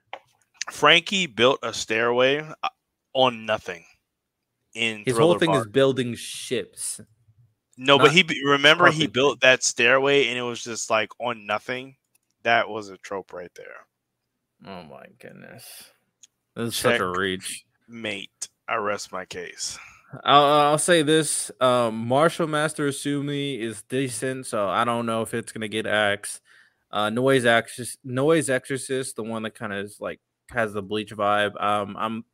Franky built a stairway uh, on nothing. In
His
Thriller
whole thing is building ships.
No, but he remember he built that stairway and it was just like on nothing. That was a trope right there,
Oh my goodness. This is such a reach.
mate. I rest my case.
I'll, I'll say this: um, Martial Master Asumi is decent, so I don't know if it's gonna get axed. Uh, Noise Exorcist, Noise Exorcist, the one that kind of is like has the Bleach vibe. Um, I'm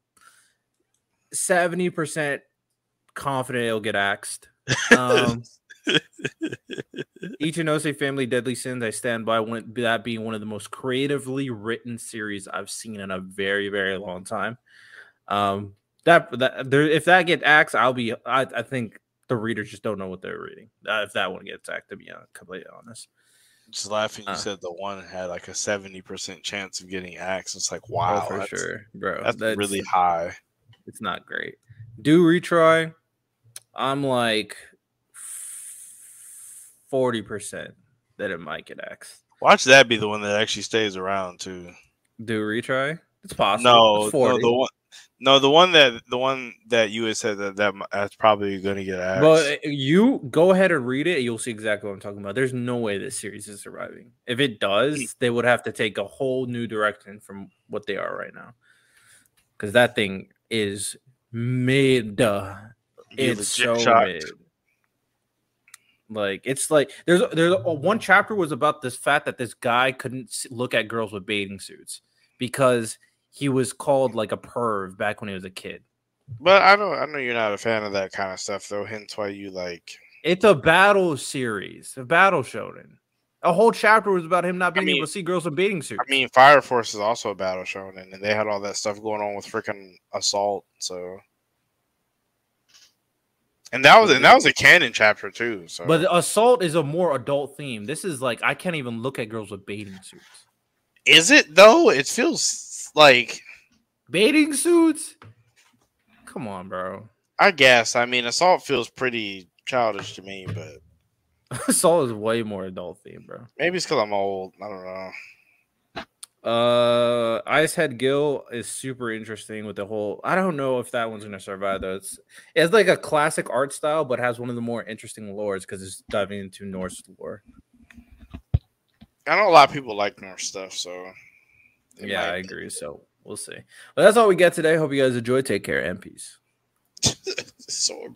seventy percent confident it'll get axed. Um, <laughs> Ichinose Family Deadly Sins, I stand by one, that being one of the most creatively written series I've seen in a very, very long time. Um, that that there, if that gets axed, I'll be. I, I think the readers just don't know what they're reading. Uh, if that one gets axed, to be completely honest.
Just laughing, you
Uh.
said the one had like a seventy percent chance of getting axed. It's like
Oh,
wow,
for sure, bro.
that's,
That's
really high.
It's not great. Do retry. I'm like forty percent that it might get axed.
Watch that be the one that actually stays around too.
Do retry? It's possible.
No,
It's
no, the one, no, the one that the one that you had said that, that that's probably going to get axed.
But uh, you go ahead and read it. You'll see exactly what I'm talking about. There's no way this series is surviving. If it does, they would have to take a whole new direction from what they are right now. Because that thing is mid. It's so
shocked.
mid. Like it's like there's there's a, one chapter was about this fact that this guy couldn't look at girls with bathing suits because he was called like a perv back when he was a kid.
But I know I know you're not a fan of that kind of stuff though. Hence why you like.
It's a battle series, a battle shonen. A whole chapter was about him not being
mean-
able to see girls in bathing suits.
I mean, Fire Force is also a battle shonen, and they had all that stuff going on with freaking assault. So, and that was and that was a canon chapter too. So,
but assault is a more adult theme. This is like I can't even look at girls with bathing suits.
is it though? It feels like
Bathing suits? Come on, bro.
I guess. I mean, assault feels pretty childish to me, but <laughs>
Assault is way more adult theme, bro.
maybe it's because I'm old. I don't know.
Uh, Icehead Gill is super interesting with the whole. I don't know if that one's gonna survive though. It's it's like a classic art style, but has one of the more interesting lores because it's diving into Norse lore.
I know a lot of people like Norse stuff, so
yeah, I agree. So we'll see. But that's all we got today. Hope you guys enjoy. Take care and peace. <laughs>
so